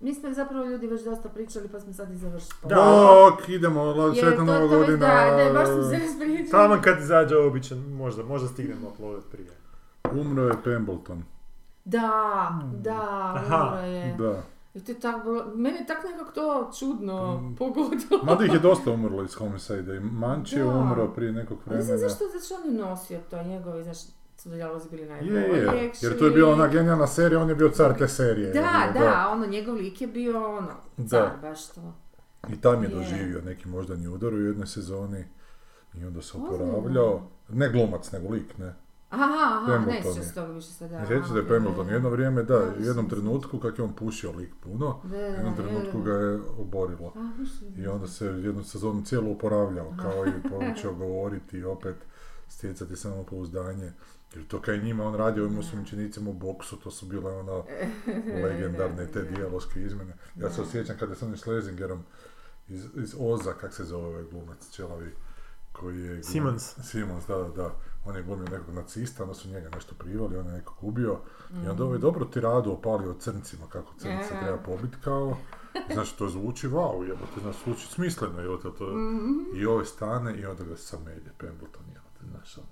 mi smo zapravo ljudi već dosta pričali pa smo sad i završili. Bok, idemo, la- Jer sretna nova godina. Da, da, baš smo se raspričali. Tamo kad izađe običan, možda, možda stignemo uploadat prije. Umro je Pembleton. Da, da, Aha, umro je. Da. I to je tak bilo, meni je tak nekako to čudno Mm. pogodilo. Mada ih je dosta umrlo iz Homicide. I Manči je Da. umro prije nekog Ne vremena. zašto, zašto on je nosio to, njegovi, znaš, su dijalozi bili najbolji. Je, je, jer to je bila ona genijalna serija, on je bio car te serije. Da, je bio, da, ono, njegov lik je bio ono, car, baš to. I tam je Je. doživio neki moždani udar u jednoj sezoni. I onda se oporavljao. Ne glumac, nego lik, ne. Aha, aha, ne sjećam je. se toga više sada. Ne da je Pemberton jedno vrijeme, da, u jednom trenutku, kak je on pušio lik puno, Da, u jednom da, trenutku ga je oborilo. I onda se jednu sezonu cijelu oporavljao, kao i počeo govoriti i opet stjecati samopouzdanje. Jer to kaj njima on radio ovim osumnjičenicima u boksu, to su bile ono legendarne te dijaloške izmjene. Ja se osjećam kada sam s Lezingerom iz, iz Oza, kak se zove ovaj glumac čelavi, koji je... Simons. Simons, da, da, da. On je glumio nekog nacista, onda su njega nešto privali, on je nekog ubio. I Mm. onda ovaj dobro tiradu opalio crncima, kako crnce Aha. treba pobit kao. Znači, to zvuči wow, jebote, znači, zvuči smisleno, jebote, to Mhm. I ove stane i onda ga samelje, Pemberton, jebote, znaš, ono.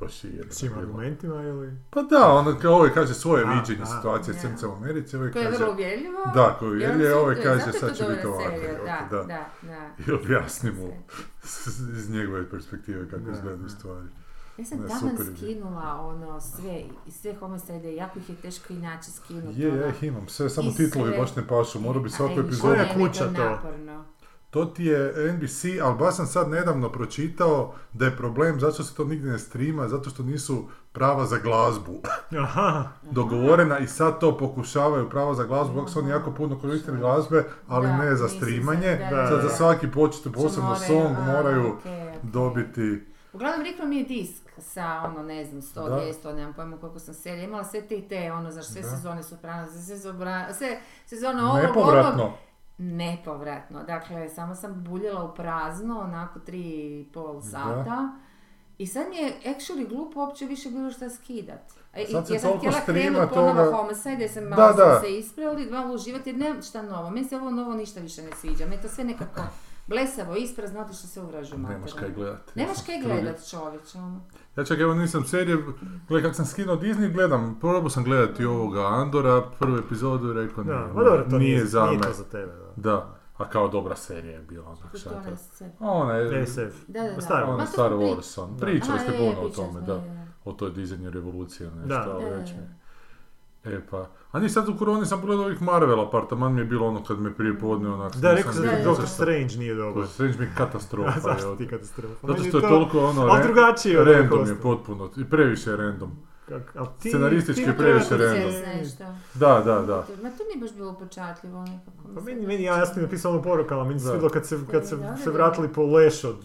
Baš, i. S bilo. argumentima ili? Pa da, ono, kao ovaj kaže svoje A, viđenje a. situacije crnca u Americi, ovaj Koje je kaže... vrlo uvjerljivo. Da, koje je I onda uvjerljivo, se- ovaj kaže, sad će biti ovako, Da, da. da, da. I objasni mu iz njegove perspektive kako Da, izgledaju da. stvari. Ja sam taman je. skinula ono sve, i sve homicide, jako ih je teško i naći skinuti. Je, ono. ja ih imam, sve, samo I titlovi baš ne pašu, morao bi svaku Aj, epizodu... Koja kuća to? naporno. To ti je NBC, ali baš sam sad nedavno pročitao da je problem zašto se to nigdje ne streama, zato što nisu prava za glazbu Aha, dogovorena i sad to pokušavaju prava za glazbu, kako su oni jako puno koristili glazbe, ali Da, ne za streamanje. za- da, Sad da. za svaki početu posebno moraju, song a, moraju dobiti... Uglavnom, rekao mi je disk sa, ono, ne znam, 100, Da. 200, nemam pojma koliko sam serija, imala sve te i te, ono, znaš, sve Da. sezone su prana, sve sezone ovog, ovog, Nepovratno. dakle, samo sam buljela u prazno, onako tri i pol sata, i sad mi je actually glupo uopće više bilo šta skidat. E, Sad se ja sam toliko htjela streama krenut ponovo toga- Homicide, jer sam Da, malo da. sam se ispravili, malo uživati, jer nemam šta novo. Meni se ovo novo ništa više ne sviđa, meni to sve nekako blesavo, isprazno, otišlo što se uvražu Nemaš kaj gledati. Nemaš kaj gledat čovječe, ono. Ja čak evo nisam serije, gle kak sam skinuo Disney, gledam, probao sam gledati ovoga Andora, prvu epizodu i rekao da, nije, ma dobro, to nije nije, za nije me. to za tebe, da. Da, a kao dobra serija je bila onak To je. Ona je, SF. Da, da, da. Star ona je to Star Wars, on. Da. pričali ste je, puno o tome, da. je, je. O toj dizanju revolucije, nešto, Da. E pa, a ni sad u koroni sam pogledao ovih Marvel apartman mi je bilo ono kad me prije podne onak... Da, rekao sam da Doctor Strange nije dobar. Strange mi je A katastrofa. zašto je, ti katastrofa? Zato što je toliko ono... ali drugačije od ovih Random je potpuno, i previše je random. Kak- a ti- Scenaristički ti je previše random. Da, da, da. Ma to nije baš bilo upečatljivo nekako. Pa meni, meni ja jasno napisao u porukama, meni se kad se, kad se, se vratili po leš od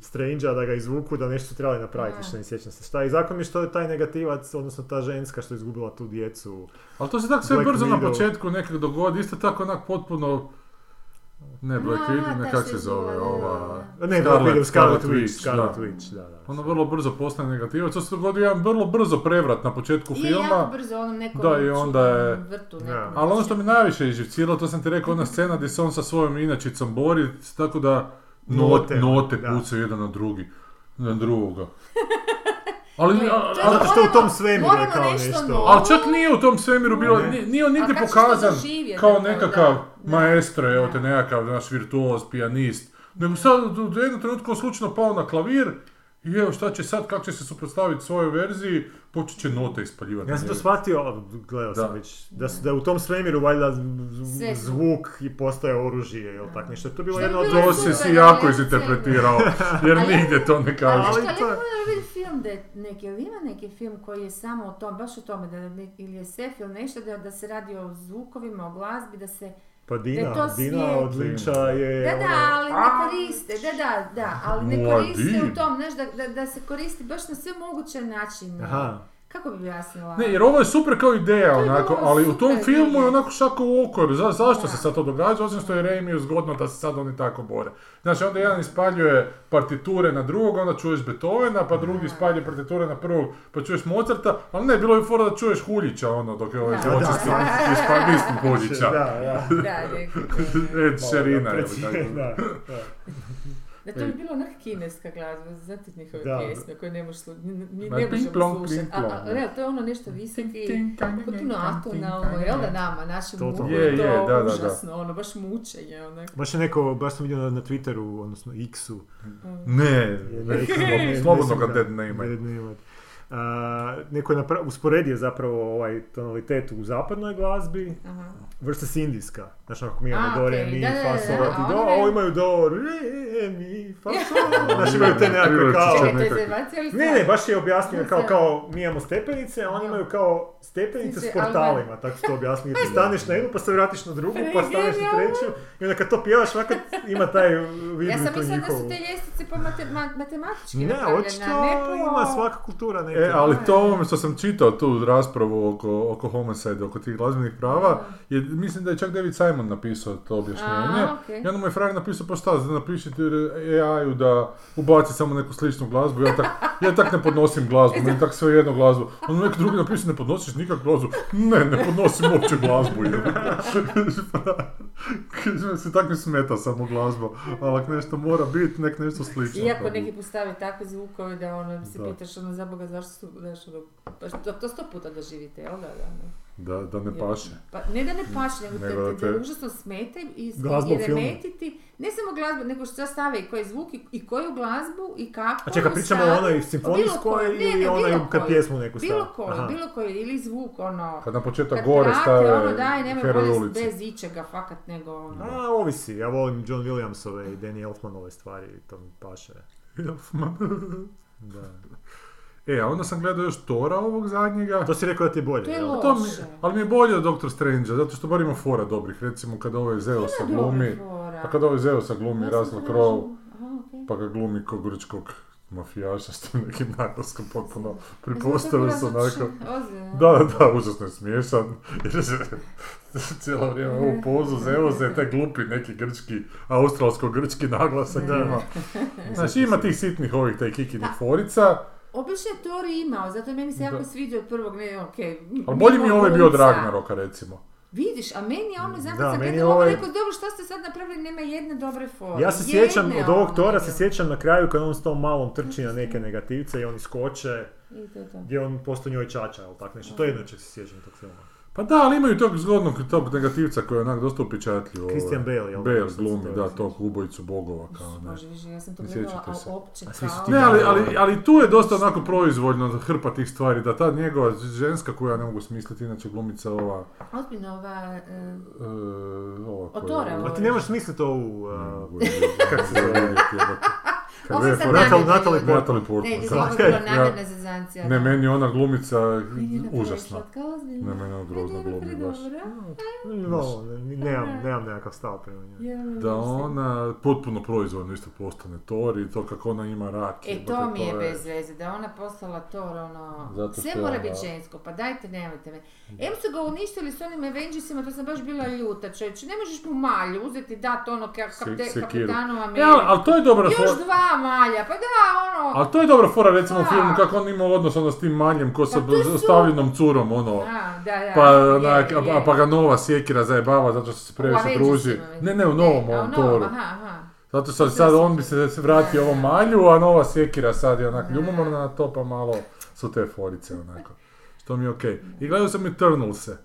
Strange-a da ga izvuku, da nešto su trebali napraviti, više ne sjećam se šta. I zakon mi je što je taj negativac, odnosno ta ženska što je izgubila tu djecu. Ali to se tako sve brzo na početku nekak dogodi, isto tako onak potpuno... Ne Black A, Widow, ne kak se zove, ova... Ne, Scarlet- Black Widow, Scarlet Scarlet Witch, Scarlet da. Witch, da, da. Ono vrlo brzo postane negativac, to se dogodi jedan vrlo brzo prevrat na početku I filma. jako brzo onom nekom Da, i onda je- vrtu nekom. Ali ono što mi najviše izživciralo, to sam ti rekao, ona scena gdje se on sa svojom inačicom bori, tako da note, Note, pucaju jedan na drugi, na drugoga. Ali, Gle, a- Zato što u tom svemiru je kao nešto nešto. ali čak nije u tom svemiru bilo, Ne. nije, nije on nigdje A pokazan kao nekakav. Maestro, evo te nekakav naš virtuoz, pijanist. Nego sad u jednom trenutku slučajno pao na klavir i evo šta će sad, kako će se suprotstaviti svojoj verziji, počet će note ispaljivati. Ja sam to shvatio, gledao sam Da. već, da, su- da u tom svemiru valjda zvuk i postaje oružje, jel tak nešto. To je bilo jedno od... To si si jako ja izinterpretirao, jer nigdje to ne kaže. Ali to- je vidi film da je neki, jel ima neki film koji je samo o tom, baš o tome, da, ili je SF ili nešto, da, da se radi o zvukovima, o glazbi, da se... Pa Da je Dina, to Dina svijet. od Linča je... Da, da, ono- ali ne koriste, da, da, da, ali ne koriste u tom, znaš, da, da, da se koristi baš na sve moguće načine. Aha, kako bi objasnila? Ne, jer ovo je super kao ideja, To je onako, ali u tom filmu je onako šako u oko. Za, zašto Da. se sad to događa, osim što je Raimiju zgodno da se sad oni tako bore. Znači, onda jedan ispaljuje partiture na drugog, onda čuješ Beethovena, pa drugi ispaljuje partiture na prvog, pa čuješ Mozarta, ali ne, bilo je fora da čuješ Huljića, ono, dok je ovaj Da, zločesti da. ispa, mislim Huljića. Da, da. Da. Ed da, tako. da, da. Da, to je bilo onak kineska glazba, znate njihove Da. pjesme koje ne možeš slušati, mi ne možemo slušati. A, to je ono nešto visoki, potpuno atonalno, jel da nama, našem umu Je, je to je, da, da, da. užasno, ono, baš mučenje, onak. Baš je neko, baš sam vidio na, na Twitteru, odnosno X-u. Ne, je ne, neko- slobodno- ga da- dead name. dead name. A, neko je napra- usporedio zapravo ovaj tonalitet u zapadnoj glazbi Aha. Versus indijska. Znaš, ako mi imamo do, re, okej, mi, da, da, fa, sol, da, ti, do, a ovo imaju do, re, mi, fa, sol. Znaš, imaju te nekakve kao... Ne, ne, baš je objasnio kao, kao mi imamo stepenice, a oni imaju kao stepenice s portalima, tako su to objasnili. Ti staneš na jednu, pa se vratiš na drugu, pa staneš na treću, i onda kad to pjevaš, svaka ima taj vid Ja sam mislila da su te ljestvice po mate- ma- matematički Ne, napravljene, očito a ne po... ima svaka kultura neke. E, ali to ovome što sam čitao tu raspravu oko, oko homicide, oko tih glazbenih prava, je, mislim da je čak David Simon napisao to objašnjenje. A, okej. I onda mu je frajer napisao, pa šta, napišite AI-u da ubaci samo neku sličnu glazbu, ja tak, ja tak ne podnosim glazbu, meni tak sve jednu glazbu. Onda neki drugi napisao, ne podnosiš nikak glazbu? Ne, ne podnosim uopće glazbu. Se tako smeta samo glazba, ali ako nešto mora biti, nek nešto slično. Iako neki postavi takve zvukove da ono se Da. pitaš ono za Boga zašto su, znaš ono, pa to, to sto puta doživite, jel da? da, da. Da, da ne paše. Pa, ne da ne paše, nego, Nego te, da te, te- užasno smeta i, i remetiti, ne samo glazbu, nego što stave i koji zvuk i, i koju glazbu i kako. A čekaj, pričamo o onoj bilo simfonijskoj ne, ili ne, onoj bilo kad pjesmu neku Bilo stavi? koju, Aha. bilo koju, ili zvuk, ono, Kad na početak gore stave ono, daj, nemoj bolje bez ičega, fakat, nego, ono. A, ovisi, ja volim John Williamsove i Danny Elfmanove stvari, to mi paše. Da. E, a onda sam gledao još Tora ovog zadnjega. To si rekao da ti je bolje, To je To mi, ali mi je bolje od Doctor Strange, zato što bar ima fora dobrih. Recimo kada ovaj Zeusa Dobra glumi, fora. pa kada ovaj Zeusa glumi Ja Russell Crowe, Aha, okej. pa ga glumi ko grčkog mafijaša s tim nekim naglaskom potpuno pripostavio se je onako. Da, da, da, užasno je smiješan. Jer se cijelo vrijeme ovu pozu Zeusa taj glupi neki grčki, australsko-grčki naglasak ima. Znači ima tih sitnih ovih taj kikinih forica, Obično je Tori imao, zato meni se jako Da. sviđa od prvog, ne, okej. ali bolji mi je ovaj bio od glumca. Ragnaroka recimo. Vidiš, a meni je ono, kad sam gledala ovaj- rekao, dobro, što ste sad napravili, nema jedne dobre fore. Ja se sjećam, Jedne, od ovog ono, Tora se sjećam na kraju kad on s tom malom trči na neke negativce i oni skoče, I to to. gdje on posto njoj čača, ili tak nešto. To je inače se sjećam tog filma. Pa da, ali imaju tog zgodnog tog negativca koji je onak dosta upečatljiv. ovaj. Christian Bale, jel? Bale glumi, da, znači. tog ubojicu bogova kao ne. Bože, više, ja sam to gledala, ali opće kao... Ne, ali, ali, ali tu je dosta onako proizvoljno hrpa tih stvari, da ta njegova ženska koju ja ne mogu smisliti, inače glumica ova... Ozbiljno, ova... e, e, ova koja- Tora, A ovo. ti ne možeš misliti ovu... Uh, kako se zove, Ovo je Natalie- Natalie bilo. Natalie Portman. Ne, ovo bilo Ja- namjerna zezancija. Ne, meni je ona glumica Meni je na užasna. Ne, meni je ona je glumi baš. No, ne- nemam, nemam nekakav stav prema njoj. Ja, Da ona potpuno proizvoljno isto postane Thor i to kako ona ima rak. E, to mi je bez veze, da ona postala Thor, ono, sve mora biti žensko, pa dajte, nemojte me. Em su ga uništili s onim Avengersima, to sam baš bila ljuta, čovječe, ne možeš mu malju uzeti, dat ono kapitanova E, ali, ali to je dobra Još dva malja, pa da, ono, Ali to je dobra fora recimo u filmu kako on ima odnos ono s tim maljem ko sa Pa je super. stavljenom curom ono. da, da, da, Pa, je, onak, je, a, a pa ga nova sjekira zajebava zato što se previše druži. mislim. Ne, ne, u novom a ovom Toru. Aha, aha. Zato što To sad on bi se vratio ovom da. malju, a nova sjekira sad je onak ljubomorna na to, pa malo su te forice onako. Što mi je okej. I gledao sam Eternalse.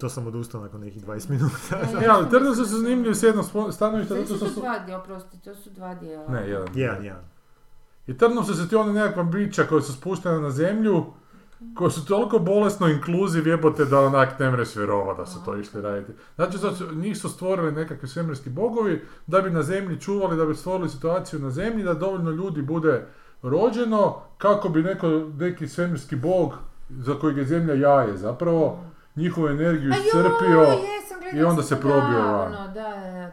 To sam odustao nakon nekih 20 minuta. E, ali Eternalse su zanimljivi s jednog spo- stanovišta Sve su to su... dva dijela, oprosti, to su dva dijela. Ne, jedan. Jedan, jedan. Eternalse su ti one nekakva bića koja su spuštena na zemlju, koji su toliko bolesno inkluziv jebote da onak ne mreš vjerovat da su to išli raditi. Znači, su, njih su stvorili nekakvi svemirski bogovi da bi na zemlji čuvali, da bi stvorili situaciju na zemlji, da dovoljno ljudi bude rođeno, kako bi neko, neki svemirski bog za kojeg je zemlja jaje zapravo, njihovu energiju iscrpio. i onda se probio van.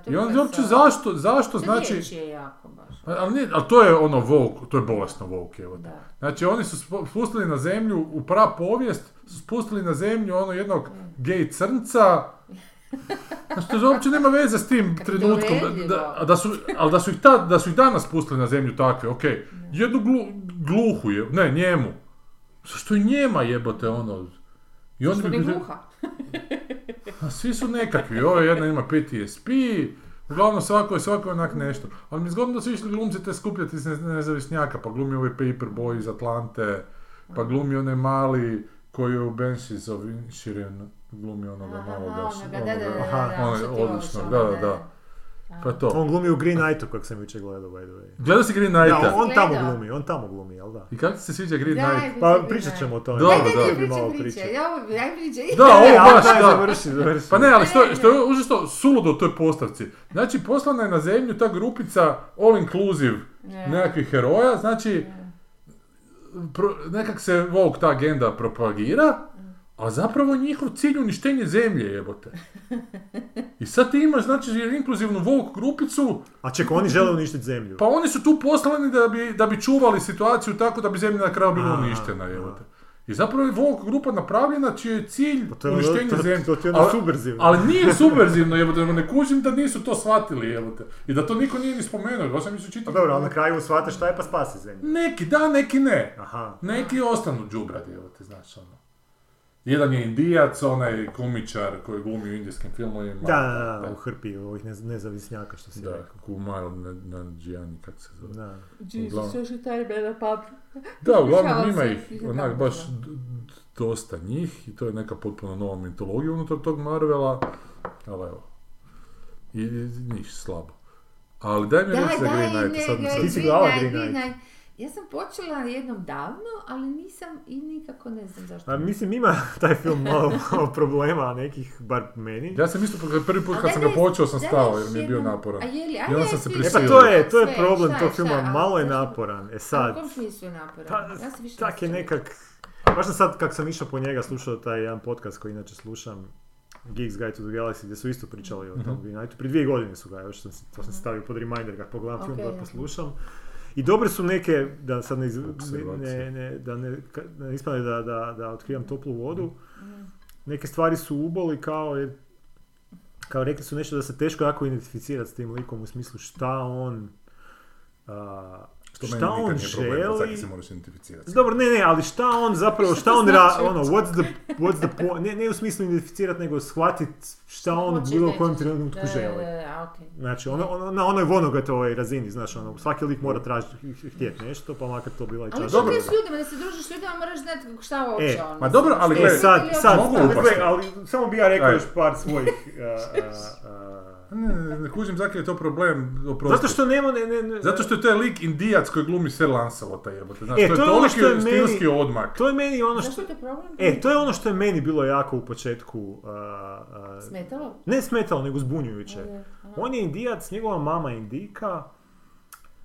I onda uopće zašto, zašto To znači... je jako baš. Ali, nije- ali to je ono woke, to je bolesno woke, evo. Da. Znači oni su spustili na zemlju, u pra povijest, su spustili na zemlju ono jednog gej crnca, Znači, to uopće nema veze s tim trenutkom, da, da, su, ali da su, ih ta, da su ih danas spustili na zemlju takve, ok, jednu glu, gluhu je, ne, njemu, zašto i njema jebote, ono, i Što bi gluha. a svi su nekakvi, ovo jedna ima PTSP, uglavnom svako je svako onak nešto. Ali mi je zgodno da su išli glumci te skupljati iz ne- nezavisnjaka, pa glumi ovaj Paperboy iz Atlante, pa glumi onaj mali koji je u Banshees of Inisherin, glumi onoga maloga, da, da, da, Aha, da, odlično, ono, da, da, da. Pa to. On glumi u Green Knightu, kako sam jučer gledao, by the way. Gledao si Green Da, Knighta? on tamo glumi, on tamo glumi, jel da? I kako ti se sviđa Green Knight? Pa pričat ćemo o tome. Dobro, daj, bi malo pričaj. Da, ovo baš, da. završi, završi. Pa ne, ali što, što je užasno suludo u toj postavci. Znači, poslana je na zemlju ta grupica all inclusive Ne. nekakvih heroja, znači, pro, nekak se Vogue ta agenda propagira, a zapravo je njihov cilj uništenje zemlje, jebote. I sad ti imaš, znači, inkluzivnu Vogue grupicu, A čekaj, oni žele uništiti zemlju. pa oni su tu poslani da bi, da bi čuvali situaciju tako da bi zemlja na kraju bila uništena, jebote. I zapravo je Vogue grupa napravljena čiji je cilj to je ono- uništenje to- zemlje. to ti je ono Ali- subverzivno. Ali nije subverzivno, jebote, ne kužim da nisu to shvatili, jebote. I da to niko nije ni spomenuo, baš sam mislio Pa čitati. dobro, ali na kraju shvate šta je pa spasi zemlju. Neki da, neki ne. Aha. Neki ostanu džubradi, evo te, znaš, ono. Jedan je indijac, onaj komičar koji glumi u indijskim filmovima. Da, da, da, u hrpi ovih nez- nezavisnjaka što si Da, rekao. Kumail Nanjiani, kako se zove. Da. Jesus, još i taj mene pap. Da, uglavnom ima ih onak baš dosta njih i to je neka potpuno nova mitologija unutar tog Marvela, ali evo, i, i niš slabo. Ali daj mi reći za Green daj, Knight, sad mi sad... Ti si Green Green Knight? Ja sam počela jednom davno, ali nisam i nikako ne znam zašto. A mislim ima taj film malo, malo problema nekih, bar meni. Ja sam isto po- prvi put kad sam ga počeo sam stao jer mi je bio naporan. A je li, I onda sam se svi- E pa prisilio. to je, to je problem tog filma, malo je naporan. E sad, u kom smislu je naporan? pa, ja se više tak je nekak... Baš sam sad, kak sam išao po njega, slušao taj jedan podcast koji inače slušam, Geeks Guide to the Galaxy, gdje su isto pričali o tom Green Knightu. Prije dvije godine su ga, još sam, to sam stavio pod reminder kad pogledam film Ok, da ok. poslušam. I dobre su neke, da sad ne, iz- ne, ne, da ne, ne ispadne da, da, da otkrivam toplu vodu. Neke stvari su uboli kao jer kao rekli su nešto da se teško jako identificirati s tim likom u smislu šta on a, Što šta on problem, želi sad se moraš identificirati. dobro, ne, ne, ali šta on zapravo, Šta šta on ra, znači ono, uopće? what's the, what's the point, ne, ne u smislu identificirati, nego shvatit šta on u bilo kojem trenutku Da, želi. da, da, a, okej. Znači, ono, ono, na onoj vonogatovoj razini, znaš, ono, svaki lik mora tražiti, htjeti nešto, pa makar to bila i Ali čaša. što dobro. ti s ljudima, da se družiš s ljudima, moraš znati šta uopće E, ono. ma dobro, ali E, gledaj, sad, sad, Mogu ali, ali samo bi ja rekao još par svojih, a, a, Ne, ne, ne kužim zakaj je to problem, oprosti. zato što nema, ne, ne, ne, Zato što je taj lik indijac koji glumi Sir Lancelota jebote. Znaš, E, to je to je ono što je meni- stilski odmak. to je meni ono što, Zašto je to problem? e, to je ono što je meni bilo jako u početku, a, a, Smetalo? ne smetalo, nego zbunjujuće. Je. On je indijac, njegova mama je indika.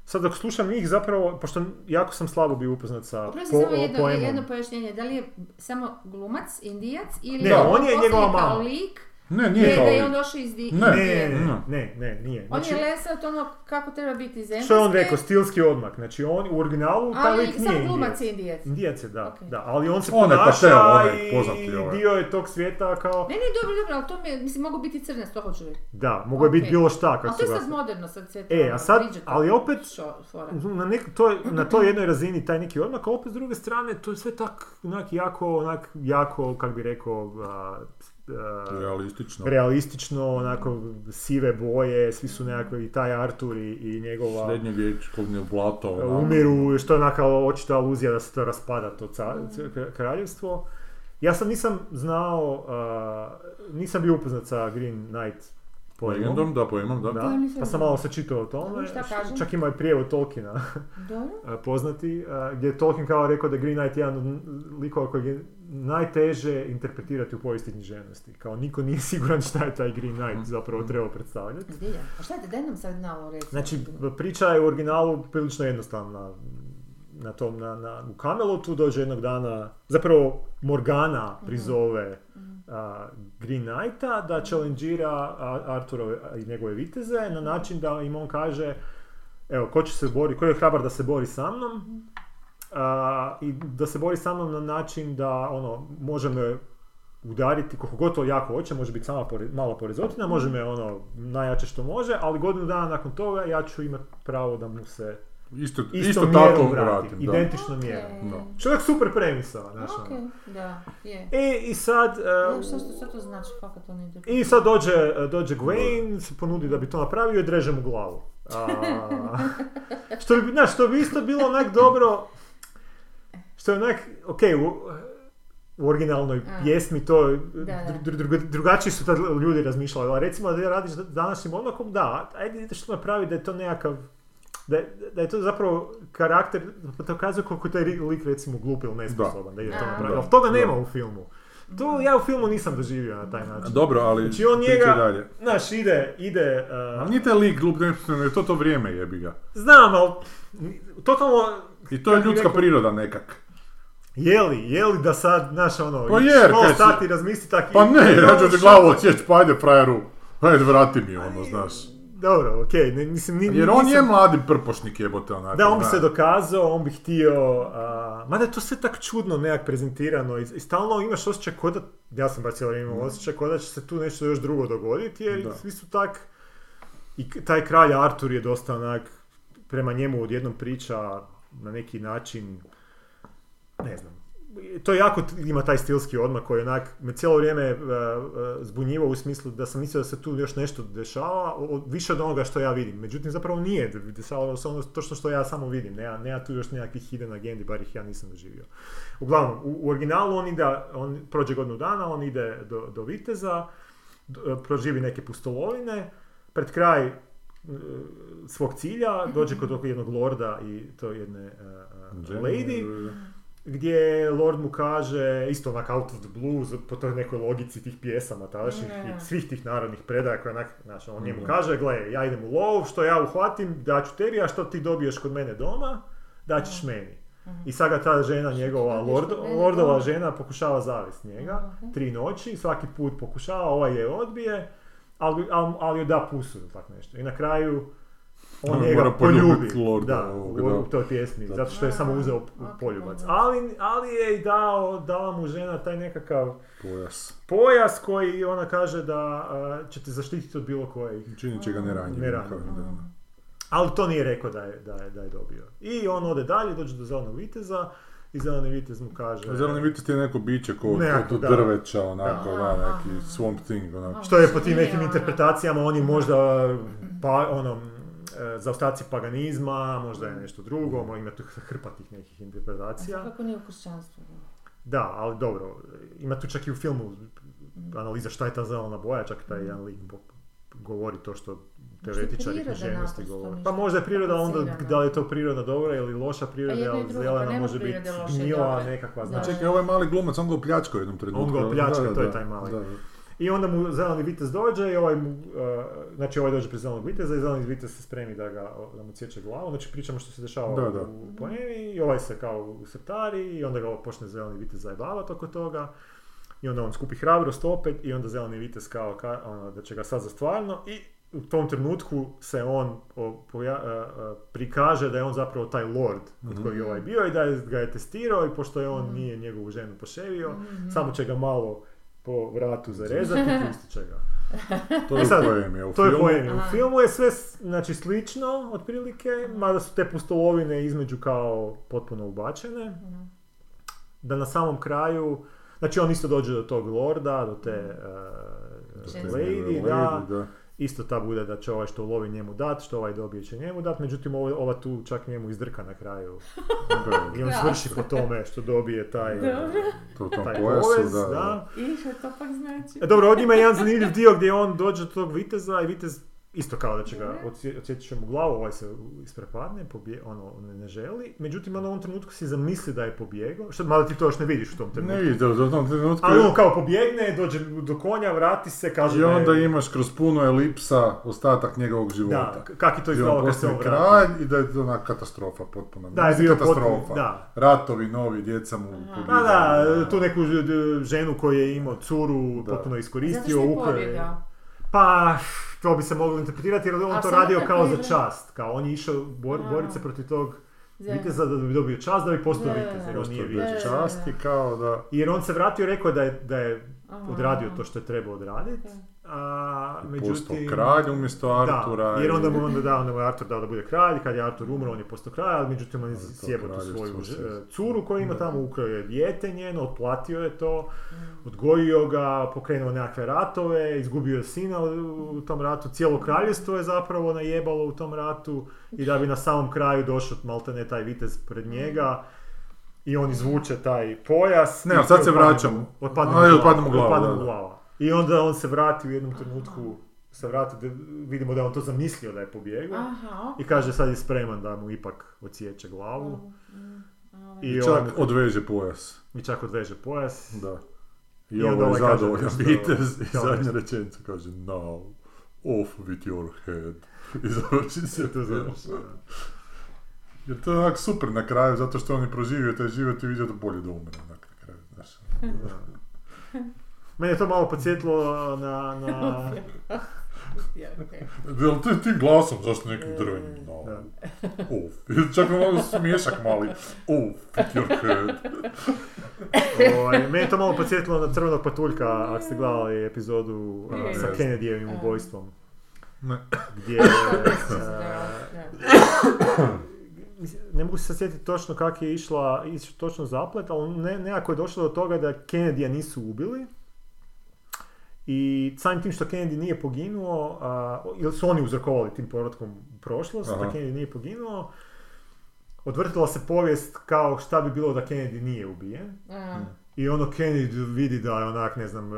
Sad dok slušam njih zapravo, pošto jako sam slabo bio upoznat sa Oprosti po, samo jedno, poemom. jedno pojašnjenje, da li je samo glumac, indijac ili Ne, on je njegova mama. lik, Ne, je, nije kao da je on došao iz di... Ne. Ne, ne, Ne. ne, ne, nije. On Znači, je lesat ono kako treba biti zemljanske. što je on rekao, stilski odmak. Znači on u originalu, taj Ali lik nije samo glumac indijac. je indijac. Indijac je, da, Ok. da, ali on se On je ponaša poznati i ovaj. dio je tog svijeta kao... Ne, ne, dobro, dobro, ali to mi je, mislim, mogu biti crnac, to hoću reći. Da, mogo je biti bilo šta Ali kako to su je sad moderno, sad sve to. E, ono, a sad, digital ali opet, na, nek, toj, na toj jednoj razini taj neki odmak, a opet s druge strane to je sve tak onak jako, onak jako, kak bi rekao, a, a, Realistično. realistično, onako sive boje, svi su nekakve i taj Artur i, i njegova Srednje vjekovne blato. ono. umiru, što je onaka očita aluzija da se to raspada, to ca- kraljevstvo. Ja sam nisam znao, a, nisam bio upoznat sa Green Knight poemom. Legendom, da, poimam, da. Da, pa sam malo sačitao o tome, čak ima i prijevod Tolkiena poznati, gdje je Tolkien kao rekao da je Green Knight jedan od likova kojeg je najteže interpretirati u povijesti književnosti. Kao niko nije siguran šta je taj Green Knight zapravo trebao predstavljati. Zbilja. A šta je, daj nam sad malo reći. Znači, priča je u originalu prilično jednostavna. Na tom, na, na, u Camelotu dođe jednog dana, zapravo Morgana prizove a, Green Knighta da challengeira a- Arturove i njegove viteze na način da im on kaže evo, ko će se bori, ko je hrabar da se bori sa mnom, a, i da se bori sa mnom na način da, ono, može me udariti koliko god to jako hoće, može biti sama pore, malo porezotina, može me ono najjače što može, ali godinu dana nakon toga ja ću imati pravo da mu se Isto, isto, isto tako vratim, vratim, da. identično mjerom. Da. Što je super premisa, znaš, Ok, ono. da, je. E, i sad... e, E, Što, što, što to znači, kako to ne ide? I sad dođe, dođe Gwaine, se ponudi da bi to napravio i dreže mu glavu. A, što, bi, znaš, što bi isto bilo onak dobro, što je onak, ok, u, u originalnoj A. pjesmi to, da. dru- dru- drugačiji su tad ljudi razmišljali, ali recimo da radiš današnjim odmakom, da, ajde ideš to napraviti da je to nekakav, da je, da je to zapravo karakter, pa to kazuje koliko je taj lik recimo glup ili nesposoban da, ide to Da. napraviti. Da. Ali toga nema Da. u filmu. To ja u filmu nisam doživio na taj način. Dobro, ali Znači on njega, dalje. znaš, ide, ide, Ali uh, nije taj lik glup, ne, je to to vrijeme jebi ga. znam, ali totalno, I to je ljudska rekao- priroda nekak. je li, je li da sad, znaš, ono, Pa jer, si- stati i razmisli tak Pa ne, ja ću ti glavu odsjeći, pa ajde frajeru, ajde vrati mi ono, znaš. Dobro, okej, ne, mislim, ni, Jer on nisam- je mladi prpošnik jebote onako. Da, on bi se dokazao, on bi htio, a, mada je to sve tak čudno nekak prezentirano i, i stalno imaš osjećaj kod da, ja sam baš cijelo imao osjećaj kod da će se tu nešto još drugo dogoditi, jer Da. svi su tak, i taj kralj Artur je dosta onak, prema njemu odjednom priča na neki način, ne znam, to jako t- ima taj stilski odmak koji onak me cijelo vrijeme e, e, zbunjivao u smislu da sam mislio da se tu još nešto dešava, više od onoga što ja vidim. Međutim, zapravo nije, dešavalo se ono točno što ja samo vidim, nema, nema tu još nekakvih hidden agendi, bar ih ja nisam doživio. Uglavnom, u, u originalu on ide, on prođe godinu dana, on ide do, do Viteza, d- e, proživi neke pustolovine, pred kraj svog cilja dođe kod jednog lorda i to jedne Jenny, lady, gdje Lord mu kaže, isto onak out of the blue, z- po toj nekoj logici tih pjesama tadašnjih i svih tih narodnih predaja koje onak, znaš, on njemu kaže, gle, ja idem u lov, što ja uhvatim, daću tebi, a što ti dobiješ kod mene doma, daćeš meni. I sad ga ta žena njegova, lord, lordova žena pokušava zavist njega, tri noći, svaki put pokušava, ovaj je odbije, ali, ali, ali joj da pusu ili tak nešto. I na kraju on njega mora poljubi, lorda da, ovog, u, da. u toj pjesmi, zato što je samo uzeo poljubac. Ali, ali je i dao, dala mu žena taj nekakav Pojas. pojas koji ona kaže da a, će te zaštititi od bilo koje. Činit će ga kao da, da. Ali to nije rekao da je, da je, da je dobio. I on ode dalje, dođe do zelenog viteza i zeleni vitez mu kaže... A Zeleni vitez je neko biće ko od da. drveća, onako, Da. da, neki swamp thing, onako. Što je po tim nekim interpretacijama, oni možda pa, ono, zaostaci paganizma, možda je nešto drugo, ima tu hrpa tih nekih interpretacija. Kako nije u kršćanstvu? Da, ali dobro, ima tu čak i u filmu analiza šta je ta zelena boja, čak taj jedan lik govori to što teoretičari književnosti govore. Pa možda je priroda onda, da li je to priroda dobra ili loša priroda, ali zelena pa nema može biti gnjila nekakva, znači. Čekaj, ovaj mali glumac, on ga opljačkao u jednom trenutku. On ga opljačka, Da, to je taj mali. da, da. I onda mu zeleni vitez dođe i ovaj mu, uh, znači ovaj dođe pred zelenog viteza i zeleni vitez se spremi da ga, da mu sjeće glavu, znači pričamo što se dešava Da, da. u poemi i ovaj se kao usrtari i onda ga počne zeleni vitez zajebavati oko toga. I onda on skupi hrabrost opet i onda zeleni vitez kao ka- ono, da će ga sad za stvarno i u tom trenutku se on o, poja- a, a, prikaže da je on zapravo taj lord od kojeg je ovaj bio i da je, ga je testirao i pošto je on nije njegovu ženu poševio, samo će ga malo po vratu zarezati i ga. To E je sad, poem, je u To je filmu. poemi. U Aha. filmu je sve s- znači, slično, otprilike, mada su te pustolovine između kao potpuno ubačene. Da na samom kraju, znači on isto dođe do tog lorda, do te uh, Ženske. lady, da, da. Isto ta bude da će ovaj što lovi njemu dat, što ovaj dobije će njemu dat, međutim ovo- ova tu čak njemu izdrka na kraju. I on svrši po tome što dobije taj, To u tom taj povez, da, da. da. I što to pak znači? E, dobro, ovdje ima jedan zanimljiv dio gdje on dođe do tog viteza i vitez isto kao da će ga Mhm. odsje- odsjetit će mu glavu, ovaj se isprepadne, pobje, ono, ne, ne želi. Međutim, on u ovom trenutku si zamisli da je pobjegao, što mada ti to još ne vidiš u tom trenutku. Ne vidiš, u tom trenutku Ali on kao pobjegne, dođe do konja, vrati se, kaže i da je- onda imaš kroz puno elipsa ostatak njegovog života. Da, kak je to izgledalo kad se on kralj i da je to ona katastrofa potpuno. Da, je bio katastrofa. potpuno- da. Ratovi novi, djeca mu. Pa da, tu neku ženu koju je imao curu, Da. potpuno iskoristio, ukrao. Pa, to bi se moglo interpretirati jer on A to radio kao za čast. Kao on je išao bor, A. boriti se protiv tog Za- viteza da bi dobio čast, da bi postao vitez, jer on Postoji nije bio čast. i kao da... Jer on se vratio i rekao da je, da je odradio to što je trebao odraditi. A, Postao međutim... kralj umjesto Artura. Da, jer i- onda mu onda da, onda mu je Artur dao da bude kralj, kad je Artur umro on je postao kralj, ali međutim on je sjebao tu svoju ž- curu koju ima Da. tamo, ukrao je dijete njeno, otplatio je to, Mm. odgojio ga, pokrenuo nekakve ratove, izgubio je sina u, tom ratu, cijelo kraljevstvo je zapravo najebalo u tom ratu i da bi na samom kraju došao maltene taj vitez pred njega i on izvuče taj pojas. Ne, sad se vraćamo. Otpadne mu glava, otpadne mu glava. I onda on se vrati u jednom trenutku, se vrati, da vidimo da je on to zamislio da je pobjegao. Aha, I kaže sad je spreman da mu ipak odsjeće glavu. Mm, I, I on, čak odveže pojas. i čak odveže pojas. Da. I, I onda ovo je ovaj kaže zadovoljan vitez i zadnja rečenica kaže now, off with your head. I završi se To završi. Jer to je onak super na kraju, zato što on je proživio taj život i vidio da bolje da umre onak na kraju, znaš. Mene je to malo podsjetilo na... na. Jel ti tim glasom, zašto nekim drvenim? No. Da. Off. Čak mi malo smiješak mali. Off your head. ovaj, mene je to malo podsjetilo na Crvenog patuljka, ako ste gledali epizodu Je, sa je. Kennedyjevim ubojstvom. Ne. Gdje... Mislim, ne mogu se sjetiti točno kako je išla, iš, točno zaplet, ali ne, nekako je došlo do toga da Kennedyja nisu ubili. I samim tim što Kennedy nije poginuo, a, ili su oni uzrokovali tim povratkom u prošlost, da Aha. Kennedy nije poginuo, odvrtila se povijest kao šta bi bilo da Kennedy nije ubijen. I ono Kennedy vidi da je onak, ne znam,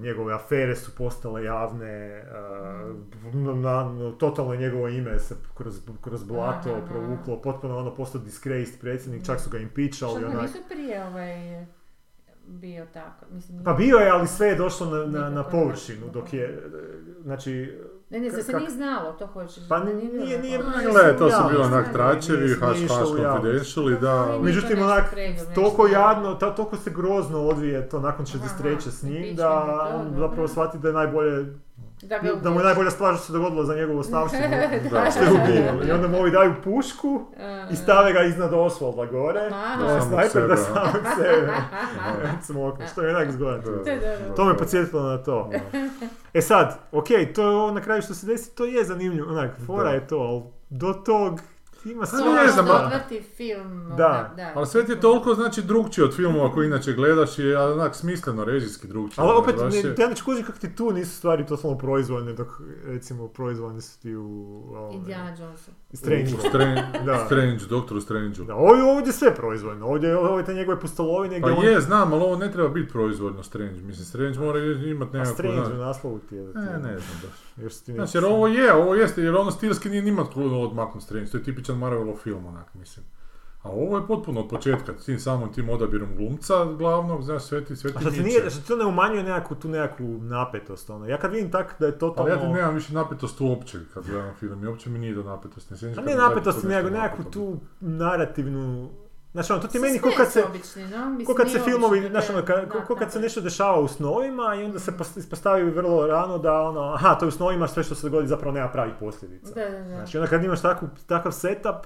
njegove afere su postale javne, a, na, na- totalno je njegovo ime se kroz, kroz blato provuklo, potpuno ono postao disgraced predsjednik, čak su ga impeachali. Što onak. nisu prije ovaj bio tako? Mislim, Pa bio je, ali sve je došlo na, na, na površinu, dok je, znači, Ne, ne, se nije znalo, to hoćeš. Pa nije- nije- nije- to su bilo onak tračevi, haš haš confidential i da... Međutim, onak, toliko jadno, ta, toliko se grozno odvije to nakon 63. s njim, da on zapravo shvati da je najbolje, Da, ga da mu je najbolja stvar što se dogodilo za njegovu ostavštinu, Da. što je ubio. I onda mu ovi daju pušku A, i stave ga iznad Osvalda gore, Aha. da snajper da samog sebe smokne, što je onak zgodan. To me podsjetilo na to. E sad, ok, to je ovo na kraju što se desi, to je zanimljivo, onak, fora Da. je to, ali do tog ima sve. To ne je znam, ono a- odvrti film. Da. da. Ali sve ti je toliko znači drugčije od filmova koji inače gledaš i onak smisleno režijski drugčije. Ali opet, Baš ne, je- ja ne kužim kako ti tu nisu stvari totalno proizvoljne, dok recimo proizvoljne su ti u ovome, Indiana Jonesa. Strange. U Strange, Da. Strange, Doktoru Strange. Da, ovdje, ovdje je sve proizvoljno, ovdje ove te njegove pustolovine Pa on... je, znam, ali ovo ne treba biti proizvoljno Strange. Mislim, Strange mora imati A nekako... Strange u naslovu ti je. da Ne, ne znam baš. Znači, jer ovo je, ovo jeste, jer ono stilski nije nima tko odmaknut Strange, to je tipičan Marvelov film, onak, mislim. A ovo je potpuno od početka, s tim samim tim odabirom glumca glavnog, znaš, sve ti, sve ti A što ti miče. nije, što to ne umanjuje nekakvu, tu nekakvu napetost, ono. Ja kad vidim tak da je totalno... Ali ja ti nemam više napetost uopće kad gledam film i uopće mi nije do napetosti. Ne A ne napetosti, nego nekakvu tu narativnu... Znači, ono, to ti meni ko kad se... obični, no? Mislim, Ko kad se filmovi, znaš ono, ka- da, ko, ko kad se nešto dešava u snovima i onda se pos- ispostavi vrlo rano da ono, aha, to je u snovima, sve što se dogodi zapravo nema pravih posljedica. Da, da, da. Znači onda kad imaš takvu, takav setup,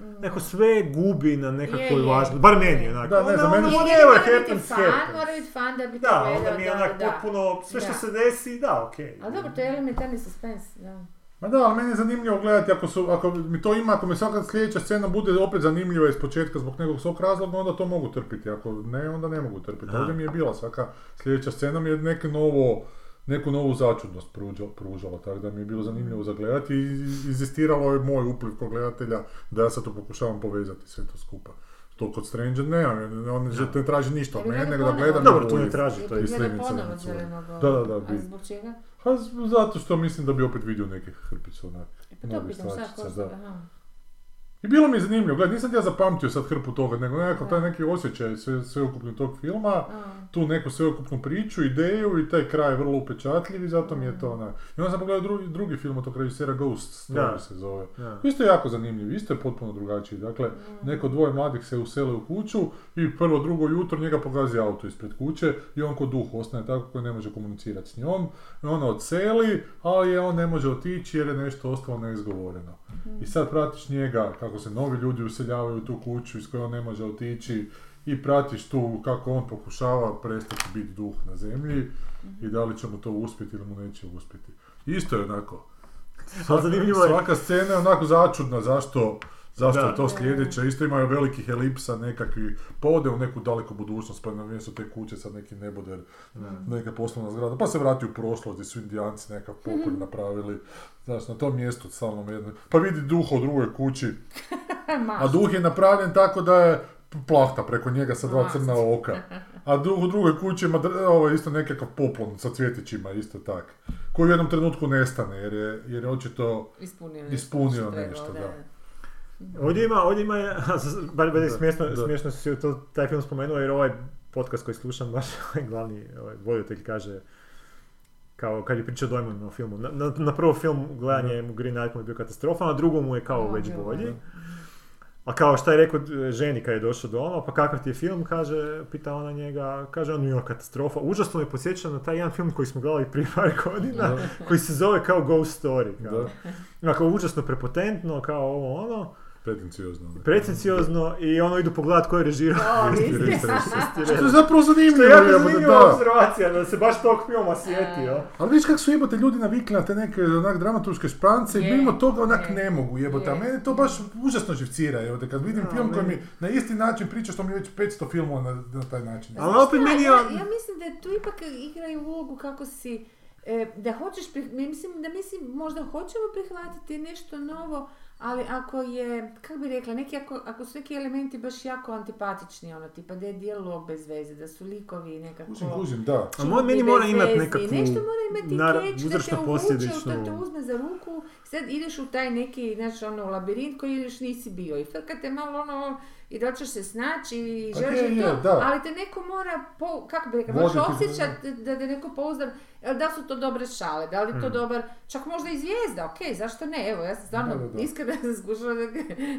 Mm. neko sve gubi na nekakvoj važnosti, bar meni Je. onak. Da, ne znam, Ono, meni- ono, whatever happens, happens. mora biti fan da bi to Da, gledao, onda mi je da, onak da. potpuno, sve što Da. se desi, da, okej. A dobro, to je elementarni suspens, da. Ma da, ali meni je zanimljivo gledati ako, su, ako mi to ima, ako mi svaka sljedeća scena bude opet zanimljiva iz početka zbog nekog svog razloga, onda to mogu trpiti. Ako ne, onda ne mogu trpiti. Ovdje mi je bila svaka sljedeća scena mi je neke novo, neku novu začudnost pružala, pružala, tako da mi je bilo zanimljivo za gledati i inzistiralo je moj upliv kao gledatelja da ja sad to pokušavam povezati sve to skupa. To kod Stranger ne, on ne, ne traži ništa od mene, nego da gledam Dobro, i to ne traži, to je Da, da, da, A bi. zbog čega? Z- zato što mislim da bi opet vidio neke hrpice onak. E, Pa to pitam, košta? da. Aha. I bilo mi je zanimljivo, gledaj, nisam ja zapamtio sad hrpu toga, nego nekako taj neki osjećaj sve, sveukupno tog filma, tu neku sveukupnu priču, ideju i taj kraj je vrlo upečatljiv i zato mi je to onak. I onda sam pogledao drugi, drugi film od tog režisera Ghost Story Da. se zove. Da. Isto je jako zanimljiv, isto je potpuno drugačiji. Dakle, neko dvoje mladih se usele u kuću i prvo, drugo jutro njega pogazi auto ispred kuće i on ko duh ostane tako koji ne može komunicirati s njom. I ona odseli, ali je on ne može otići jer je nešto ostalo neizgovoreno. I sad pratiš njega kako se novi ljudi useljavaju u tu kuću iz koje on ne može otići i pratiš tu kako on pokušava prestati biti duh na zemlji i da li će mu to uspjeti ili mu neće uspjeti. Isto je onako, je, Svaka scena je onako začudna, zašto, zašto Da. je to sljedeće. Isto imaju velikih elipsa nekakvi, pa ode u neku daleku budućnost, pa na mjestu te kuće sad neki neboder, neka poslovna zgrada, pa se vrati u prošlost gdje su indijanci nekav pokolj napravili. Znaš, na tom mjestu stalno jedno, pa vidi duha u drugoj kući, a duh je napravljen tako da je plahta preko njega sa dva crna oka. A duh u drugoj kući ima ovo, isto nekakav poplon sa cvjetićima, isto tak. Koji u jednom trenutku nestane, jer je, jer je očito Ispunio Ispunio što treba, nešto, da. Ovdje ima, ovdje ima, bar bar je smiješno, da. smiješno si to, taj film spomenuo jer ovaj podcast koji slušam, baš ovaj glavni ovaj, voditelj kaže, kao kad je pričao dojmovima o filmu. Na, na, na prvo film gledanje mu Green Knight mu je bio katastrofa, na drugo mu je kao Ovo, već bolji. da. A kao šta je rekao e, ženi kad je došao doma, pa kakav ti je film, kaže, pita ona njega, kaže on je katastrofa. Užasno me podsjeća na taj jedan film koji smo gledali prije par godina, koji se zove kao Ghost Story. Kao. Da. Užasno prepotentno, kao ovo ono, pretenciozno. pretenciozno i ono idu pogledat ko je režirao. O, Isti isti. režim. Isti Što je zapravo Što je zanimljivo, jako zanimljiva da. observacija, da se baš tog filma sjetio. Ali vidiš kako su jebote ljudi navikli na te neke onak dramaturške šprance i mimo toga onak je, ne mogu jebote, a je. meni to baš užasno živcira jebote, kad vidim Da, film koji mi na isti način priča što mi već 500 filmova na, na taj način. Ali opet meni je- ja, ja mislim da tu ipak igraju ulogu kako si, e, da hoćeš, prih- mislim da mislim možda hoćemo prihvatiti nešto novo, ali ako je, kako bi rekla, neki, ako, ako su neki elementi baš jako antipatični, ono, tipa da je dijalog bez veze, da su likovi nekako... Kužim, kužim, da. A moj meni mora imati nekakvu Nešto mora imati nar- keč, da te uvuče, da te uzme za ruku, sad ideš u taj neki, znači ono, labirint koji još nisi bio i frkate malo ono, i da ćeš se snaći i Pa želiš je, i je, to, da. ali te neko mora, po, kako bi rekla, moraš osjećati da te neko pouzdan, jel da su to dobre šale, da li je to dobar, čak možda i zvijezda, ok, zašto ne, evo, ja sam stvarno iskreno sam skušala, da,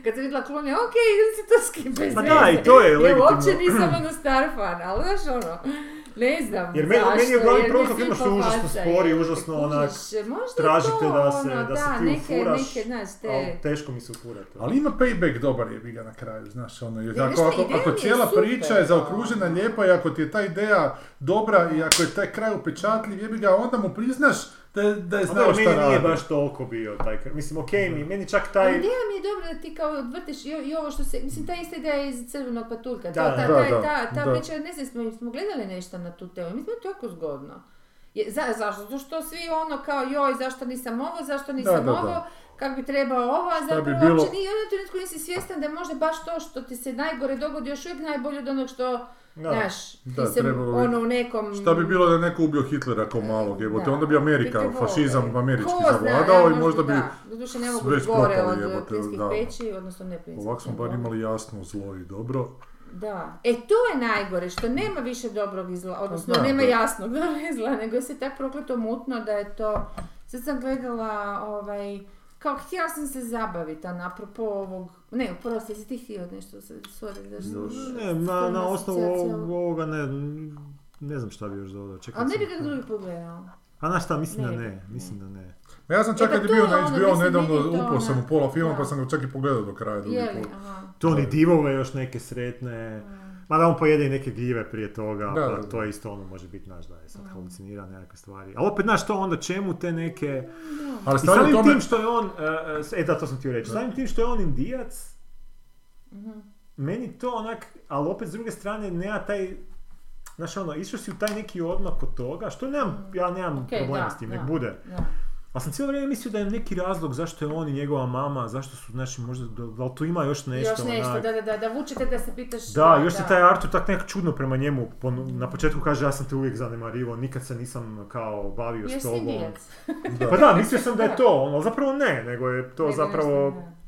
kad sam vidjela klonja, ok, idem si to skim bez Pa da, i to je Ja legitimno. uopće nisam ono star fan, ali znaš ono, ne znam Jer meni- zašto, meni je glavni problem filma što je užasno pofaca, spor i jer užasno onak možda tražite to, da se, ono, da se ti neke, ufuraš, neke, znaš, te... ali teško mi se ufurati. Ali ima payback dobar je ga na kraju, znaš, ono, jer ako, ako, ako cijela super, priča je zaokružena ono. lijepa i ako ti je ta ideja dobra i ako je taj kraj upečatljiv, jebi ga, onda mu priznaš da, da je znao dobro, šta meni nije baš toliko bio taj Mislim, okej mi, meni čak Ali taj... ideja mi je dobra da ti kao odvrtiš i, i ovo što se, mislim ta ista ideja je iz crvenog patuljka, Da, ta, ta, da, ta, ta, ta priča, ne znam, smo, smo gledali nešto na tu temu, mislim je to jako zgodno. Je, za, zašto? Zato što svi ono kao joj, zašto nisam ovo, zašto nisam da, da. ovo, kako bi trebao ovo, a bi zapravo bilo- uopće nije u jednom trenutku nisi svjestan da je možda baš to što ti se najgore dogodi još uvijek najbolje od onog što, Da. znaš, Da, ti se ono u nekom... Šta bi bilo da je neko ubio Hitlera kao malog, jebote, Da. onda bi Amerika, Bi fašizam vole. američki Ko zna, zavladao ja, i možda bi. Doduše ne mogu već gore propali, od jebote, da. peći, odnosno ne plinskih. Ovako smo bar imali jasno zlo i dobro. Da. E to je najgore, što nema više dobrog i zla, odnosno nema da. jasnog dobra i zla, nego je se tako prokleto mutno da je to... Sad sam gledala, ovaj, kao htjela sam se zabaviti, a napropo ovog... Ne, prosti, jesi ti htio nešto, se- sorry, da što... Ne, na, na osnovu ovog- ovoga ne, ne znam šta bi još dodao. Čekaj Ali ne bi ga drugi pogledao. A na šta, mislim da Ne ne, bi. mislim da ne. Ma Ja sam čak E, pa kad je bio na ono, HBO mislim, nedavno, upao sam ono- u pola filma da. pa sam ga čak i pogledao do kraja drugi put. Ni divove još neke sretne. Mada on pojede i neke gljive prije toga, Da, pa da, da. to je isto ono može biti naš da je sad halucinira nekakve stvari. Ali opet znaš to onda čemu te neke... Ali I samim tome, tim što je on, e, e, e da to sam htio reći, samim tim što je on indijac, Mhm. meni to onak, ali opet s druge strane nema taj, znaš ono, išao si u taj neki odmak od toga, što nemam, ja nemam Ok, problema s tim, nek bude. da. Ali sam cijelo vrijeme mislio da je neki razlog zašto je on i njegova mama, zašto su, znači možda, da, da li tu ima još nešto, Još nešto, onak. da, da, da, da vučete da se pitaš... Da, još se taj Artur tak nekako čudno prema njemu, na početku kaže ja sam te uvijek zanemarivo, nikad se nisam kao bavio s Jesi tobom. Pa da, mislio sam da je to, ali zapravo ne, nego je to Nego zapravo, da,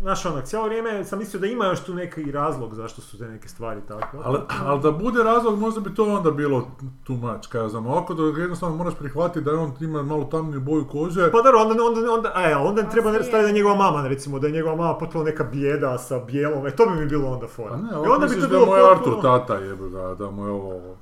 znaš onak, cijelo vrijeme sam mislio da ima još tu neki razlog zašto su te neke stvari takve. Ali, ali da bude razlog, možda bi to onda bilo too much, kaj ja znam. Ovako da jednostavno moraš prihvatiti da je on ima malo tamniju boju kože. Pa dobro, onda, onda, onda, e, onda Pa treba staviti da je njegova mama, recimo, da je njegova mama potpuno neka bijeda sa bijelom, e, to bi mi bilo onda fora. Pa ne, I ovako onda bi to da bilo je Artur potpuno- tata jebe ga, da mu je ovo...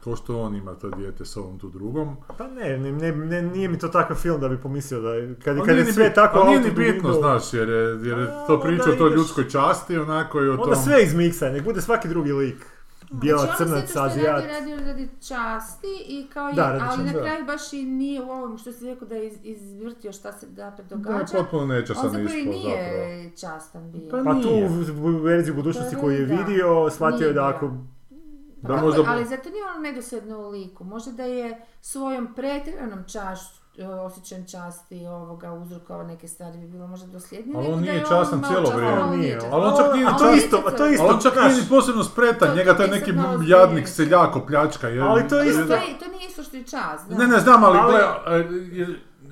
To što on ima to dijete sa ovom tu drugom. Pa ne, ne, ne, ne, nije mi to takav film da bi pomislio da je, kad, kad je ni sve bit- tako ali nije ni bitno, znaš, jer je, jer je A, to priča o onda toj ljudskoj časti, onako i o Onda tom... sve izmiksa, nek bude svaki drugi lik. Bijela, Znači, crnac, je azijat. radio, radio radi časti i kao Da, je, ali na da. kraju baš i nije u ovom što si rekao da je iz, izvrtio šta se Da, događa. potpuno On nečasan zapravo i ispod zapravo. nije častan bio. Pa Pa tu Nije. u, u verziji budućnosti Pa koju je da. vidio, shvatio je da ako... Da Kako- možda... Ali zato nije ono nedosljedno u liku. Možda da je svojom pretjeranom čaš, osjećajem časti ovoga uzrokovao neke stvari bi bilo možda dosljednije. Ali on nije je častan cijelo vrijeme. On nije, ali on čak nije to isto, to isto, Ali on čak nije ni posebno spretan, njega to taj neki jadnik seljak opljačka. Ali to je To, isto- je- to nije isto što je čast. Ne, ne znam, ali,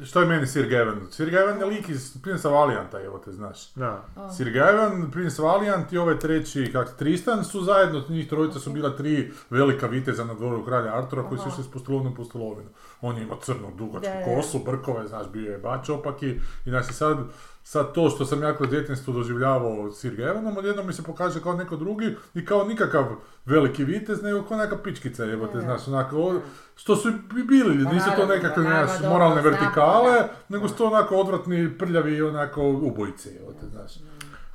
Što je meni Sir Gawain? Sir Gawain je lik iz Prince Valianta, evo te znaš. Da. Sir Gawain, Prince Valiant i ovaj treći, kak Tristan, su zajedno, njih trojica su bila tri velika viteza na dvoru kralja Artura koji su išli s postolovnom postolovinu. On je imao crnu, dugačku kosu, brkove, znaš, bio je bač opaki i znači sad, sad to što sam ja kroz djetinjstvo doživljavao Sir Gawanom, odjednom mi se pokaže kao neko drugi i kao nikakav veliki vitez, nego kao neka pičkica, evo te, Da. znaš, onako, što su i bili, Pa nisu to nekakve dobro, moralne vertikale, nego su to onako odvratni, prljavi, onako ubojice, evo te, znaš.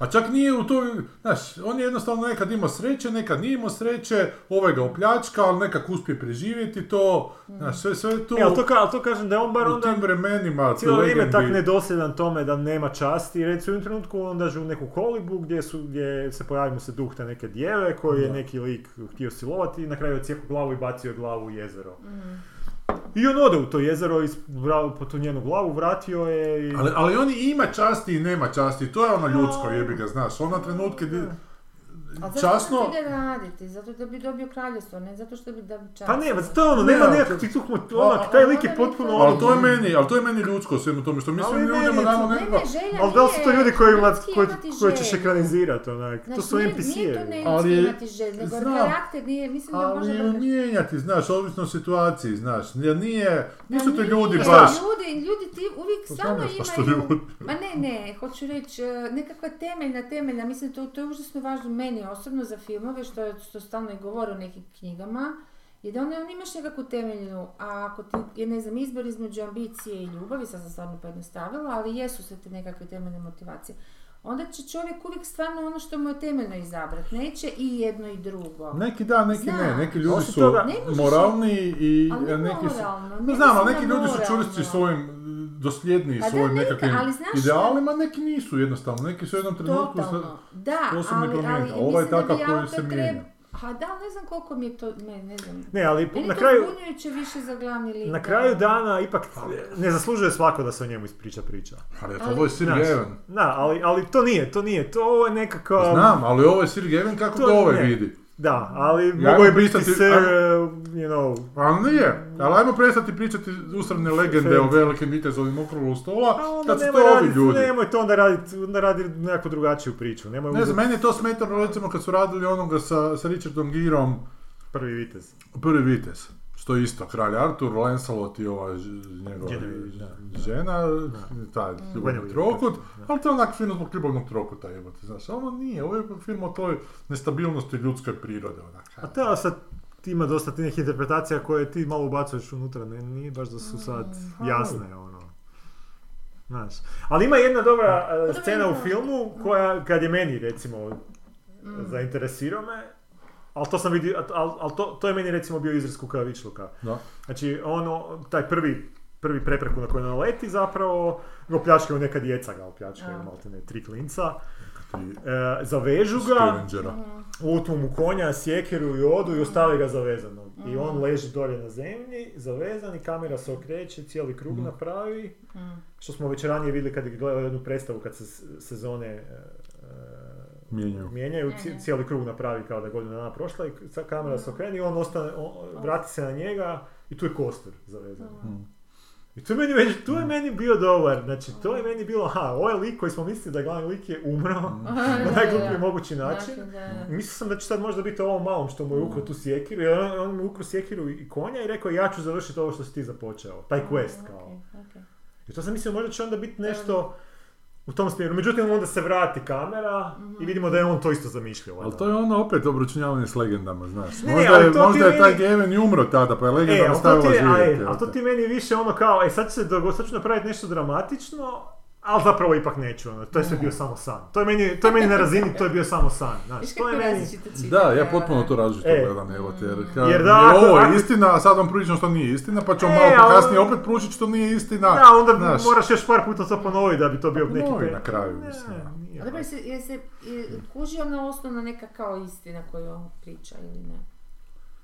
A čak nije u to, znaš, on je jednostavno nekad imao sreće, nekad nije imao sreće, ovaj ga opljačka, ali nekak uspije preživjeti to, znaš, sve, sve tu, E, ali to, ka, ali to kažem da je on bar u onda tim vremenima, cijelo vrijeme tak nedosljedan tome da nema časti. I recimo u jednom trenutku on daže u neku kolibu gdje, su, gdje se pojavio se duh te neke djeve koji je neki lik htio silovati i na kraju je glavu i bacio glavu u jezero. Mm. I on ode u to jezero i po tu njenu glavu vratio je i... Ali, ali on i ima časti i nema časti, to je ono ljudsko, jebi ga, znaš, ona trenutke di, A zašto časno... ide raditi? Zato da bi dobio kraljestvo, ne zato što bi da bi čast. Pa ne, ma to je ono, Ne, nema ali- nekakvih tuh, A- onak, taj lik je potpuno... Ali to je meni, ali to je meni ljudsko u svemu tome, što mi Ali svim ne, ljudima ne, damo Ne, nekakva... ne, želja Ali da li su to ljudi koji, koji, koji ćeš ekranizirati, onak, to Znači, su nije- NPC-evi. Nije to ne Ali- nego znam. karakter nije, mislim da Ali ju mijenjati, znaš, ovisno o situaciji, znaš, jer nije, nisu Pa to ljudi baš... Ljudi, ljudi ti uvijek Pa što imaju... Ma ne, ne, hoću reći, e, nekakva temeljna, temeljna, mislim to, to je užasno važno meni osobno za filmove, što, što stalno i govore o nekim knjigama, je da onda on imaš nekakvu temeljnu, a ako ti je, ne znam, izbor između ambicije i ljubavi, sad sam stvarno pojednostavila, ali jesu sve te nekakve temeljne motivacije, onda će čovjek uvijek stvarno ono što mu je temeljno izabrat, neće i jedno i drugo. Neki da, neki ne, Znam. neki ljudi Osim su toga- Ne moralni i Ali ne neki su... moralno, Ne ne znam, ali neki ljudi su čvrsti svojim, dosljedniji Pa svojim neka, nekakvim ali znaš idealima, neki nisu jednostavno, neki su u jednom trenutku... sa- Totalno, da, sposobni ali, ali promijeniti, a mislim ovaj takav koji se treba- mijenja. Ha da, ne znam koliko mi je to, ne, ne znam. Ne, ali Meni na kraju, to zbunjujuće više za glavni lik. na kraju dana ipak ne zaslužuje svako da se o njemu ispriča priča. Ali Ali- ovo je Sir. Da, ali, ali to nije, to nije, to ovo je nekakav... Znam, ali ovo je Sir Gawain kako To ga ovaj vidi. Da, ali Ja mogo je biti Sir, ajmo- uh, you know, Ali nije, ali ajmo prestati pričati usravne legende o velikim vitezovim okrugu stola, kad su to ovi ljudi. nemoj to onda raditi, onda radi nekakvu drugačiju priču, nemoj Ne znam, meni je to smetano recimo kad su radili onoga sa, sa Richardom Girom, prvi vitez. prvi vitez. Što je isto, kralj Artur, Lancelot i ova njegova Genevieve, da, da. žena, taj ljubavni trokut, ali to je onak film zbog ljubavnog trokuta, jebote, znaš, a ovo nije, ovo je film o toj nestabilnosti ljudske prirode, onak. A to sad ti ima dosta ti nekih interpretacija koje ti malo ubacuješ unutra, ne, nije baš da su sad Mm, jasne, ono. Znaš. Ali ima jedna dobra e, Dobro, scena u filmu koja, kad je meni, recimo, Mm. zainteresirao me, ali to sam vidio, ali, ali to, to je meni recimo bio izraz kukavičluka. Da. Znači, ono, taj prvi, prvi prepreku na koju naleti zapravo, ga opljačkaju neka djeca ga opljačkaju, ne, tri klinca. I E, zavežu ga. Mhm. utmu mu konja, sjekiru i odu i ostave ga zavezanog. I Mhm. on leži dolje na zemlji, zavezan i kamera se okreće, cijeli krug Mhm. napravi. Mm. Što smo već ranije vidjeli kad je gledao jednu predstavu kad se sezone e, Mijenjaju. mijenjaju, Mhm. ci- cijeli krug napravi kao da je godina dana prošla i kamera se okrene i on ostane, on- vrati se na njega i tu je kostur zavezan. Mhm. Mm. I to je meni, već, to je meni bio dobar, znači to je meni bilo, aha, ovaj lik koji smo mislili da je glavni lik je umro na najgluplji mogući način. Dakle, da. Mislio sam da će sad možda biti ovom malom što mu je ukrao tu sjekiru, jer on, on mu je ukrao sjekiru i konja i rekao ja ću završiti ovo što si ti započeo, taj quest kao. I to sam mislio možda će onda biti nešto u tom smjeru. Međutim, onda se vrati kamera i vidimo da je on to isto zamišljao. Ali to je ono opet obručnjavanje s legendama, znaš. Ne, Možda, je, možda je taj Geven i umro tada, pa je E, legenda ti nastavila živjeti. e, ali to ti meni više ono kao, e sad će, se sad ću napraviti nešto dramatično, ali zapravo ipak neću, ono, to je sve bio samo san. To je meni, to je meni na razini, to je bio samo san, znaš, Viš to je meni... Da, ja potpuno to različito E. gledam, evo te, jer, ka, Jer da, ako- ovo je ako- istina, a sad vam pričam što nije istina, pa ću vam E, malo ali- kasnije opet pručiti što nije istina. Da, onda znaš. moraš još par puta to ponoviti da bi to bio neki... Ponovi na kraju, Ne, mislim. nije A dobro, baš. je se, je se je, kuži ona osnovna neka kao istina koju on priča ili ne?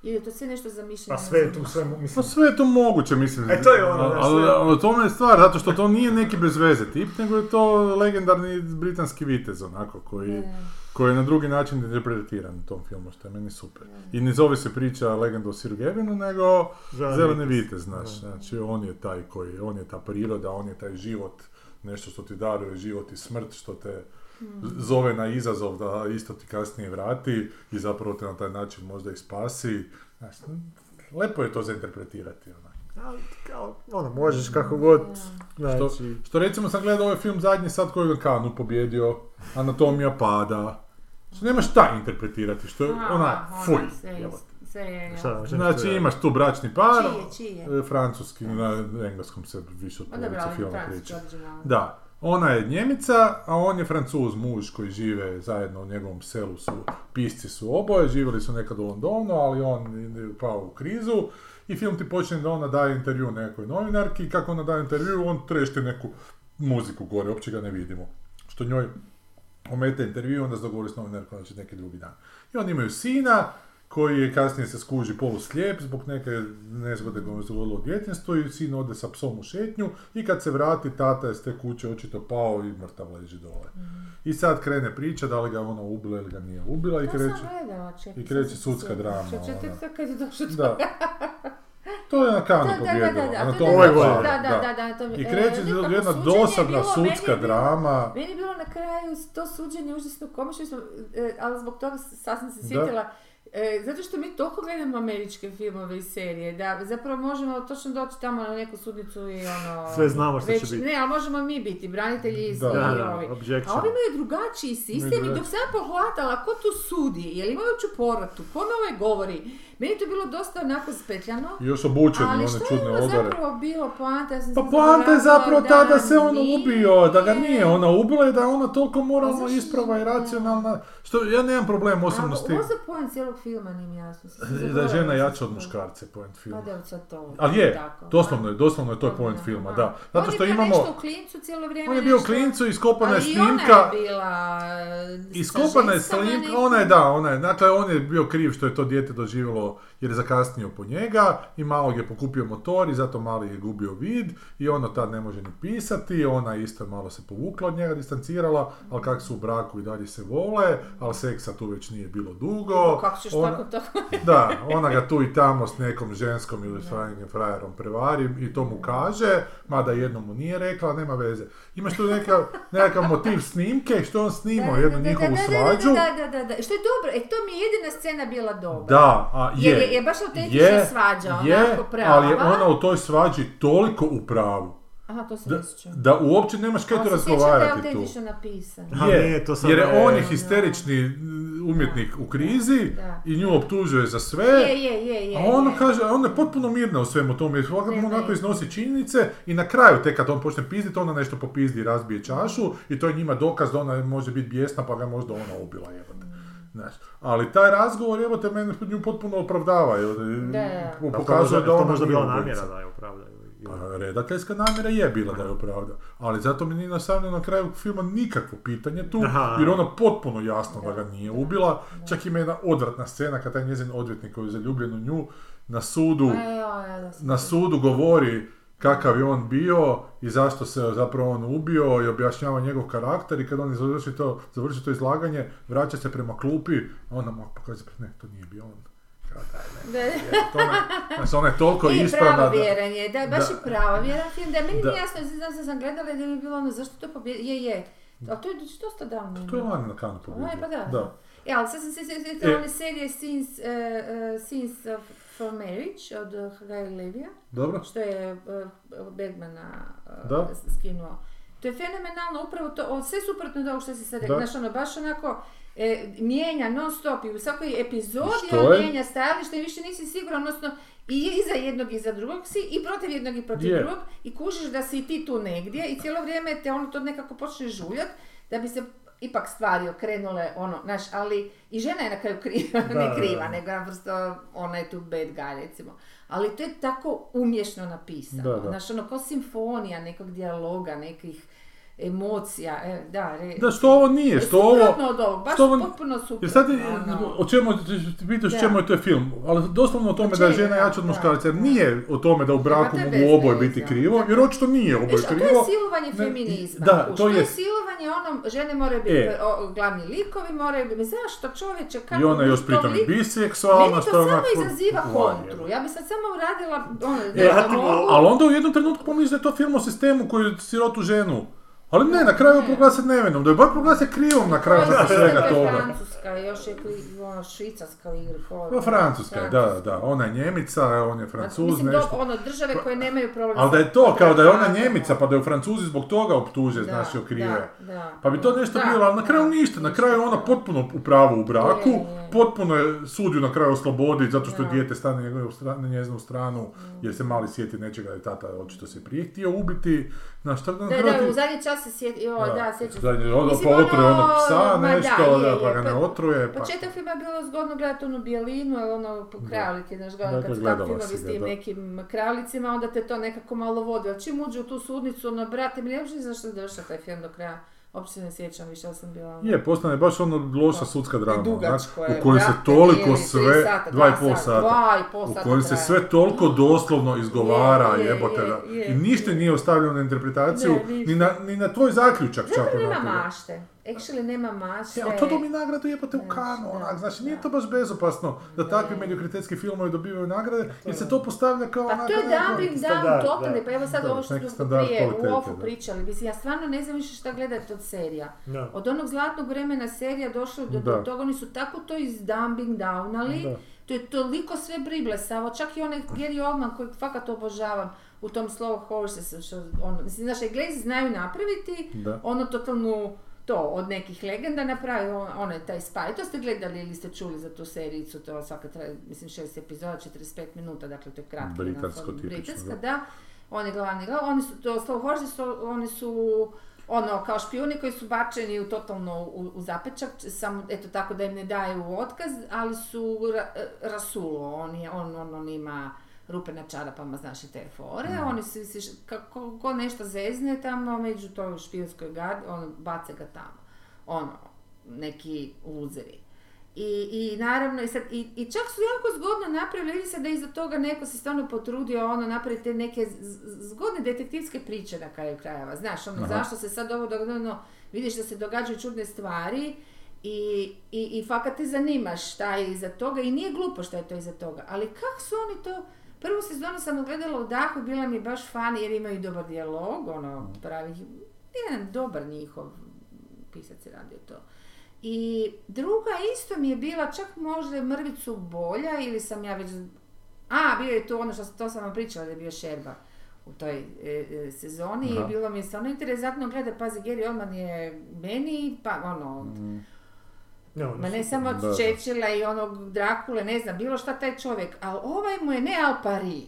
Ili je to sve nešto zamišljeno? Pa sve je tu, sve, mu- Pa mislim, sve je to moguće, mislim. E, to je ono, Ali sve- ali u tome je stvar, zato što to nije neki bez veze tip, nego je to legendarni britanski vitez, onako, koji, Ne. koji je na drugi način interpretiran u tom filmu, što je meni super. I ne zove se priča Legenda o Sir Gevinu, nego Zeleni Zeleni vitez. vitez, znaš. Znači, on je taj koji, on je ta priroda, on je taj život, nešto što ti daruje život i smrt, što te zove na izazov da isto ti kasnije vrati i zapravo te na taj način možda i spasi. Znaš, lepo je to zainterpretirati, onak. ali kao, ono, možeš kako god, Što, znači... što recimo sam gledao ovaj film zadnji sad koji je Kanu pobjedio, Anatomija pada. Što nema šta interpretirati, što je onak, ono, fuj. Šta, Znači imaš tu bračni par, Čije, čije? e, francuski, na engleskom se više od polovice filma priča. Da, ona je Njemica, a on je Francuz, muž koji žive zajedno u njegovom selu su, pisci su oboje, živjeli su nekad u Londonu, ali on je pao u krizu i film ti počne da ona daje intervju nekoj novinarki i kako ona daje intervju, on trešti neku muziku gore, uopće ga ne vidimo. Što njoj omete intervju, onda se dogovori s novinarkom će neki drugi dan. I oni imaju sina, koji je kasnije se skuži poluslijep zbog neke nezgode koje se u djetinstvu i sin ode sa psom u šetnju i kad se vrati tata je s te kuće očito pao i mrtav leži dole. I sad krene priča da li ga ona ubila ili ga nije ubila i kreće... i kreće sudska drama, Čekaj, čekaj, ono. kad je došlo do Da. To je na kanu Da, da, da, pobjedilo. da, da, to da, da, da, da, da, to I e, kreće nekako jedna dosadna meni je sudska bilo- drama. Meni je bilo na kraju to suđenje užasno komično, e, ali zbog toga s- sad sam se Da. sjetila, e, zato što mi toliko gledamo američke filmove i serije, da zapravo možemo točno doći tamo na neku sudnicu i ono... Sve znamo što će već- biti. Ne, ali možemo mi biti branitelji i Da. Da, ovi. A ovi imaju drugačiji sistem i dok sam pohvatala ko tu sudi, jel imaju ću poratu, ko na ovaj govori. Meni je to bilo dosta onako spetljano. I još obučen u Ali one što je čudne ovo odore. zapravo bilo poanta? Ja sam Pa poanta je zapravo ta da se on nije- ubio, da ga nije ona ubila i da je ona toliko moralno isprava i racionalna, što ja nemam problem osobno s Ali tim. ovo za point cijelog filma nije mi jasno. Da je žena jača od muškarca, point Pa filma. da, sad to. Ali je, tako, doslovno je, doslovno je to aha. filma, da. Zato On što je bio imamo, nešto u klincu cijelo vrijeme. on je bio u klincu, iskopana je Ali i ona snimka, je bila... Iskopana je snimka, ona je da, ona je, dakle on je bio kriv što je to dijete doživjelo or jer je zakasnio po njega i malog je pokupio motor i zato mali je gubio vid i ono tad ne može ni pisati, ona isto malo se povukla od njega, distancirala, ali kak su u braku i dalje se vole, ali seksa tu već nije bilo dugo. Kako ćeš Ona- tako to... Da, ona ga tu i tamo s nekom ženskom ili frajerom frajerom prevari i to mu kaže, mada jednom mu nije rekla, nema veze. Imaš tu neka, nekakav motiv snimke, što on snimao, jednu njihovu da, da, svađu. Da, da, da, da. Što je dobro, e to mi je jedina scena bila dobra. Da, a je. Jer je- je baš autentična svađa, je, onako prava. ali je ona u toj svađi toliko u pravu. Aha, to se Da, da uopće nemaš kaj tu Ali se sjećam da je razgovarati tu. autentično napisan. A Je, nije, to sam jer je on je histerični umjetnik u krizi Da. i nju optužuje za sve. Je, je, je, je. A ona je. kaže, a ona je potpuno mirna u svemu tome, svakako Ne, onako iznosi činjenice i na kraju, tek kad on počne pizditi, ona nešto popizdi i razbije čašu i to je njima dokaz da ona može biti bijesna pa ga je možda ona ubila, jebote. Znaš, ali taj razgovor, jebote, mene nju potpuno opravdava, Da. po- Jel to pokazuje možda, da jel to ona možda bila namjera da je opravdaju? Pa, redateljska namjera je bila da je opravda, ali zato mi nije nastavljeno na kraju filma nikakvo pitanje tu, Aha. jer ona potpuno jasno da ga nije ubila, čak ima jedna odvratna scena kad taj njezin odvjetnik koji je zaljubljen u nju na sudu, E, da na sudu govori kakav je on bio i zašto se zapravo on ubio i objašnjava njegov karakter i kad on završi to, završi to izlaganje, vraća se prema klupi, a ona mu pokazuje, ne, to nije bio on. Kao daj, ne. Da, To ona, znači, ona je toliko I ispravna. pravo da- je, da, baš da. je pravo vjeran film, da meni Da. nije jasno, znam da sam gledala da mi je bilo ono, zašto to pobjedi, je, je, ali to je dosta davno. To je na kanu pobjedio. Aj, pa da. Da. E, ali sad sam se sjetila E. one serije eh, eh, Scenes of, for Marriage od uh, Guy Levija, Dobro? što je uh, Bergmana uh, Da. skinuo. To je fenomenalno, upravo to, o, sve suprotno od ovog što si sad rekao, znaš ono, baš onako, e, mijenja non stop i u svakoj epizodi Što on je? mijenja stajalište i više nisi siguran, odnosno i iza jednog i za drugog si i protiv jednog i protiv Je. drugog i kužiš da si i ti tu negdje i cijelo vrijeme te ono to nekako počne žuljat da bi se ipak stvari okrenule, ono, znaš, ali i žena je na kraju kriva, Da, ne da, kriva, da. nego naprosto ona je tu bad guy, recimo. Ali to je tako umješno napisano, Da, da. znaš, ono, kao simfonija nekog dijaloga, nekih emocija, e, da, re, Da, što ovo nije, što ovo... od ovog, baš što ovo- potpuno suprotno. Jer sad, je- ono. o čemu, ti pitaš Da. čemu je to film, ali doslovno o tome da je čemu, žena jača od da, muškarca, jer da. nije o tome da u braku to je mogu oboje biti krivo, jer očito nije oboje a to je krivo. silovanje Ne, feminizma. da, kuš, to je- je silovanje onom, žene moraju biti, E. o, glavni likovi moraju biti, zašto čovječe, kako I ona je još to pritom lik- biseksualna, Meni što to je samo onako... izaziva kontru. Ja bi sad samo uradila, ono, E, ne znam, Ali onda u jednom trenutku pomisli da je to film o sistemu koji sirotu ženu. Ali ne, na kraju Ne. proglase nevinom, da je bar proglase krivom na kraju nakon svega To je toga. Francuska, još je ono, švicarska ili No, Francuska je, da, da, ona je Njemica, on je Francuz, Mislim, do, nešto. ono, države koje nemaju problem Ali da je to, kao da je ona. Njemica, pa da je u Francuzi zbog toga optuže, Da, znaš, i okrive. da, da, Pa bi to nešto bilo, ali na kraju ništa, na kraju je ona potpuno u pravu u braku, Je, je. potpuno je sudju na kraju oslobodi zato što dijete stane na njezinu stranu, jer se mali sjeti nečega da je tata očito se prije htio ubiti, na što na Da, da, u zadnji čas se sjeti, joj, da, sjećam se. Zadnji, ono, Mislim, pa otruje onog psa, ma da, nešto, je, da, je, pa ga ne pa- otruje, pa... Početak filma je bilo zgodno gledati onu bijelinu, ali ono po kralike, znaš, gledam Dakle, kad su tako filmovi s tim da. nekim kralicima, onda te to nekako malo vodi. Ali čim uđu u tu sudnicu, ono, brate, mi ne možeš zašto je došao taj film do kraja. Uopće se ne sjećam više, ali sam bila... ono- Je, postane baš ono loša sudska drama, Dugačko znaš, je, u kojoj se toliko sve, sata, dva i pol sata, sata, dva i pol u sata kojem se traje. sve toliko doslovno izgovara, Je, je, jebote, je, I ništa je. nije ostavljeno na interpretaciju, Ne, ni na, ni na tvoj zaključak čak. Zapravo nema mašte. Actually nema mašte. E, ali to dobi nagradu jebote u kanu, onak, znači nije to baš bezopasno da takvi mediokritetski filmovi dobivaju nagrade, jer se to postavlja kao Pa onako to je dumping down totalni, pa evo sad ovo što smo prije u ofu pričali, mislim, ja stvarno ne znam više šta gledati od serija. Od onog zlatnog vremena serija došlo do, toga, oni su tako to iz dumping downali, to je toliko sve priblesavo, čak i onaj Gary Oldman kojeg fakat obožavam u tom Slow Horses, što ono, mislim, znaš, Englezi znaju napraviti Da. ono totalnu to od nekih legenda napravi on, ono je taj spaj. To ste gledali ili ste čuli za tu serijicu, to svaka traje, mislim, šest epizoda, 45 minuta, dakle to je kratko. Britansko Britanska, da. da. On je glavni glavni, oni su, to Slow Horses, su- oni su ono, kao špijuni koji su bačeni u totalno u, u zapečak, samo eto tako da im ne daju otkaz, ali su ra, rasulo, on, je, on, on, on ima rupe na čarapama, znaš i te fore, Mhm. oni se, se kako ko nešto zezne tamo među toj špijunskoj gard, on bace ga tamo, ono, neki luzeri. I, i naravno, i, sad, i, i čak su jako zgodno napravili, vidi se da iza toga neko se stvarno potrudio ono napraviti te neke z- zgodne detektivske priče na kraju krajeva. Znaš, ono, Aha. zašto se sad ovo događa, ono, vidiš da se događaju čudne stvari i, i, i fakat te zanimaš šta je iza toga i nije glupo šta je to iza toga. Ali kako su oni to, prvu sezonu sam gledala u dahu, bila mi je baš fan jer imaju dobar dijalog, ono, pravi, jedan dobar njihov pisac je radio to. I druga isto mi je bila čak možda mrvicu bolja ili sam ja već... A, bio je to ono što to sam vam pričala da je bio Šerba u toj e, e, sezoni Aha. i bilo mi je stvarno interesantno gledati, pazi, Gary Oldman je meni, pa ono, Mm, Ne, ma ne su- samo od. Churchilla i onog Drakule, ne znam, bilo šta taj čovjek, ali ovaj mu je ne Al Pari,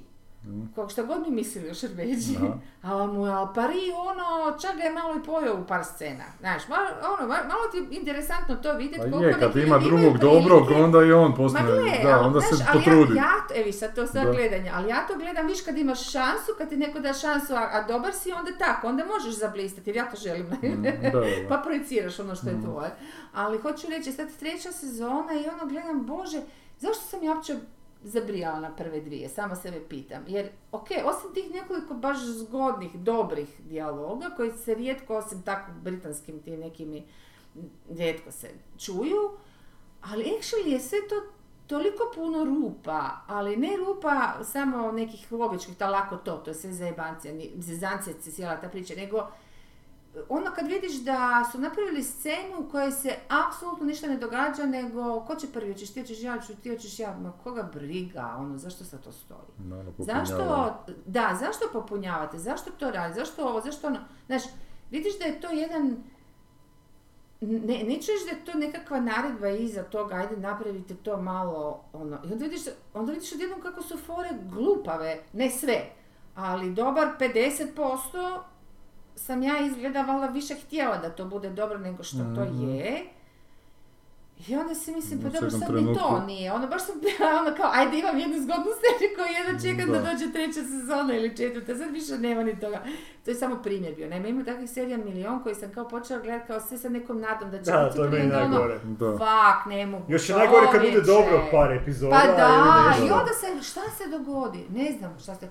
Mm. kog šta god mi mislili o Šerbeđi, Aha. ali mu je Al Pari ono, čak ga je malo i pojao u par scena, znaš, malo, ono, ma- malo ti je interesantno to vidjeti Pa koliko je, kad ima drugog dobrog, prilike. onda i on postane, da, ali, onda znaš, se ali potrudi. Ja, ja, evi sad to sad Da. gledanje, ali ja to gledam, viš kad imaš šansu, kad ti neko da šansu, a, a dobar si, onda tako, onda možeš zablistati, jer ja to želim. Mm, da, pa projiciraš ono što je Mm. tvoje. Ali hoću reći, sad treća sezona i ono gledam, bože, zašto sam ja uopće zabrijala na prve dvije, sama sebe pitam. Jer, ok, osim tih nekoliko baš zgodnih, dobrih dijaloga, koji se rijetko, osim tako britanskim tim nekim, rijetko se čuju, ali actually je sve to toliko puno rupa, ali ne rupa samo nekih logičkih, ta lako to, to je sve zajebancija, zezancija cijela ta priča, nego ono kad vidiš da su napravili scenu u kojoj se apsolutno ništa ne događa, nego ko će prvi, hoćeš ti, hoćeš ja, hoćeš ti, hoćeš ja, ma koga briga, ono, zašto sad to stoji? Malo popunjava. Zašto, da, zašto popunjavate, zašto to radite, zašto ovo, zašto ono, znaš, vidiš da je to jedan, ne, neću reći da je to nekakva naredba iza toga, ajde napravite to malo, ono, i onda vidiš, onda vidiš odjednom kako su fore glupave, ne sve, ali dobar 50% sam ja izgleda valjda više htjela da to bude dobro nego što to Mhm. je. I onda si mislim, pa dobro, sad ni to trenutku. nije. Ono baš sam bila ono kao, ajde imam jednu zgodnu seriju koju jedno čekam da. Da. dođe treća sezona ili četvrta, sad više nema ni toga. To je samo primjer bio. Naime, ima takvih serija milion koji sam kao počela gledati kao sve sa nekom nadom da će Da, biti to je meni ono, najgore. Da. Fuck, ne mogu. Još je najgore kad bude dobro par epizoda. Pa da, i onda se, šta se dogodi? Ne znam šta se...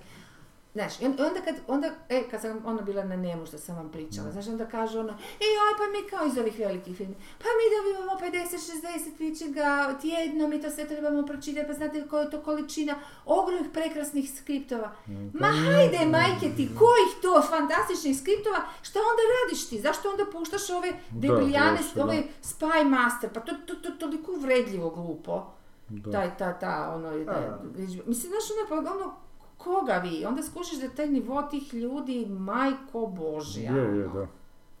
Znaš, i on- onda kad, onda, e, kad sam ono bila na Nemu što sam vam pričala, znaš, onda kaže ono, e, aj, pa mi kao iz ovih velikih filma, pa mi dobivamo 50-60 pitchinga tjedno, mi to sve trebamo pročitati, pa znate koja je to količina ogromnih prekrasnih skriptova. Ma hajde, majke ti, kojih to fantastičnih skriptova, šta onda radiš ti? Zašto onda puštaš ove da. ove Spy Master, pa to, to, to toliko uvredljivo glupo Da. taj, ta, ta, ono, da, Da. mislim, znaš, ono, pa ono, koga vi? Onda skužiš da taj nivo tih ljudi, majko Božja. Je, je, ono. da.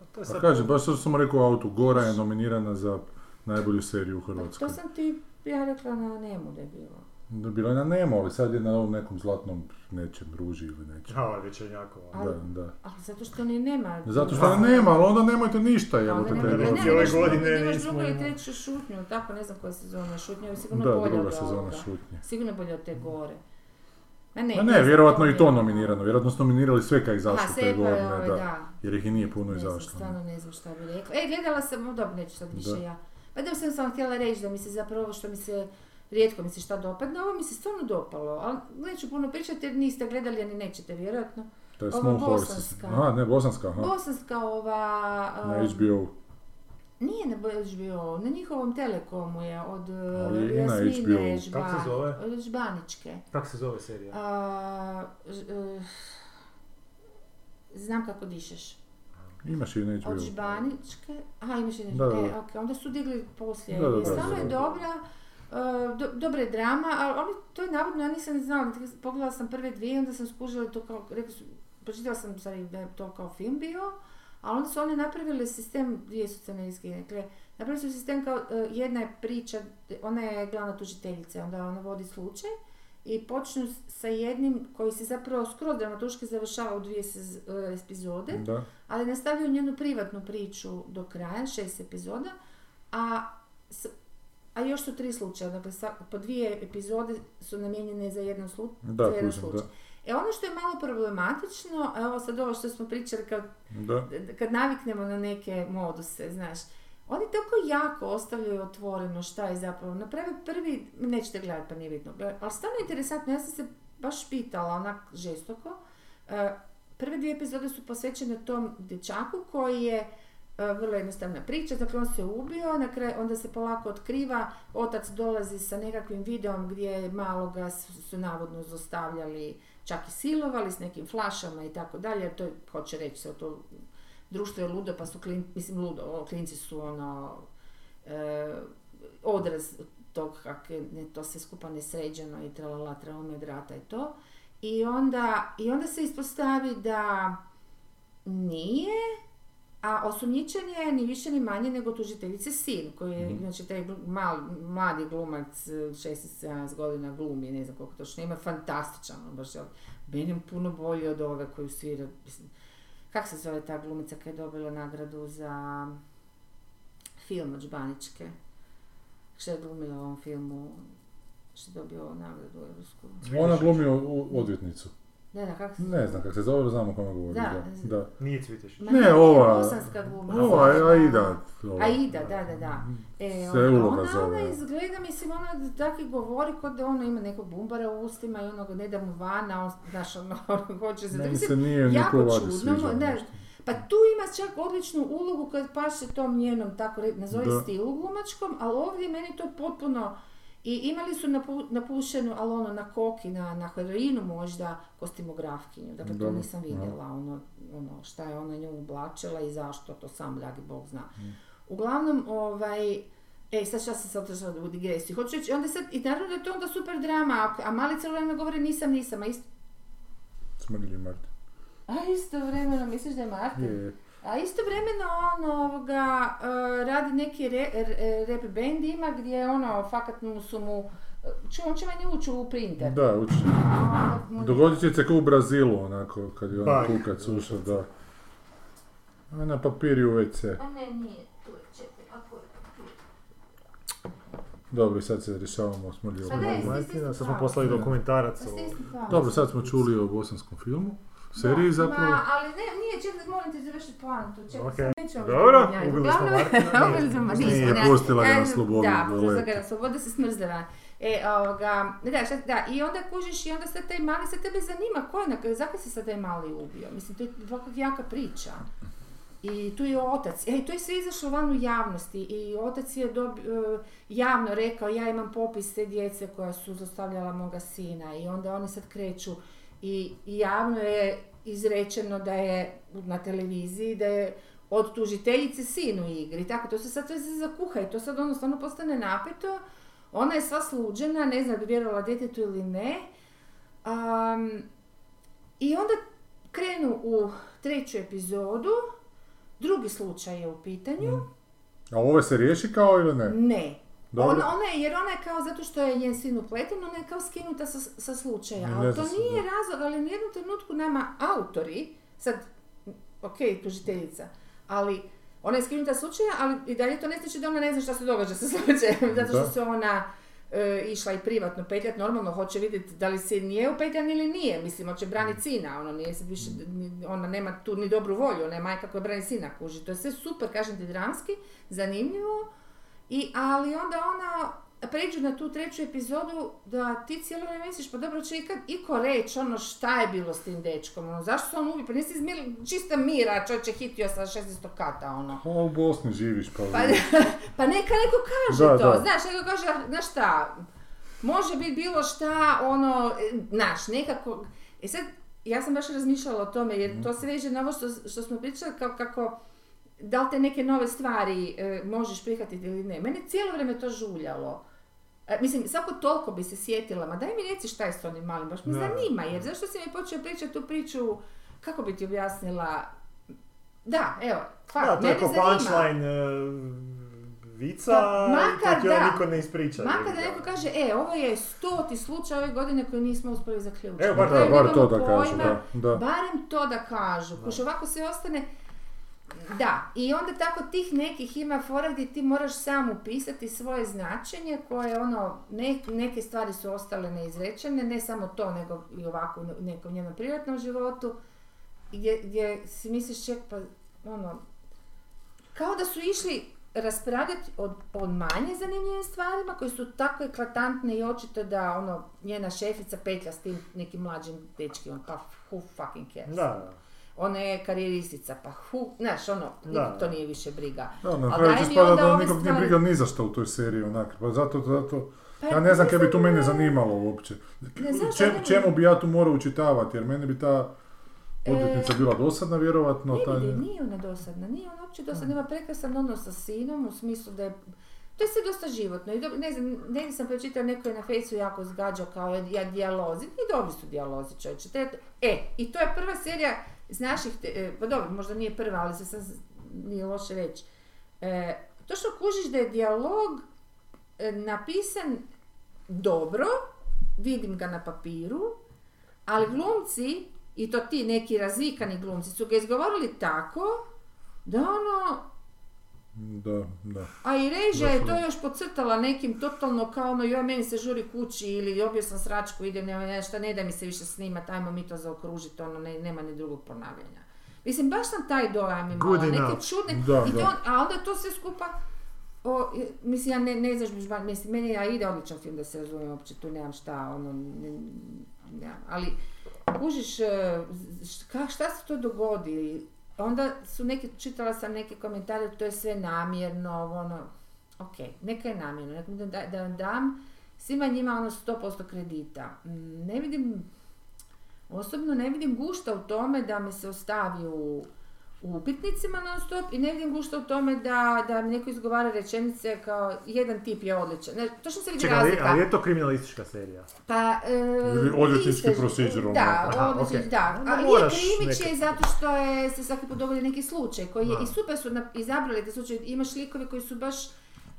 To je Pa sad- kažem, baš što sam rekao autu, Gora je nominirana za najbolju seriju u Pa Hrvatskoj. to sam ti, ja rekla na Nemu da je bilo. Da, Bila je na Nemo, ali sad je na ovom nekom zlatnom nečem, ruži ili nečem. A, večernjakova. Ali- Da, da. Ali zato što ni nema... Zato što ne nema, ali onda nemojte ništa, Pa nema, te ne, godine. ne, Ove godine nismo drugu i treću šutnju, tako, ne znam koja sezona šutnja, ali sigurno Da, bolje druga od sezona ovoga. šutnje. Sigurno bolje od te gore. Ma ne, Ma ne vjerojatno i to nominirano, vjerojatno su nominirali sve kaj Aha, izašlo te pa, godine, ovaj, da. da. Jer ih i nije puno Ne znam, izašlo. stvarno ne znam šta bi rekla. E, gledala sam, no dobro, neću sad više Da. ja. Pa da sam samo htjela reći da mi se zapravo što mi se rijetko mi se šta dopadne, ovo mi se stvarno dopalo, ali neću puno pričati jer niste gledali, ni nećete vjerojatno. To je Small Horses. bosanska. Aha, ne, bosanska, aha. Bosanska ova... Na um, HBO. Nije na HBO, na njihovom telekomu je od Ali na Jasmine HBO. Žba, Kako se zove? od Žbaničke. Kako se zove serija? A, ž- uh, znam kako dišeš. Imaš i na Od HBO. Žbaničke, aha imaš i Da, da, e, onda su digli poslije. Da, da, da, stvarno je dobra, uh, do, dobra je drama, ali oni, to je navodno, ja nisam znala, pogledala sam prve dvije, onda sam skužila to kao, rekli su, pročitala sam stvari da je to kao film bio, ali onda su oni napravili sistem, dvije su scenarijske, dakle, napravili su sistem kao, uh, jedna je priča, ona je glavna tužiteljica, onda ona vodi slučaj, i počnu sa jednim koji se zapravo skroz dramatuški završava u dvije sez- uh, epizode, Da. ali nastavljaju njenu privatnu priču do kraja, šest epizoda, a, s- a još su tri slučaja, dakle sa- po dvije epizode su namijenjene za jedan, slu, Da, za jedan kužim, slučaj. da. E ono što je malo problematično, evo sad ovo što smo pričali kad, Da. kad naviknemo na neke moduse, znaš, oni tako jako ostavljaju otvoreno šta je zapravo. Naprave prvi, nećete gledati pa nije bitno, ali stvarno je interesantno, ja sam se baš pitala onak žestoko. E, Prve dvije epizode su posvećene tom dječaku koji je e, vrlo jednostavna priča, dakle on se ubio, na kraju onda se polako otkriva, otac dolazi sa nekakvim videom gdje maloga su, su navodno zostavljali, čak i silovali s nekim flašama i tako dalje, to je, hoće reći se, to društvo je ludo, pa su klin, mislim ludo, o, klinci su ono, e, odraz tog kak je ne, to sve skupa nesređeno i tralala, tralome drata i to. I onda, I onda se ispostavi da nije, a osumnjičen je ni više ni manje nego tužiteljice sin, koji je, znači taj mal, mladi glumac, eh, 16-17 godina glumi, ne znam koliko točno ima, fantastičan, on baš je, meni je puno bolji od ove koju svira, mislim, kak se zove ta glumica koja je dobila nagradu za film od Žbaničke? Što je glumila u ovom filmu? Što je dobio nagradu europsku? Ona glumi odvjetnicu. Ne, da, kako se Ne znam kako se zove, znamo kome govori. Da. Da. da. Nije Cvitešić. Ma Ne, ova- Bosanska gluma. Ova je Aida. ova. Aida, da, da, da. E, Se ona, uloga ona, zove. ona izgleda, mislim, ona tako i govori kod da ona ima nekog bumbara u ustima i onoga ne da mu vana, on, znaš, ono, hoće se... Meni mislim, se nije jako čudno, sviđa. ne, nešto. Pa tu ima čak odličnu ulogu kad paše tom njenom, tako nazovi Da. stilu glumačkom, ali ovdje meni to potpuno I imali su napu, napušenu, ali ono na koki, na, na heroinu možda, kostimografkinju. Dakle, to Dobro, nisam da. vidjela, ono, ono, šta je ona nju oblačila i zašto, to sam, dragi Bog zna. Uglavnom, ovaj, e, sad šta sam sad otišla u digresiju. Hoću reći, onda sad, i naravno da je to onda super drama, a, a mali cijelo govori nisam, nisam, a isto, Smrljivi Martin. a isto vremeno, misliš da je Martin? Je, A isto vremeno on ovoga, e, radi neki re, re- rap band ima gdje ono, fakat mu su mu, ču, on će meni ući u printer. Da. A, mu- Dogodit će se kao u Brazilu, onako, kad je Pa. on kukac ušao, da. A na papiri u WC. A ne, nije, tu je, čekaj, a tu je papir. Dobro, sad se rješavamo smrljivo. Pa Martina, sad smo poslali dokumentarac. Pa pa. Dobro, sad smo čuli o bosanskom filmu, seriji Da, zapravo. Ma, ali ne, nije, čekaj, molim te završiti poantu, čekaj, Ok. sad neću Dobro, ubili smo Martina, ubili smo Martina, Nije, pustila ga na E, slobodu, Da, pustila ga na slobodu, se smrzava. E, ovoga, da, šta, da, i onda kužiš i onda sad taj mali, sad tebe zanima ko je, zakaj se sad taj mali ubio? Mislim, to je ovakva jaka priča. I tu je otac, e, to je sve izašlo van u javnosti i otac je dobi- e, javno rekao ja imam popis te djece koja su zlostavljala moga sina i onda oni sad kreću i, i javno je izrečeno da je na televiziji da je od tužiteljice sin u igri, tako to se sad sve zakuha i to sad ono stvarno postane napeto, ona je sva sluđena, ne zna da vjerovala djetetu ili ne, Am, i onda krenu u treću epizodu, drugi slučaj je u pitanju, A ovo se riješi kao ili ne? ne. Dobro. Ona, ona je, jer ona je kao zato što je njen sin upleten, ona je kao skinuta sa, sa slučaja. Ne Ali to se, nije da. razlog, ali u jednom trenutku nama autori, sad, ok, tužiteljica, ali ona je skinuta sa slučaja, ali i dalje to ne znači da ona ne zna šta se događa sa slučajem, zato što Da. se ona e, išla i privatno petljat, normalno hoće vidjeti da li sin je upetljan ili nije, mislim, hoće braniti sina, ono nije sad više, ona nema tu ni dobru volju, ona je majka koja brani sina, kuži, to je sve super, kažem ti, dramski, zanimljivo, i, ali onda ona pređu na tu treću epizodu da ti cijelo vrijeme misliš, pa dobro će ikad iko reći ono šta je bilo s tim dečkom, ono, zašto se on ubio, pa nisi izmir, čista mira, čovječe hitio sa 600 kata, ono. A u Bosni živiš pa... Pa, pa neka neko kaže Da, to, da. znaš, neko kaže, znaš šta, može biti bilo šta, ono, znaš, nekako, e sad, ja sam baš razmišljala o tome, jer to se veže na ovo što, što smo pričali, kao kako, da li te neke nove stvari e, možeš prihvatiti ili ne. Mene cijelo vrijeme to žuljalo. E, mislim, svako toliko bi se sjetila, ma daj mi reci šta je s onim malim, baš me Da. zanima, jer zašto si mi počeo pričati tu priču, kako bi ti objasnila, da, evo, fakt, Da, to je kao zanima. punchline e, vica, Pa, i makar onda da. niko ne ispriča. Makar da neko kaže, e, ovo je stoti slučaj ove godine koji nismo uspjeli zaključiti. Evo, bar Da, bar nemamo to da kažu, da, da. Barem to da kažu. Kuš, ovako sve ostane... Da, i onda tako tih nekih ima fora gdje ti moraš sam upisati svoje značenje koje ono, ne- neke stvari su ostale neizrečene, ne samo to, nego i ovako u nekom njenom privatnom životu, gdje, gdje si misliš ček pa ono, kao da su išli raspravljati o, o manje zanimljivim stvarima koje su tako eklatantne i očito da ono, njena šefica petlja s tim nekim mlađim dečkim, pa who fucking cares. Da, da. Ona je karijeristica, pa hu, znaš, ono, Da. nikog to nije više briga. Da, na kraju će mi spada da nikog nije briga ni za što u toj seriji onak. Pa zato, zato, Pa ja ne znam kaj bi tu mene zanimalo uopće. Ne, zašto Čem- ne bi- čemu bi ja tu morao učitavati, jer meni bi ta odvjetnica bila dosadna, vjerovatno. Ne ta- vidi, nije ona dosadna, nije ona uopće dosadna, ima prekrasan odnos sa sinom u smislu da je to je sve dosta životno i dobro, ne znam, negdje sam pročitala neko je na fejsu jako zgađao kao ja dijalozi, i dobri su dijalozi čovječe. To je- E, i to je prva serija iz naših, te- e, pa dobro, možda nije prva, ali se sad nije loše reći. E, to što kužiš da je dijalog e, napisan dobro, vidim ga na papiru, ali glumci, i to ti neki razvikani glumci, su ga izgovorili tako da ono, Da, da. a i režija je to još podcrtala nekim totalno kao ono, joj meni se žuri kući ili dobio sam sračku, idem, nema nešto, ne da mi se više snimat, ajmo mi to zaokružiti, ono, ne, nema ni drugog ponavljanja. Mislim, baš sam taj dojam imala, Good neke enough. čudne, Da, i da. a onda to sve skupa, o, mislim, ja ne, ne znaš, mislim, meni ja ide odličan film da se razumijem, uopće tu nemam šta, ono, ne, nemam, ali kužiš, e, š- ka, šta se to dogodi, onda su neki, čitala sam neke komentare, to je sve namjerno, ono, ok, neka je namjerno, da, da vam dam svima njima ono 100% kredita. Mm, Ne vidim, osobno ne vidim gušta u tome da me se ostavi u u upitnicima non stop i ne vidim gušta u tome da, da mi neko izgovara rečenice kao jedan tip je odličan. Ne, točno se vidi Čekaj, ali, razlika. ali je to kriminalistička serija? Pa, e, Ili odvjetnički procedural, Da, Aha, odvjetnički, okej. da. Onda Ali je krimić je zato što je se svaki put dogodi neki slučaj koji je, Da. i super su na- izabrali te slučaj, imaš likove koji su baš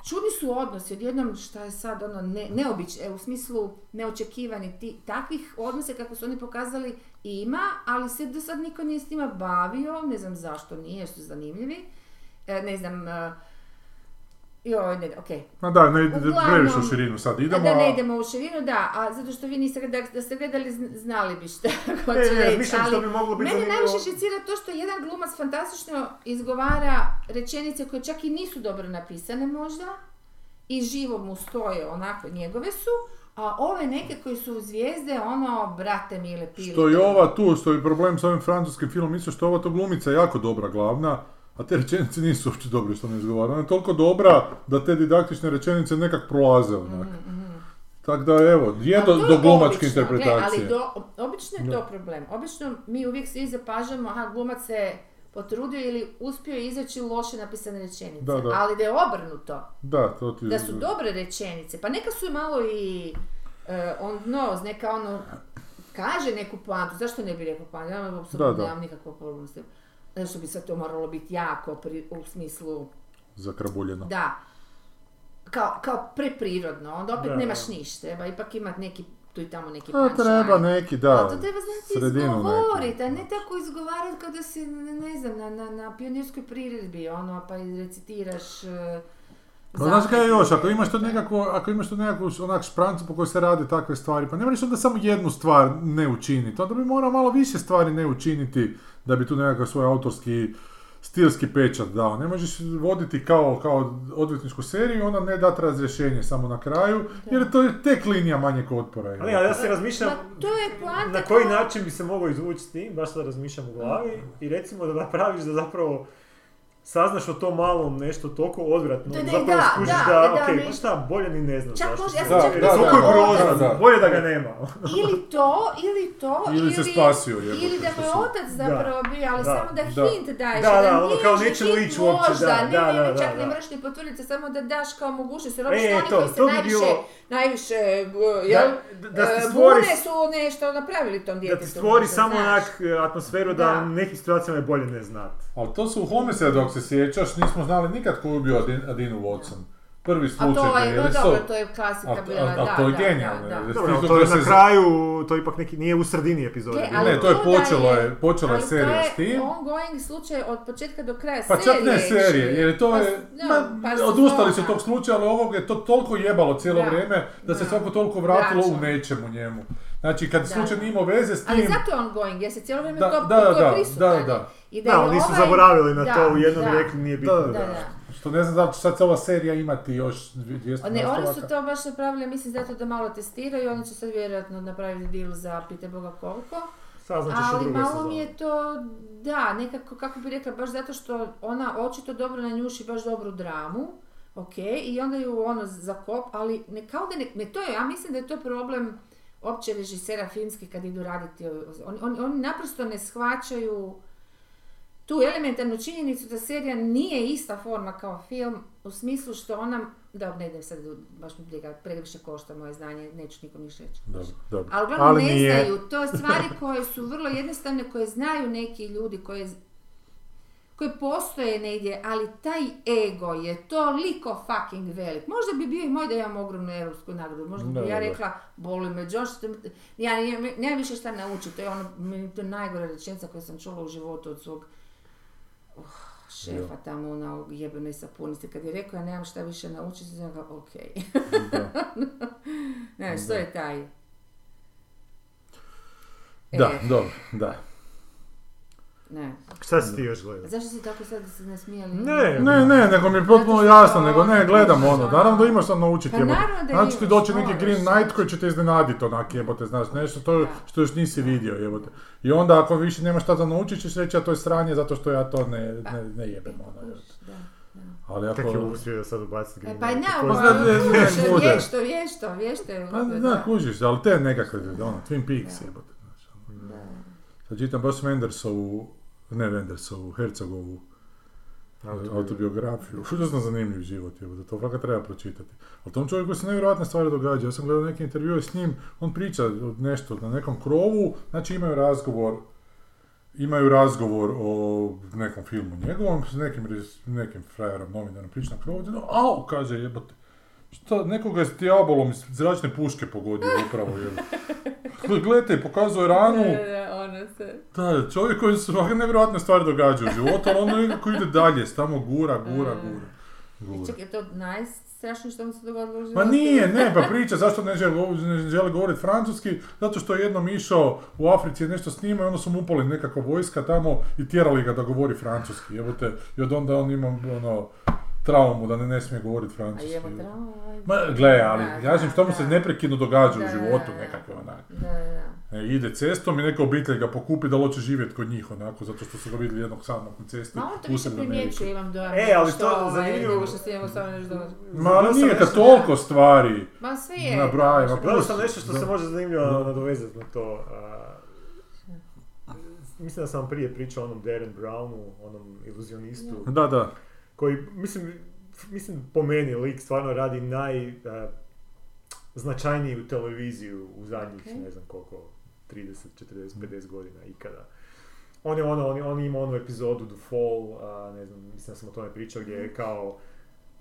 Čudni su odnosi, odjednom šta je sad ono ne, neobič, e, u smislu neočekivani ti, takvih odnosa kako su oni pokazali ima, ali se do sad niko nije s njima bavio, ne znam zašto nije, su zanimljivi. E, ne znam, e, joj, ne, okej, Ma da, ne, Uglavnom- previše u širinu sad idemo. da ne a- idemo u širinu, da, a zato što vi niste, da, da ste gledali, zn- znali bi šta hoću Ne, ne, reći, mislim što bi moglo biti mene zanimljivo. najviše šicira to što jedan glumac fantastično izgovara rečenice koje čak i nisu dobro napisane možda i živo mu stoje onako njegove su, a ove neke koji su zvijezde, ono, brate mile, pili. Što je ova tu, što je problem s ovim francuskim filmom, isto što je ova to glumica jako dobra glavna, a te rečenice nisu uopće dobre što ne izgovara. Ona je toliko dobra da te didaktične rečenice nekak prolaze onak. Tako da evo, je do, do glumačke interpretacije. gle, ali do, obično je to problem. Obično mi uvijek svi zapažamo, aha, glumac se potrudio ili uspio izaći loše napisane rečenice. Da, da. Ali da je obrnuto, Da, to ti... da su dobre rečenice, pa neka su i malo i eh, on neka ono kaže neku poantu, zašto ne bi rekao poantu, ja apsolutno nemam nikakvog problema s tim. Zašto bi sad to moralo biti jako pri- u smislu Zakrabuljeno. da, kao, kao preprirodno, onda opet Da, nemaš ništa, treba ipak imat neki, tu i tamo neki A, treba punchline. neki, da, Ali to treba znati sredinu izgovoriti, a ne tako izgovarati kao da si, ne, znam, na, na, na pionirskoj priredbi, ono, pa recitiraš... Uh, Pa znaš kaj je još, ako imaš to nekako, ako imaš to nekakvu onak šprancu po kojoj se rade takve stvari, pa ne moraš onda samo jednu stvar ne učiniti, onda bi morao malo više stvari ne učiniti da bi tu nekakav svoj autorski stilski pečat dao. Ne možeš voditi kao, kao odvjetničku seriju, onda ne dati razrješenje samo na kraju, jer to je tek linija manjeg otpora. Ali ja, ja se razmišljam Ma to je na koji način bi se mogao izvući s tim, baš sad razmišljam u glavi i recimo da napraviš da zapravo saznaš o tom malom nešto toliko odvratno, Da, ne, zapravo da, skužiš da, da, da, ok, ne. pa šta, bolje ni ne znam Čak zašto možda- ja sam Da, čak da, da, da, da. bolje da ga nema. Ili to, ili to, Ili se spasio, ili da mu je otac zapravo bio, ali Da, samo da, da. hint daješ, Da, a da, ono nije kao nećemo hint ići uopće, možda, da, ne, da, ne, da, čak da, ne da. moraš ni potvrditi, samo da daš kao mogućnost, jer E, obično oni to, koji se najviše, najviše, jel, Da, da e, stvori, bune su nešto napravili tom da djetetu. ti stvori samo onak e, atmosferu da, Da. u nekim situacijama je bolje ne znat. Ali to su u Homicide, dok se sjećaš, nismo znali nikad ko je ubio Adin- Adinu Watson. Prvi A slučaj to je, no dobro, to je klasika A- bila, a- a da, to je da, genijalno, da, da. Dobro, to je da na se- kraju, to ipak neki, nije u sredini epizode. Ali Ne, to je da počelo je- počela je ali serija to je s tim. ongoing slučaj od početka do kraja Pa čak ne serije. serije, jer je to Pa je, ma, no, par odustali su tog slučaja, ali ovog je to toliko jebalo cijelo Da. vrijeme da se Da. svako toliko vratilo u nečemu njemu. Znači, kad Da, slučaj da. nije imao veze s tim... Ali zato je ongoing, jer se cijelo vrijeme Da, to, da, to je da, prisutan. da, da. I Da, je ali nisu ovaj- zaboravili na da, to u jednom da. rekli nije bitno. Da, Da, da. Što ne znam da li će sad ova serija imati još 200 Ne, oni su to baš napravili, mislim, zato da malo testiraju, oni će sad vjerojatno napraviti deal za pite boga koliko. Saznat ćeš u Ali malo mi je to, da, nekako, kako bi rekla, baš zato što ona očito dobro nanjuši baš dobru dramu, ok, i onda ju ono zakop, ali ne, kao da ne, ne, to je, ja mislim da je to problem opće režisera filmskih kad idu raditi, oni, oni, oni naprosto ne shvaćaju tu elementarnu činjenicu da serija nije ista forma kao film, u smislu što ona, da ne idem sad, baš mi briga, previše košta moje znanje, neću nikom ništa reći. Dobro, dobro. Ali uglavnom ne nije. znaju, to stvari koje su vrlo jednostavne, koje znaju neki ljudi, koje, koje postoje negdje, ali taj ego je toliko fucking velik. Možda bi bio i moj da imam ogromnu europsku nagradu, možda bi ja rekla, boli me, Josh, ja nemam, više šta naučiti, to je ono, je to najgora rečenica koju sam čula u životu od svog uh, šefa tamo na jebenoj sapunici. Kad je rekao ja nemam šta više naučiti, sam rekla, ok. Ne, što je taj? Da, E, dobro, da. Ne. Šta si ti još gledao? Zašto si tako sad se nasmijali? Ne, Ne, ne, nego mi je potpuno što jasno, nego ne, gledam ono, naravno da imaš što naučiti, Pa jebote. naravno da Znači ti doći neki Green da. Knight koji će te iznenaditi onak, jebote, znaš, nešto to, Da. što još nisi vidio, jebote. I onda ako više nemaš šta za naučit ćeš reći, a to je sranje zato što ja to ne, ne, ne jebem, ono, jebote. Da. Ali ako... Kako je uspio da sad ubaciti E, Green pa Knight? Ko Pa zna- ne, ne, ne, vješto, bude. vješto, vješto, vješto je Pa da, kužiš, ali te nekakve, ono, Twin Peaks Da. jebote, ono. Da. Sad čitam baš Wendersovu, ne Wendersovu, Hercegovu autobiografiju. Užasno zanimljiv život je, to fakat treba pročitati. Ali tom čovjeku se nevjerojatne stvari događaju. Ja sam gledao neke intervjue s njim, on priča o nešto na nekom krovu, znači imaju razgovor imaju razgovor o nekom filmu njegovom, s nekim, nekim frajerom, novinarom, priča na krovu, no, au, kaže jebote, šta, nekoga je s dijabolom iz zračne puške pogodio upravo, jebote. Gledajte, pokazuje ranu, Da, da, ono se... da, čovjek koji se nevjerojatne stvari događaju u životu, ali ono nekako ide dalje, tamo gura, gura, Mm. gura. gura. Čekaj, to najstrašnije što mu se dogodilo u Ma životu? nije, ne, pa priča zašto ne žele, ne žele govoriti francuski, zato što je jednom išao u Africi nešto snimao i onda su mu upali nekakva vojska tamo i tjerali ga da govori francuski, jebote, i od onda on ima ono, traumu da ne, ne smije govoriti A francuski. jebo ovaj. Ma, gle, ali Da, ja znam što mu se neprekidno događa Da, u životu, nekakve onak. Da, da. E, ide cestom i neka obitelj ga pokupi da li hoće živjeti kod njih onako, zato što su ga vidjeli jednog samog na cesti. Ma on to više primjećuje, imam dojam. E, ali što, to ovaj, zanimljivo- Nego što se njemu samo nešto događa. Ma ali nije kad toliko stvari. Ma sve je. A Gledao plus- sam nešto što se može zanimljivo nadovezati na to. a, mislim da sam vam prije pričao o onom Darren Brownu, onom iluzionistu, Da, da. Koji, mislim, mislim po meni lik stvarno radi naj a, značajniju televiziju u zadnjih, Ok. ne znam koliko, 30, 40, 50 godina ikada. On je ono, on, je- on ima onu epizodu The Fall, a, ne znam, mislim da sam o tome pričao, gdje je kao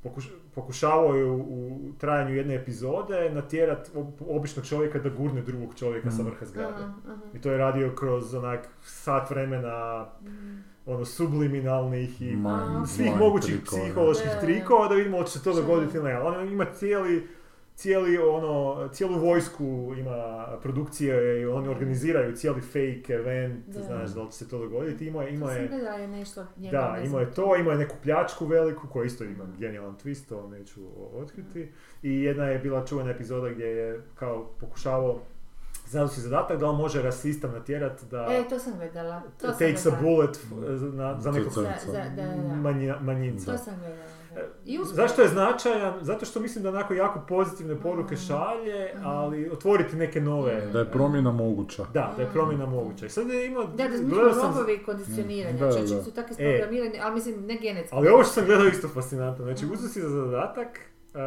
pokuš, pokušavao je u, u trajanju jedne epizode natjerat ob- običnog čovjeka da gurne drugog čovjeka sa Mhm. vrha zgrade. Aha, aha. I to je radio kroz onak sat vremena ono subliminalnih i Mind- svih mind mogućih trikova. psiholoških trikova da vidimo hoće se to dogoditi ili ne. On ima cijeli cijeli ono, cijelu vojsku ima produkcije i oni organiziraju cijeli fake event, Da. znaš da li će se to dogoditi. Imao sam je, je nešto da, ne imao je to, imao je neku pljačku veliku koja isto ima genijalan twist, to neću otkriti. I jedna je bila čuvena epizoda gdje je kao pokušavao Znao si zadatak da on može rasista natjerat da E, to sam gledala. To sam takes a gledala. bullet f- na, za nekog To- Za, za, da, da, da. manja- manjinca. To sam gledala. da. E, I uspjela. Zašto je značajan? Zato što mislim da onako jako pozitivne poruke Mhm. šalje, Mhm. ali otvoriti neke nove... Da je promjena moguća. Da, da je promjena moguća. I sad je imao... Da, da, smo sam- robovi kondicioniranja, Da, da. su tako E. isprogramirani, ali mislim ne genetski. Ali ovo što sam gledao isto fascinantno. Znači, uzeo si za zadatak uh,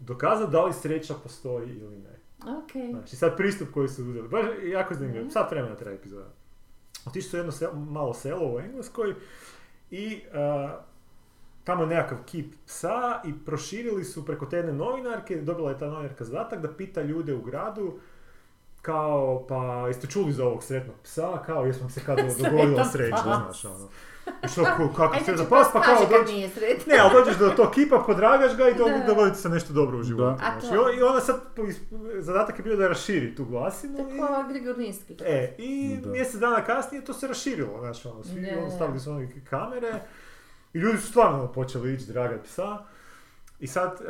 dokazati da li sreća postoji ili ne. Ok. Znači, sad pristup koji su uzeli. Baš jako zanimljivo. Mhm. Sat vremena traje epizoda. Otišli su jedno selo, malo selo u Engleskoj i uh, tamo je nekakav kip psa i proširili su preko te jedne novinarke, dobila je ta novinarka zadatak da pita ljude u gradu kao, pa jeste čuli za ovog sretnog psa, kao jesmo se kad dogodila sreća, znaš, ono. Što, ko- kako Ajde, se za znači, pas, pa kao sretan. ne, ali dođeš do tog kipa, podragaš ga i do, Da, da. dogodi ti se nešto dobro u životu. Da. To- I on- I ona sad, zadatak je bio da raširi tu glasinu. Tako i- ova Grigor Ninski. E, i Da. mjesec dana kasnije to se raširilo, znaš, ono, svi Da, ono, da. stavili su one kamere i ljudi su stvarno počeli ići dragat psa. I sad, uh,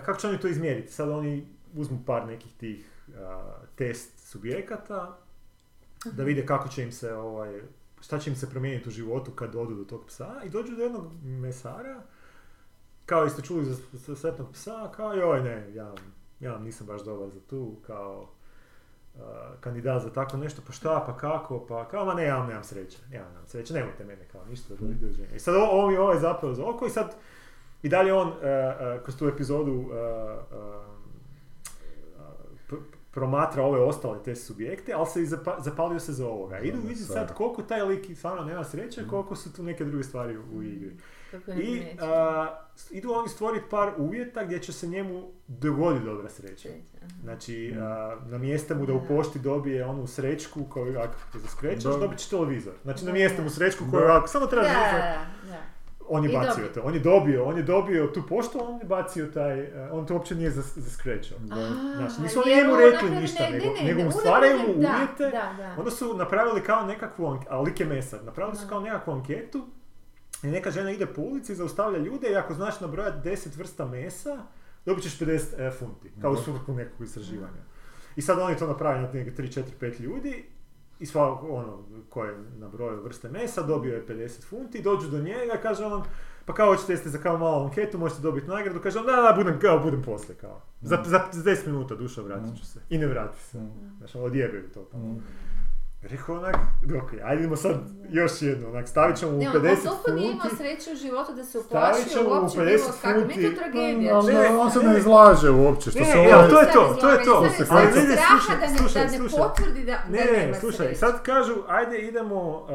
kako će oni to izmjeriti? Sad oni uzmu par nekih tih uh, test subjekata da vide kako će im se, ovaj, šta će im se promijeniti u životu kad odu do tog psa i dođu do jednog mesara kao jeste čuli za, sretnog psa, kao joj ne, ja, ja nisam baš dobar za tu, kao kandidat za tako nešto, pa šta, pa kako, pa kao, ma ne, ja nemam sreće, ja nemam sreće, nemojte mene kao ništa, do. I sad ovo, mi ovaj zapravo za oko i sad i dalje on uh, uh, kroz tu epizodu promatra ove ostale te subjekte, ali se i zapa- zapalio se za ovoga. Idu vidjeti sad. koliko taj lik stvarno nema sreće, koliko su tu neke druge stvari u, u igri. I a, idu oni stvoriti par uvjeta gdje će se njemu dogoditi dobra sreća. Znači, Mm. a, namjeste mu da u pošti dobije onu srećku koju ako te zaskrećeš, Da. dobit će televizor. Znači, Da, namjeste da. mu srećku koju ako samo treba Da, da, da. On je I bacio dobio. to. On je dobio, on je dobio tu poštu, on je bacio taj, a, on to uopće nije zas, zaskrećao. Znači, nisu oni njemu rekli ništa, ne, nego, ne, ne, nego mu stvaraju mu uvjete, Da, da. Onda su napravili kao nekakvu, a lik je mesar, napravili su kao nekakvu anketu i neka žena ide po ulici i zaustavlja ljude i ako znaš nabrojati 10 vrsta mesa, dobit ćeš 50 e, funti, kao u svrhu nekog istraživanja. I sad oni to naprave na neke 3, 4, 5 ljudi i sva ono, ko je nabrojio vrste mesa, dobio je 50 funti, dođu do njega i kaže on, pa kao hoćete jeste za kao malu anketu, možete dobiti nagradu, kaže on, da, da, budem, kao, budem poslije, kao. Za, za, za 10 minuta duša vratit ću se. I ne vrati se. Znaš, ono, odjebaju to. Rekao onak, ok, ajde idemo sad još jedno, onak, stavit ćemo mu Ne, on, 50 on toliko nije imao funti. sreće u životu da se uplašio uopće 50 bilo kako. Meni je funti. to tragedija. Ali Ne, on se ne. ne izlaže uopće, što Ne, se ne, evo, to je to, to je to. Ali ne, ne, slušaj, ne, slušaj, ne slušaj. potvrdi da, Ne, ne, slušaj, sad kažu, ajde idemo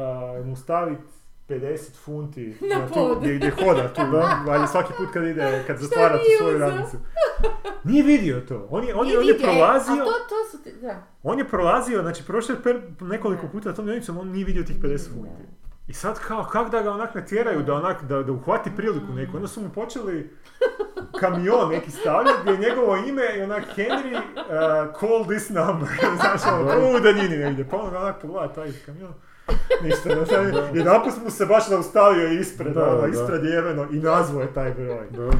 mu staviti 50 funti Na tu, pod. gdje, gdje hoda tu, valjda svaki put kad ide, kad zatvara tu svoju radnicu. Nije vidio to. On je, on je, on je e, prolazio, A to, to su ti, da. on je prolazio, znači prošao per, nekoliko Da. puta tom dionicom, on nije vidio tih 50 funti. I sad kao, kak da ga onak natjeraju, da onak, da, da uhvati priliku neku. Onda su mu počeli kamion neki stavljati gdje je njegovo ime i onak Henry uh, call this number. Znaš, ono, u daljini negdje. Pa on ga onak pogleda taj kamion. Ništa, da sad, jedanput mu se baš zaustavio ispred, Da, ono, da. ispred jeveno i nazvao je taj broj. Da.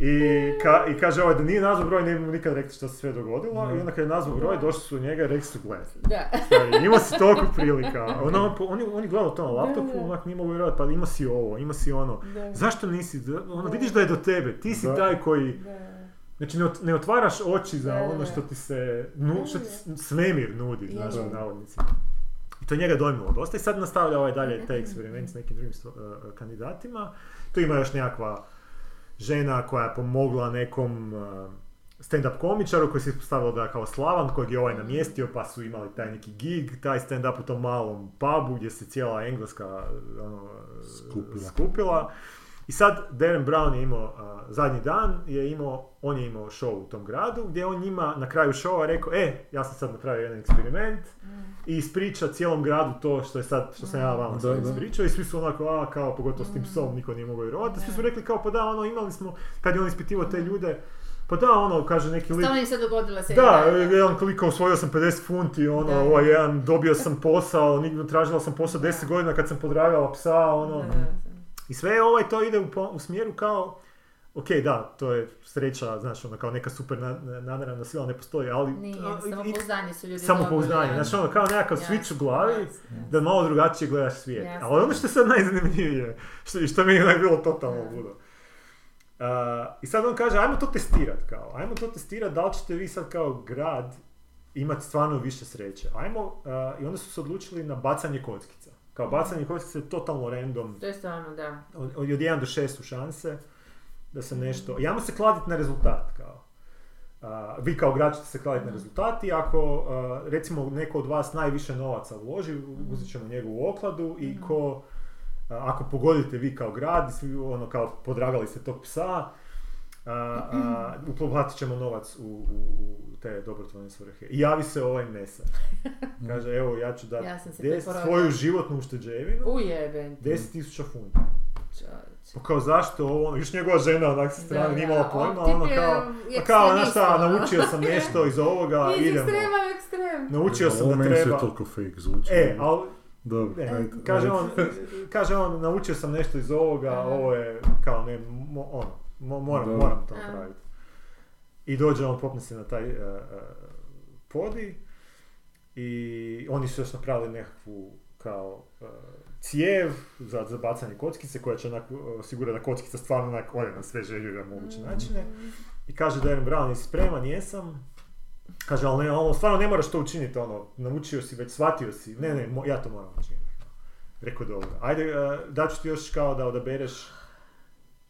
I, ka, I kaže ovaj da nije nazvao broj, ne bi mu nikad rekli što se sve dogodilo. Da. I onda kad je nazvao broj, došli su do njega i rekli su gledaj. Da. Stari, ima si toliko prilika. Ono, on, je, on je gledao to na laptopu, Da, da. onak nije mogu vjerovati, pa ima si ovo, ima si ono. Da. Zašto nisi, ono, Da. vidiš da je do tebe, ti si Da. taj koji, Da. znači ne, ot- ne otvaraš oči za Da, ono da. što ti se, nu, što ti svemir nudi, znaš, u navodnicima. I to je njega dojmilo dosta i sad nastavlja ovaj dalje taj eksperiment s nekim drugim stvo- uh, kandidatima. Tu ima još nekakva žena koja je pomogla nekom uh, stand-up komičaru koji se ispostavilo da je kao slavan, kojeg je ovaj namjestio, pa su imali taj neki gig, taj stand-up u tom malom pubu gdje se cijela engleska ono, Skupila. skupila. I sad Darren Brown je imao, a, zadnji dan je imao, on je imao show u tom gradu gdje on njima na kraju showa rekao, e, ja sam sad napravio jedan eksperiment i ispriča cijelom gradu to što je sad, što sam ja vama Da, sad da. ispričao i svi su onako, a, kao, pogotovo s tim psom, niko nije mogao vjerovati. Svi su rekli kao, pa da, ono, imali smo, kad je on ispitivao te ljude, pa da, ono, kaže neki lik, Stalno im se dogodila se. da, jedan kliko osvojio sam 50 funti, ono, Da. ovaj jedan, dobio sam posao, nigdje tražila sam posao 10 godina kad sam podragala psa, ono, i sve ovaj to ide u, po- u smjeru kao, ok, da, to je sreća, znaš, ono, kao neka super na- nadarana sila ne postoji, ali... Nije, samopouzdanje su ljudi Samopouzdanje, znači ono, kao nekakav Jasno, switch u glavi, da malo drugačije gledaš svijet. Jasno. Ali ono što je sad najzanimljivije, što, što mi je bilo totalno Da. ludo. Uh, I sad on kaže, ajmo to testirat kao, ajmo to testirat, da li ćete vi sad kao grad imati stvarno više sreće. Ajmo, uh, i onda su se odlučili na bacanje kockica. Kao bacanje kockica je totalno random, To je stvarno, da. od, od 1 do 6 su šanse da se nešto... Ajmo se kladiti na rezultat, kao. A, vi kao grad ćete se kladiti na rezultat i ako, a, recimo, neko od vas najviše novaca uloži, uzet ćemo njegovu okladu i ko, a, ako pogodite vi kao grad, svi ono kao podragali ste tog psa, a, a, uplatit ćemo novac u, u, u te dobrotvorne svrhe. I javi se ovaj mesar. Kaže, evo, ja ću dati Ja des- svoju životnu ušteđevinu, Ujeben. 10.000 funta. Čovječe. Pa kao zašto ovo, ono, još njegova žena onak sa strane nije imala pojma, ono kao, pa kao, znaš šta, ekstremista, ono. naučio sam nešto iz ovoga, Iz idemo. ekstrema u ekstrem. Naučio sam Ovo da meni sve treba... toliko fake zvuči. E, ali, Dobro, ne, ajde, kaže ajde. on, kaže on, naučio sam nešto iz ovoga, Aha. ovo je, kao ne, mo, ono, mo- moram, Da. moram to napraviti. I dođe on, popne se na taj uh, podi i oni su još napravili nekakvu kao uh, cijev za, za bacanje kockice koja će onak osigurati da kockica stvarno onak ode na sve željive moguće načine. I kaže Darren Brown, jesi spreman? Jesam. Kaže, ali ne, ono, stvarno ne moraš to učiniti, ono, naučio si, već shvatio si. Ne, ne, mo- ja to moram učiniti. Rekao, dobro. Ajde, uh, daću ti još kao da odabereš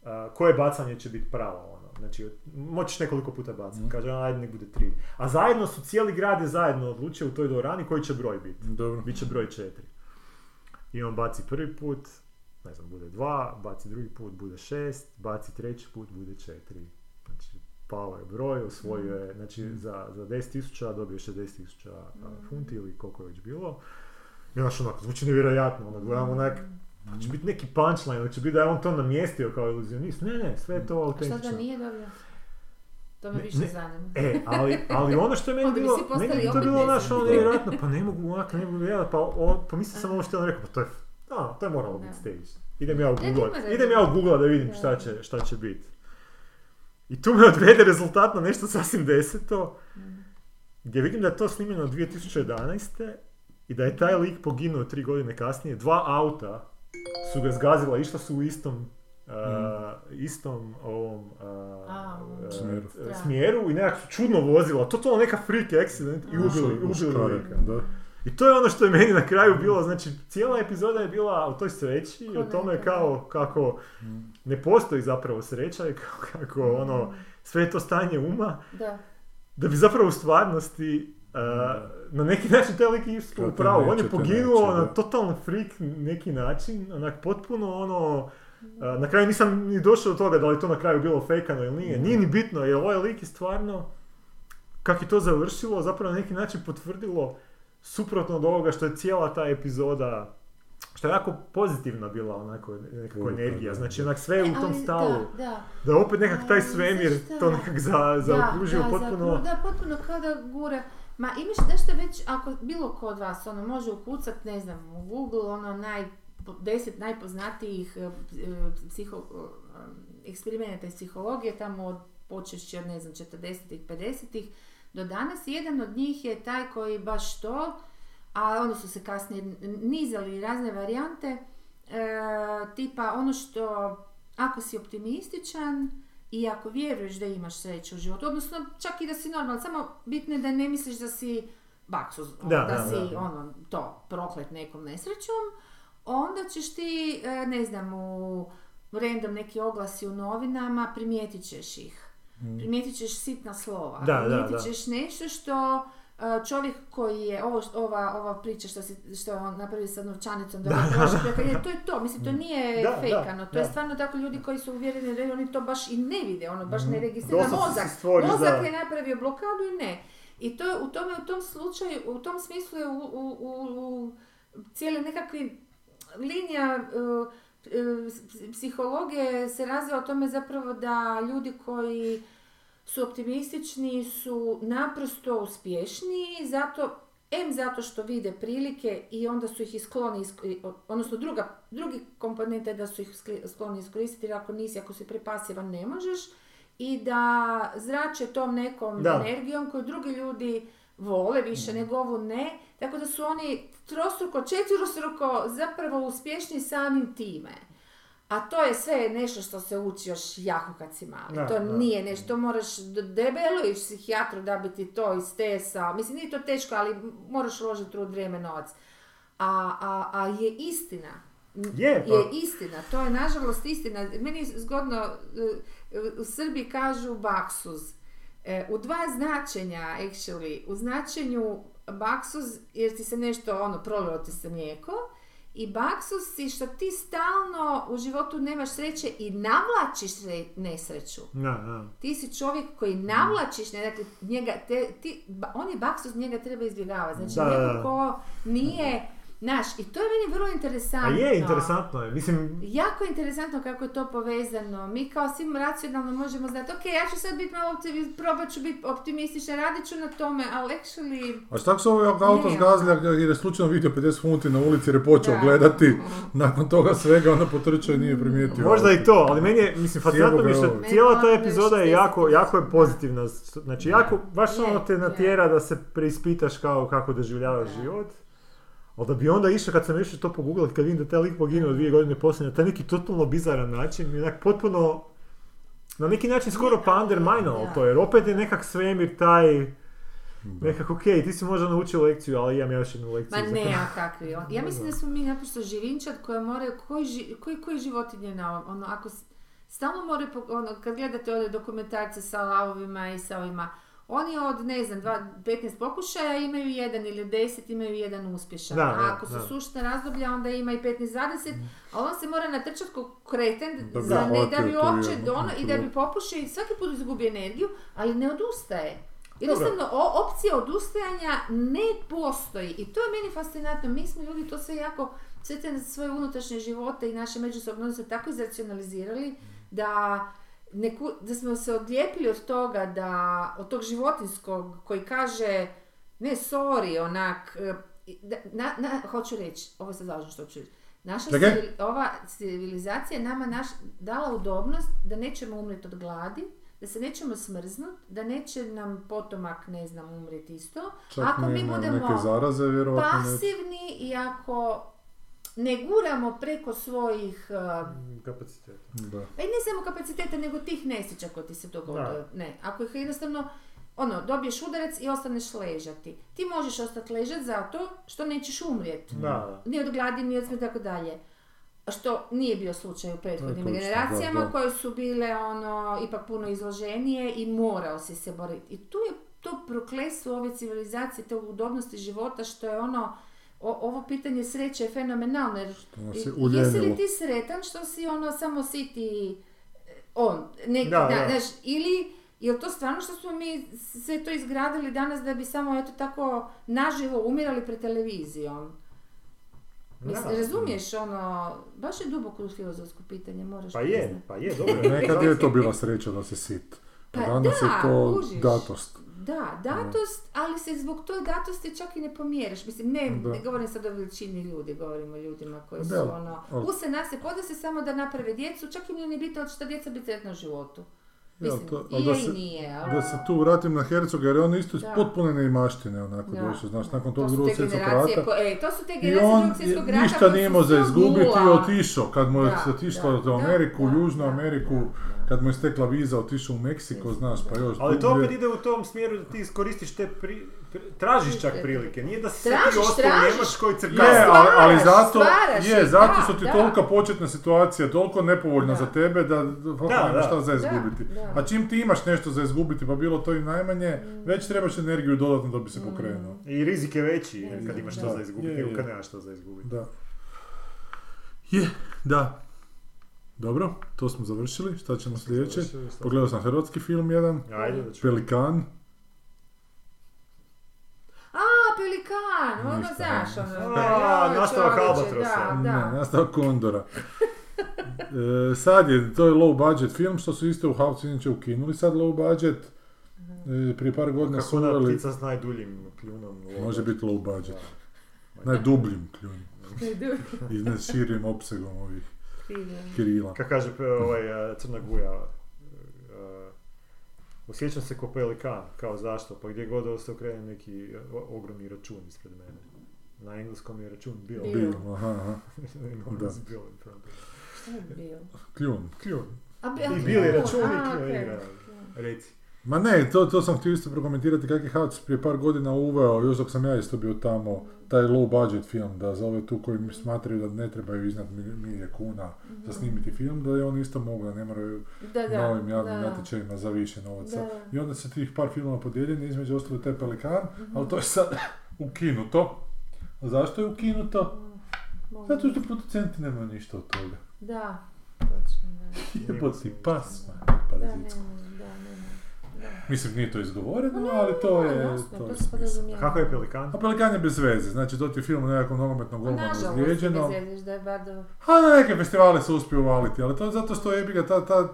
uh, koje bacanje će biti pravo, ono. Znači, moćeš nekoliko puta bacati. Mhm. Kaže, ajde, nek bude tri. A zajedno su, cijeli grad je zajedno odlučio u toj dvorani koji će broj biti. Dobro. Biće broj četiri. I on baci prvi put, ne znam, bude dva, baci drugi put, bude šest, baci treći put, bude četiri. Znači, pao je broj, osvojio je, znači, za, za 10.000 dobio 60.000 a, funti ili koliko je već bilo. I znaš, onako, zvuči nevjerojatno, ono, gledam onak, pa će biti neki punchline, će biti da je on to namjestio kao iluzionist. Ne, ne, sve je to A šta autentično. da nije dobio? To me više ne. zanima. E, ali, ali ono što je meni bilo, meni je to bilo naš ono nevjerojatno, pa ne mogu ovak, ne mogu vjerovati, pa on, pomislio sam ovo što je on rekao, pa to je, da, to je moralo biti stage. Idem ja u Google, idem ja u Google da vidim šta će, šta će biti. I tu me odvede rezultat na nešto sasvim deseto, gdje vidim da je to snimljeno 2011. i da je taj lik poginuo tri godine kasnije, dva auta su ga zgazila, išla su u istom uh, Mm. istom ovom uh, A, uh, Smjeru. Da. smjeru i nekak su čudno vozila, totalno neka freak accident i A. ubili, ubili da. I to je ono što je meni na kraju bilo, znači cijela epizoda je bila o toj sreći i o tome kao kako Mm. ne postoji zapravo sreća i kako, kako ono, sve je to stanje uma, Da. da bi zapravo u stvarnosti uh, na neki način taj lik isto Kao u te pravu. On je poginuo neće, na totalno freak neki način, onak potpuno ono, uh, na kraju nisam ni došao do toga da li to na kraju bilo fejkano ili nije. Nije ni bitno, jer ovaj lik je stvarno, kak je to završilo, zapravo na neki način potvrdilo suprotno od ovoga što je cijela ta epizoda što je jako pozitivna bila onako nekako energija, znači onak sve je u E, tom stavu. Da, da. Da opet nekak taj svemir to nekak za, zaokružio da, potpuno... da, potpuno kao da gura. Ma imaš nešto već, ako bilo ko od vas ono, može ukucat, ne znam, u Google, ono, naj, deset najpoznatijih e, e, psiho, e, eksperimenata iz psihologije, tamo od počešći od, ne znam, 40-ih, 50-ih do danas. Jedan od njih je taj koji baš to, a oni su se kasnije nizali razne varijante, e, tipa ono što, ako si optimističan, i ako vjeruješ da imaš sreću u životu, odnosno čak i da si normalan, samo bitno je da ne misliš da si baksuz, Da, da, da, si da. ono, to, proklet nekom nesrećom, onda ćeš ti, e, ne znam, u random neki oglasi u novinama, primijetit ćeš ih. Primijetit ćeš sitna slova. Da, da, primijetit da. ćeš nešto što e, čovjek koji je, ovo, ova, ova priča što, si, što on napravio sa novčanicom, da, Da, da, da, to je to, mislim, to nije Da, da, fejkano, to je da. stvarno tako ljudi koji su uvjereni da oni to baš i ne vide, ono baš ne registrira Doslovce si mozak. stvoriš, Mozak da. je napravio blokadu i ne. I to je u tome, u tom slučaju, u tom smislu je u, u, u, u cijeli nekakvi linija uh, uh, psihologije se razvija o tome zapravo da ljudi koji su optimistični su naprosto uspješniji zato em zato što vide prilike i onda su ih skloni, odnosno druga, drugi komponent je da su ih skloni iskoristiti jer ako nisi, ako si prepasivan ne možeš i da zrače tom nekom Da. energijom koju drugi ljudi vole više nego ovu ne, tako da su oni trostruko, četverostruko zapravo uspješni samim time. A to je sve nešto što se uči još jako kad si mali. Da, to da. nije nešto, to moraš debelo ići psihijatru da bi ti to istesao. Mislim, nije to teško, ali moraš uložiti trud, vrijeme, novac. A, a, a je istina. Je, pa- je istina. To je nažalost istina. Meni je zgodno, e, u Srbiji kažu baksuz. E, U dva značenja, actually, u značenju baksuz, jer ti se nešto, ono, prolilo ti se mlijeko, i baksus si što ti stalno u životu nemaš sreće i navlačiš sre- nesreću. Da, da. Ti si čovjek koji navlačiš, ne, dakle, njega, te, ti, on je baksus, njega treba izbjegavati. Znači, da. neko ko nije naš. I to je meni vrlo A interesantno. je, interesantno je. Mislim, Jako interesantno kako je to povezano. Mi kao svim racionalno možemo znati, ok, ja ću sad biti malo, optimi- probat ću biti optimistična, radit ću na tome, ali actually... A šta se ovaj auto zgazlja jer je slučajno vidio 50 funti na ulici jer je počeo Da. gledati, nakon toga svega onda potrčao i nije primijetio. možda i to, ali meni je, mislim, fascinantno mi što cijela ta ono epizoda je već jako, 60. jako je pozitivna. Znači, jako, baš Je, ono te je. natjera da se preispitaš kao kako doživljavaš Da. život. Ali da bi onda išao, kad sam išao to pogooglati, kad vidim da taj lik poginuo dvije godine poslije, na taj neki totalno bizaran način, i onak potpuno, na neki način skoro pa da. to, jer opet je nekak svemir taj, nekako, ok, ti si možda naučio lekciju, ali imam ja još jednu lekciju. Ma ne, a kakvi. Ja mislim da smo mi naprosto živinčad koje moraju, koji, ži- koji, koji životinje na ovom, ono, ako stalno moraju, ono, kad gledate ove dokumentarce sa lavovima i sa ovima, oni od, ne znam, dva, 15 pokušaja imaju jedan ili 10, imaju jedan uspješan. Da, a da, ako su da. sušna razdoblja, onda ima i 15-20, a on se mora natrčati ko kreten, Da za ne, da bi uopće jednu ono, i da bi tu. popušio i svaki put izgubi energiju, ali ne odustaje. Jednostavno, o- opcija odustajanja ne postoji i to je meni fascinantno. Mi smo ljudi to sve jako, sve te svoje unutrašnje živote i naše međusobne odnose tako izracionalizirali da, neku, da smo se odlijepili od toga, da, od tog životinskog koji kaže ne, sorry, onak, e, da- na, na, hoću reći, ovo sad važno što ću reći. Naša civil- ova civilizacija je nama naš, dala udobnost da nećemo umrijeti od gladi, da se nećemo smrznut, da neće nam potomak, ne znam, umrijeti isto. Čak Ako mi budemo zaraze, pasivni i ako ne guramo preko svojih, uh, Kapaciteta. Da. pa i ne samo kapaciteta, nego tih nesreća koje ti se dogode. Ne, ako ih jednostavno, ono, dobiješ udarac i ostaneš ležati. Ti možeš ostati ležati zato što nećeš umrijeti. Da. Ni od gladi, ni od smrti, tako dalje. Što nije bio slučaj u prethodnim točno, generacijama da, da. koje su bile ono ipak puno izloženije i morao si se boriti. I tu je to prokletstvo ove civilizacije, te udobnosti života što je ono, o- ovo pitanje sreće je fenomenalno jer jesi li ti sretan što si ono samo siti eh, on, neki, Da, da, znaš, ili je to stvarno što smo mi sve to izgradili danas da bi samo eto tako naživo umirali pred televizijom? Mislim, Da. razumiješ, ono, baš je duboko filozofsko pitanje, moraš Pa je, priznat. pa je, dobro. Nekad je to bila sreća da se sit. Pa danas da, je to kužiš. datost. Da, datost, ali se zbog toj datosti čak i ne pomjeriš. Mislim, ne, Da. ne govorim sad o veličini ljudi, govorim o ljudima koji Da, su ono, ali- use nas se podese samo da naprave djecu, čak im nije bitno što djeca biti sretna u životu. Ja, Mislim, to- i ali da se- i nije, ali... Da se tu vratim na Hercoga, jer on isto iz Da. potpune neimaštine onako Da, došao, znaš, da. nakon To tog su drugog svjetskog rata. ko- e, to su te I generacije drugog svjetskog ništa nije imao za izgubiti i otišao. Kad mu je Da, otišlo da, u Ameriku, da, Južnu da, Ameriku, da, kad mu je istekla viza, otišao u Meksiko, znaš, pa još Ali to opet ide u tom smjeru da ti iskoristiš te pri, tražiš čak prilike, nije da sad ti ostao u. Njemačkoj Je, crkavu. ali, ali zato, stvaraš je, zato da, su ti da. tolika početna situacija, toliko nepovoljna Da. za tebe da, da, nemaš šta za izgubiti. da. A čim ti imaš nešto za izgubiti, pa bilo to i najmanje, već trebaš energiju dodatno da bi se pokrenuo. I rizik je veći jer kad imaš što za izgubiti, Je, nego je. kad nemaš što za izgubiti. Da. Je, da. Dobro, to smo završili. Šta ćemo sljedeće? Pogledao sam hrvatski film jedan, Ajde da ću. Pelikan. A, pelikan, ono znaš, ono, nastavak Albatrosa. Da, da. Ne, nastavak Kondora. E, sad je, to je low budget film, što su isto u Havcu inače ukinuli sad low budget. E, prije par godina su Kako ona uveli, ptica s najduljim kljunom. može biti low budget, najdubljim kljunom i najširim opsegom ovih krila. Kako kaže pe- ovaj, eh, Crna Guja, eh, osjećam se ko pelikan, kao zašto, pa gdje god se okrene neki ogromni račun ispred mene. Na engleskom je račun bill. Bill. Bil, aha, aha, Da. Bill in front of it. Šta je bio? kljun. Kljun. A, bi- I bili kljun okej. igra. Reci. Ma ne, to, to sam htio isto prokomentirati kako je Havc prije par godina uveo, još dok sam ja isto bio tamo, taj low budget film, da za ove tu koji mi smatraju da ne trebaju iznad mil- milije kuna za snimiti film, da je oni isto mogu, da ne moraju Da, da. novim javnim natječajima za više novaca. Da. I onda se tih par filmova podijeljeni, između ostalo taj Pelikan, Mhm. ali to je sad ukinuto. A zašto je ukinuto? Mogu- Zato što producenti nemaju ništa od toga. Da, točno, da. Jebo ti pas, ma, Da, parazitsko. nema, da, nema. Da. Mislim, nije to izgovoreno, ali to je, jasno, to je to se smisao. podrazumijeva. Kako je pelikan? A Pelikan je bez veze, znači to ti je film o nekakvom nogometnom golmanu nažalost, ozlijeđenom. bez veze, da je bar do... A na neke festivale se uspio uvaliti, ali to je zato što je ga ta, ta,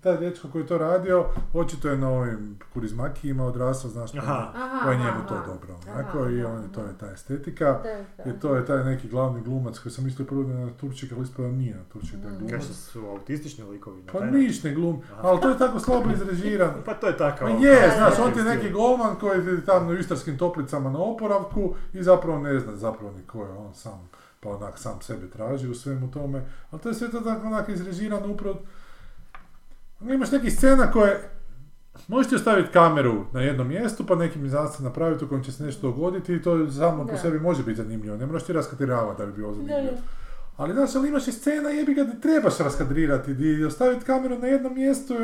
taj dečko koji je to radio, očito je na ovim kurizmakijima odrasao, znaš, pa, Aha. Pa je aha, njemu to dobro, Aha, onako, i aha, on, to je ta estetika. Da, da. I to je taj neki glavni glumac koji sam mislio prvo na Turčik, ali ispada nije na Turčik da je Mm. glumac. Kažete su autistični likovi? na Pa taj način? niš ne glum, ali to je tako slabo izrežiran. Pa to je takav. Pa je, znaš, on ti je neki golman koji je tamo u istarskim toplicama na oporavku i zapravo ne zna zapravo ni ko je on sam, pa onak sam sebe traži u svemu tome, ali to je sve to tako onak izrežirano upravo. Imaš nekih scena koje Možeš ti ostaviti kameru na jednom mjestu, pa nekim izastan napraviti u kojem će se nešto dogoditi i to samo po sebi može biti zanimljivo. Ne moraš ti raskatiravati da bi bilo Da, zanimljivo. da. Ali znaš, ali imaš i scena jebi ga di trebaš raskadrirati, di ostaviti kameru na jednom mjestu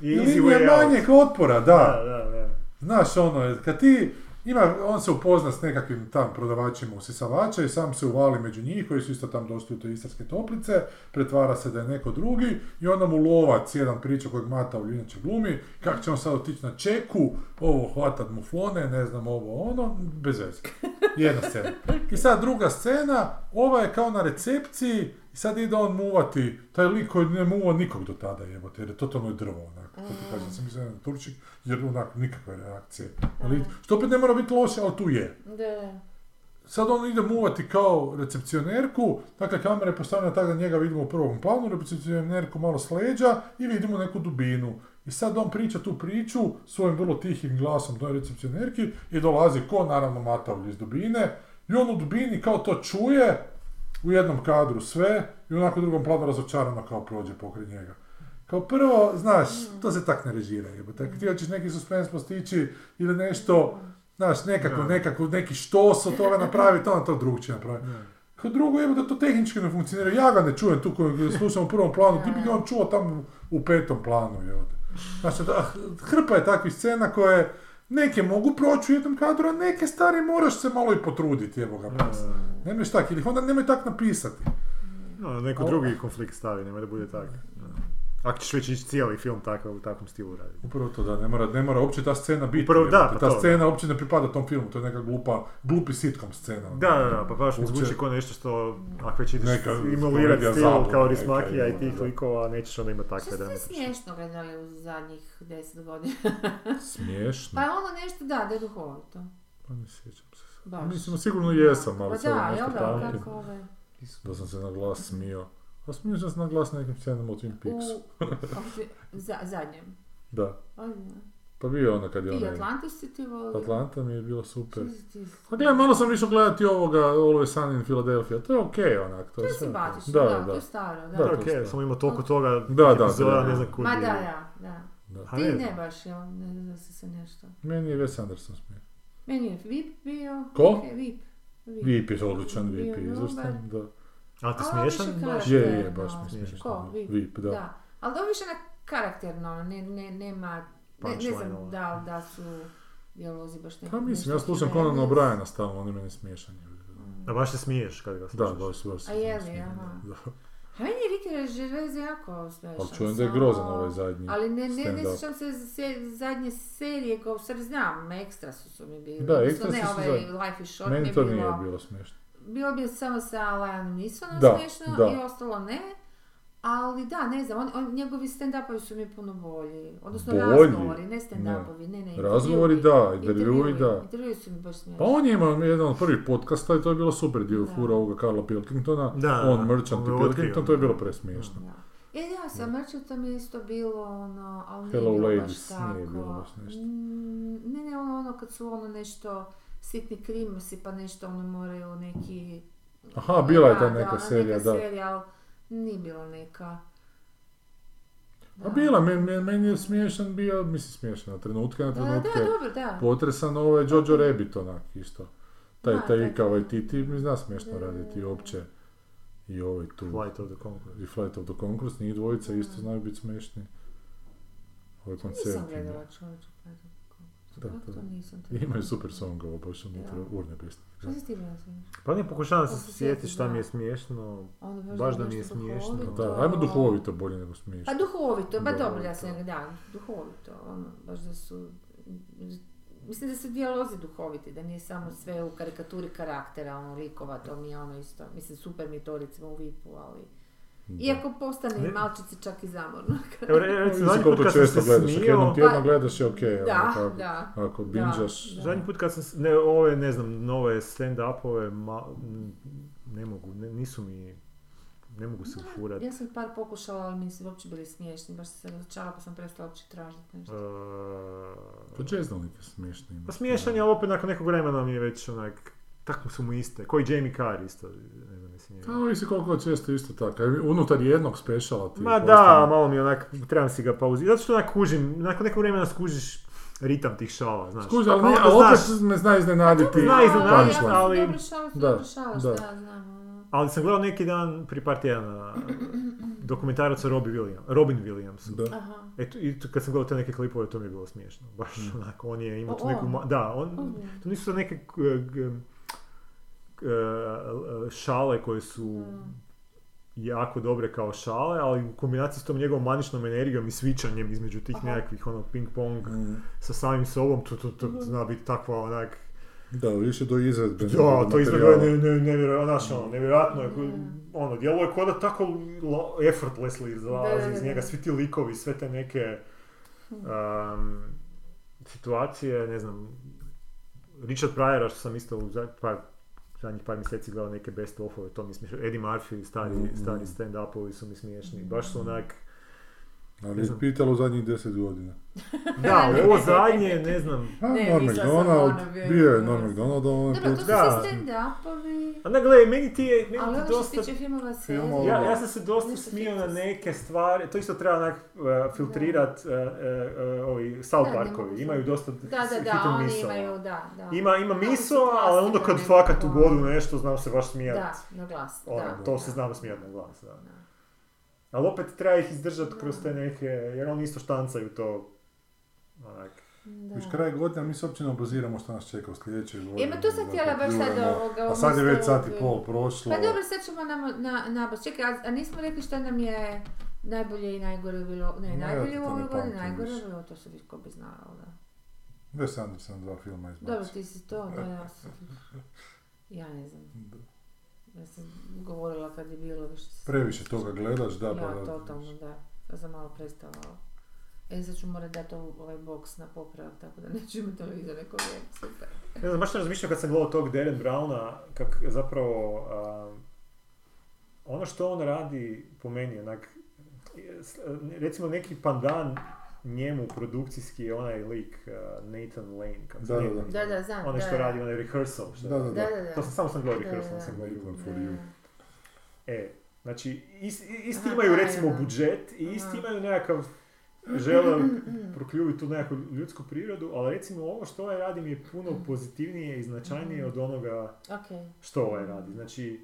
i, I linija manjeg otpora, da. Da, da, da. Znaš, ono, kad ti, ima, on se upozna s nekakvim tam prodavačima usisavača i sam se uvali među njih, koji su isto tam došli u te istarske toplice, pretvara se da je neko drugi i onda mu lovac, jedan priča kojeg Mata u inače glumi, kako će on sad otići na čeku, ovo hvatat muflone, ne znam, ovo ono, bez veze. Jedna scena. I sad druga scena, ova je kao na recepciji i sad ide on muvati, taj lik koji ne muva nikog do tada jebote, jer je totalno drvo onak. To ti kažem, sam mislio na Turčik, jer onak nikakve reakcije. Ali, što opet ne mora biti loše, ali tu je. Da. Sad on ide muvati kao recepcionerku, dakle kamera je postavljena tako da njega vidimo u prvom planu, recepcionerku malo s leđa i vidimo neku dubinu. I sad on priča tu priču svojim vrlo tihim glasom toj recepcionerki i dolazi ko naravno Matavlj iz dubine i on u dubini kao to čuje u jednom kadru sve i onako u drugom planu razočarano kao prođe pokraj njega. Kao prvo, znaš, to se tak ne režira, jebote. Ako ti hoćeš neki suspens postići ili nešto, znaš, nekako, nekako, neki štos od toga napraviti, onda to drugčije napravi. Kao drugo, da to tehnički ne funkcionira, ja ga ne čujem tu koji slušam u prvom planu, ti bi ga on čuo tamo u petom planu, evo Znači, da, hrpa je takvih scena koje neke mogu proći u jednom kadru, a neke stvari moraš se malo i potruditi, evo ga. pas. Nemaš tak, ili onda nemoj tak napisati. No, neko drugi konflikt stavi, nemoj da bude tak. Ako ćeš već ići cijeli film takav, u takvom stilu raditi. Upravo to da, ne mora, ne mora uopće ta scena biti. Upravo da, pa ta to. scena uopće ne pripada tom filmu, to je neka glupa, glupi sitcom scena. Da, da, da, pa baš mi Uopće- zvuči kao nešto što, ako već ideš Neka imulirati stil zabava kao Rismakija i tih likova, nećeš onda imati Što takve ste drame. smiješno gledali u zadnjih deset godina? Smiješno. Pa ono nešto, da, da je duhovito. Pa ne sjećam se. Baš. Mislim, sigurno jesam, ali Pa sad da, nešto jel da, pamtim. kako ove... Da sam se na glas smio. A smio sam se na glas nekim scenama u Twin U... Peaksu. ovdje- za, zadnjem. Da. Pa bio ono kad je I onaj... Atlantis si ti volio? Atlanta mi je bilo super. Pa gledaj, malo sam išao gledati ovoga Always Sunny in Philadelphia. To je okej onak. To To je simpatično, Da, da, da, to je da. staro, da. Da, Da, to ok, je samo ima toliko toga, Da, da, epizoda, da. ne znam kud Ma da, da, da. Da. Ha, Ti ne baš, jel? Ne znam da si se nešto... Meni je Wes Anderson smiješan. Meni je VIP bio... Ko? ok, VIP. VIP. Vip je odličan, Vip je izvrstan, da. A ti smiješan. Je, je, baš mi no, smiješan. ko? Vip. Vip, da. Da. Ali to više na karakterno, ne, ne, nema... Ne, ne znam da, da su dijalozi baš neko... Pa mislim, ja slušam. Conan O'Briena stalno, on je meni smiješan. A baš se smiješ kad ga Da, slušaš. baš, baš. A je li, aha. da. A meni je Ricky Gervais jako smiješan. Ali čujem da je grozan ovaj zadnji Ali ne, ne, ne sjećam se se zadnje serije, kao sad znam, ekstra su, su mi bili. Da, Extrasi ne, su ovaj zadnji. Life is Short mi Meni to nije bilo smiješno. Bilo bi samo sa Lianom Neesonom Da, smiješno da. i ostalo ne. Ali da, ne znam, on, on, njegovi stand-upovi su mi puno bolji. Odnosno Bolji? razgovori, ne stand-upovi, ne, ne. Razgovori da, intervjui da. Intervjui su mi baš smiješni. Pa on je imao jedan od prvih podcasta i to je bilo super dio fura ovoga Karla Pilkingtona. Da, on, da, Merchant i. Pilkington, to je bilo presmiješno. Da. E da, sa Merchantom je isto bilo ono, ali nije Hello bilo ladies, baš tako. nije bilo baš nešto. Mm, Ne, ne, ono, ono kad su ono nešto sitni krimosi pa nešto ono moraju neki... Aha, bila je ta Da, neka da, serija, neka da. serija, ali nije bilo neka... A bila, meni, meni- je smiješan bio, mislim smiješan na trenutke, na Da, da, trenutke. dobro, da. Potresan ovaj Jojo Rabbit onak isto. Taj, Da, taj taj- Ika Waititi mi zna smiješno Da, da, raditi da. uopće. I ovaj tu. Flight of the Conchords. I Flight of the Conchords, njih dvojica isto Da. znaju biti smiješni. Ovaj Nisam koncert. gledala čovječe. Da- da. to nisam? Imaju super songova, baš unutra, Da. urnebesni. Što si ti gledala sam? Pa ne pokušavam se To sjetiti sjeti, šta mi je smiješno. Baš da mi je smiješno. Da, ajmo duhovito bolje nego smiješno. Pa duhovito, pa dobro, ja sam da, duhovito, ono, baš da su, mislim da su dijalozi duhoviti, da nije samo sve u karikaturi karaktera, ono, likova, to mi je ono isto, mislim, super mi je to recimo u Vipu, ali, iako postane Ne. malčice čak i zamorno. Evo, re- recimo, Ovisi zadnji put koliko kad sam često se gledaš, ako jednom tjedno Pa- gledaš je okej, ono, da, ako, da. ako binđaš, da. zadnji put kad sam, ne, ove, ne znam, nove stand-upove, ma, ne mogu, ne, nisu mi, ne mogu se ufurati. Ja sam par pokušala, ali mi nisu uopće bili smiješni, baš sam se razočala pa sam prestala uopće tražiti nešto. Pa džeznalik je smiješno. ima. Pa smiješan je, ali opet nakon nekog vremena mi je već onak, tako su mu iste. Koji Jamie Carr isto, ne je- Pa ovisi koliko često isto tako. Unutar jednog speciala ti Ma postane- da, malo mi onak, trebam si ga pauziti. Zato što onak kužim, nakon nekog vremena skužiš ritam tih šala, znaš. Skuži, ali, ne, opet znaš- me zna iznenaditi Zna iznenaditi, ali- Dobro šalaš, Da, dobro šalaš, da. da, znam. ono. Ali sam gledao neki dan, prije par tjedana, dokumentarac o Robbie Williams, Robin Williamsu. Da. Aha. Eto, i kad sam gledao te neke klipove, to mi je bilo smiješno. Baš onako, on je imao tu neku... Da, on, to nisu sad neke šale koje su Mm. jako dobre kao šale, ali u kombinaciji s tom njegovom maničnom energijom i svičanjem između tih Aha. nekakvih ono ping pong Mm. sa samim sobom, to, to, to zna biti takva onak... Da, više do izvedbe. Da, to izgleda ne, ne, nevjerojatno, znaš, ono, nevjerojatno je, ono, djeluje kao da tako effortlessly izlazi iz njega, svi ti likovi, sve te neke um, situacije, ne znam, Richard Pryora što sam isto u par, zadnjih par mjeseci gledao neke best offove, to mi je smiješno, Eddie Murphy, stari, Mhm. stari stand-upovi su mi smiješni, baš su onak, Ali je znam. pitalo zadnjih deset godina. Da, ovo zadnje, ne znam, A, Ne, Norm mislila sam MacDonald, ono bio bio je je Norm ono. MacDonald, on Dobro, to su stand-upovi. A ne, gledaj, meni ti je, meni Ali ti ono što dosta... se tiče filmova. Ja, ja sam se dosta smio na neke stvari, to isto treba onak uh, filtrirat, uh, uh, uh, ovi South Parkovi, imaju dosta Da, da, da, oni imaju, da, da. Ima, ima miso, ali onda kad fakat u nekako. godu nešto, znam se baš smijat. Da, na glas, Ono, da. to se znamo smijat na glas, da. Ali opet treba ih izdržat kroz te neke, jer oni isto štancaju to. Onak. Da. Viš kraj godine, mi se uopće ne obaziramo što nas čeka u sljedećoj godini. E, ma tu sam htjela baš sad ovoga, A sad je već sat i pol prošlo. Pa dobro, sad ćemo na, na, na Čekaj, a, a nismo rekli šta nam je najbolje i najgore bilo, ne, Ne, najbolje u ovoj godini, najgore bilo, to se ko bi znao, da. Wes Anderson dva filma izbacio. Dobro, ti si to, da, ja sam, ja ne znam, ja sam govorila kad je bilo više. Previše toga gledaš, da, pa Ja, da. totalno, da. Sad sam malo prestala. E, sad ću morati dati ovaj box na popravak, tako da neću imati televizor neko vrijeme, super. Ne znam, baš sam razmišljao kad sam gledao tog Darren Browna, kak zapravo a, ono što on radi po meni, onak, recimo neki pandan njemu produkcijski je onaj lik uh, Nathan Lane, kako Da, da, da. Da, da, znam, Onaj što da. radi onaj rehearsal. Što Da, da, Da. To sam samo sam gledao Da, rehearsal, nisam da. gledao. For you. E, znači, is- isti Aha, imaju recimo da. budžet i isti Aha. imaju nekakav žele prokljuviti tu nekakvu ljudsku prirodu, ali recimo ovo što ovaj radi mi je puno pozitivnije i značajnije od onoga Ok. što ovaj radi. Znači,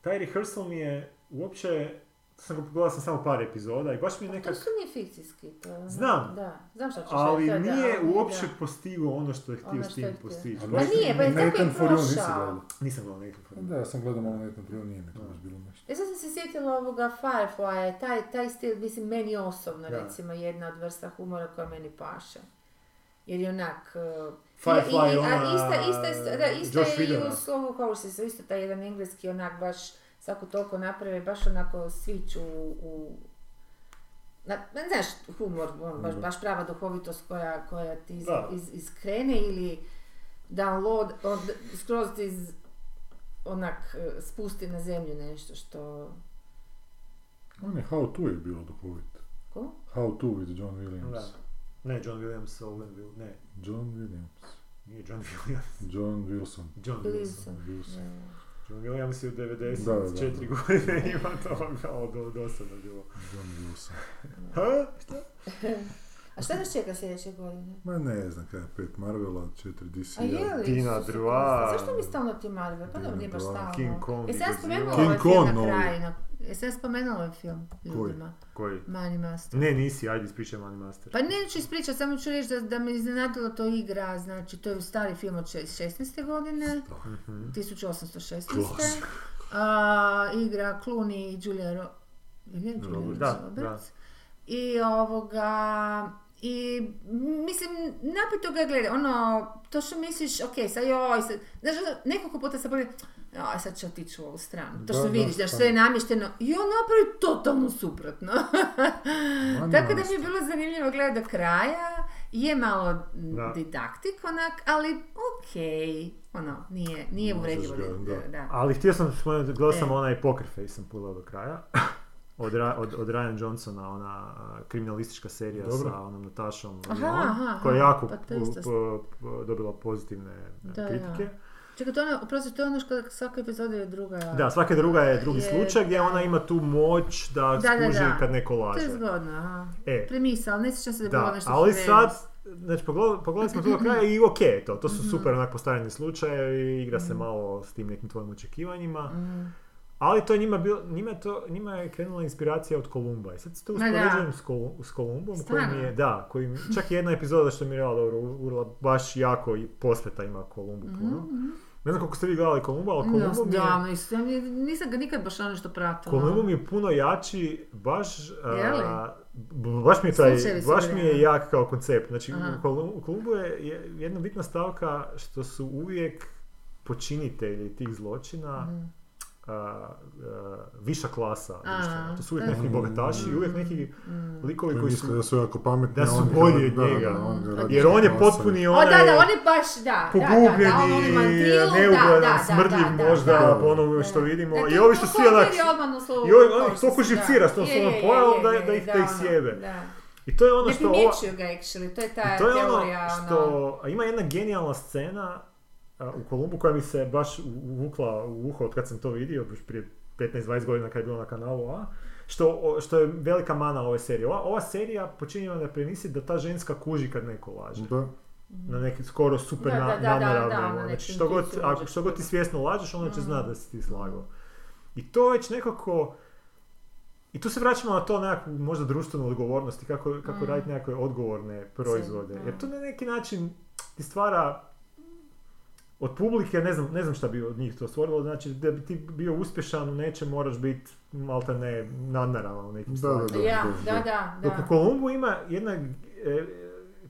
taj rehearsal mi je uopće, sam ga pogledao sam samo par epizoda i baš mi je To nekak, su nije fikcijski, to Znam. Da, znam što ćeš ali reći, da, nije ali uopće da. postigao ono što je htio Ono s tim postići. A Baš- nije, pa je tako i prošao. Nisam gledao Nathan for You. Da, ja sam gledao malo Nathan for you, nije mi to baš bilo nešto. E sad sam se sjetila ovoga Firefly, taj, taj stil, mislim, meni osobno, Da. recimo, jedna od vrsta humora koja meni paše. Jer je onak... uh, Firefly, i- i- a ona, ista, ista, je- da, ista Josh je i u Slow Horses, isto taj jedan engleski onak baš svako toliko naprave, baš onako switch u, u na, na, znaš, humor, on, baš, baš prava duhovitost koja, koja ti iz, iz, iskrene ili download, od, skroz ti iz, onak eh, spusti na zemlju nešto što... On je How To je bilo duhovit. Ko? How To with John Williams. Da. Ne, John Williams, Owen Will, ne, John Williams. nije John Williams. John Wilson. John Wilson. Wilson. Wilson. Da. John Williams je u 94 Da, da, da. godine ima to kao do, dosadno bilo. John Wilson. Ha? Šta? A šta nas čeka sljedeće godine? Ma ne znam kaj je pet Marvela, četiri DC-a. A je li? Tina Isuse Drva. Kriste, Zašto mi stalno ti Marvel? Pa dobro, nije baš stalno. King Kong Jesi ja spomenula ovaj film na kraju? na- Jesi ja spomenula ovaj film ljudima? Koji? Money Master. Ne, nisi, ajde ispričaj Money Master. Pa neću ispričati, samo ću reći da, da me iznenadilo to igra, znači to je stari film od šest- 16. godine, Mhm. 1816. Klasik. A, igra Clooney i Julia Ro... Julia Roberts. Da, Roberts? I ovoga... I mislim, napito ga gleda, ono, to što misliš, ok, sad joj, sad, znaš, ono, nekoliko puta se joj, sad ću otići u ovu stranu. To Da, što da, vidiš, da stvarno. sve je namješteno, i on napravi totalno suprotno. Tako da mi je bilo zanimljivo gledati do kraja, je malo Da. didaktik onak, ali ok, ono, nije, nije uvredljivo. da. da. da. Ali htio sam spomenuti, gledao sam E. onaj Poker Face, sam pogledao do kraja. Od, od, od Ryan Johnsona, ona a, kriminalistička serija Dobro. sa onom Natašom Aha, Lyon, aha, koja je jako pa to po- isto- po- po- dobila pozitivne a, Da, kritike. da. Čekaj, to je ono, oprosti, to je ono što svaka epizoda je druga... Da, svaka druga je drugi Je, slučaj gdje da. ona ima tu moć da, Da, da, skuži da. kad neko To laže. je zgodno, aha. E, Premisa, ali ne sjećam se da je bilo da, nešto ali sad, znači pogledali, pogledali smo to do kraja i ok to, to su Mhm. super onak postavljeni slučajevi, igra se malo s tim nekim tvojim očekivanjima. Mm. Ali to je njima bilo, njima to, njima je krenula inspiracija od Kolumba. I sad se to da. uspoređujem s, Kolu- s Kolumbom koji je, da, koji čak jedna epizoda što mi je rekla, dobro, urla baš jako i posveta ima Kolumbu puno. Mhm. Ne znam koliko ste vi gledali Kolumba, ali Kolumbo mi je, Da, ja nisam ga nikad baš ono nešto pratila. Kolumbo mi je puno jači, baš, a, Je li? b- baš mi je taj, baš mi je jak kao koncept. Znači, Aha. u Kolum- u Kolumbu je je jedna bitna stavka što su uvijek počinitelji tih zločina Mhm. A, a, viša klasa A, društvena. To su uvijek neki bogataši i uvijek neki Mm. likovi Koji su... da su jako pametni. da su oni bolji od njega. Jer on je potpuni O, onaj... da, da, on je baš, da, da, da, da, pogubljeni, neugodan, da, smrdljiv da, da, možda da. po onome što vidimo. I ovi to su svi onak... I ovi, što toliko živcira s tom svojom pojavom da, ih, ono, sjebe. I to je ono Ne što ova... primjećuju ga actually, to je ta I to je ono teorija, ono... što... A ima jedna genijalna scena u Kolumbu koja mi se baš uvukla u uho od kad sam to vidio, još prije 15-20 godina kad je bilo na kanalu A, što, što je velika mana ove serije. Ova, ova serija počinje na premisi da ta ženska kuži kad neko laže. Da. Na neki skoro super Da, na, da, na Znači neku što god, ako, što god ti svjesno lažeš, ona će Mm. znati da si ti slagao. I to već nekako... I tu se vraćamo na to nekakvu možda društvenu odgovornost i kako, kako Mm. raditi nekakve odgovorne proizvode. Jer to na neki način ti stvara od publike, ne znam, ne znam šta bi od njih to stvorilo, znači da bi ti bio uspješan u nečem moraš biti malte ne nadnaravan u nekim Da, stvarima. da, Ja, da, da, da. da, Dok da. u Kolumbu ima jedna e,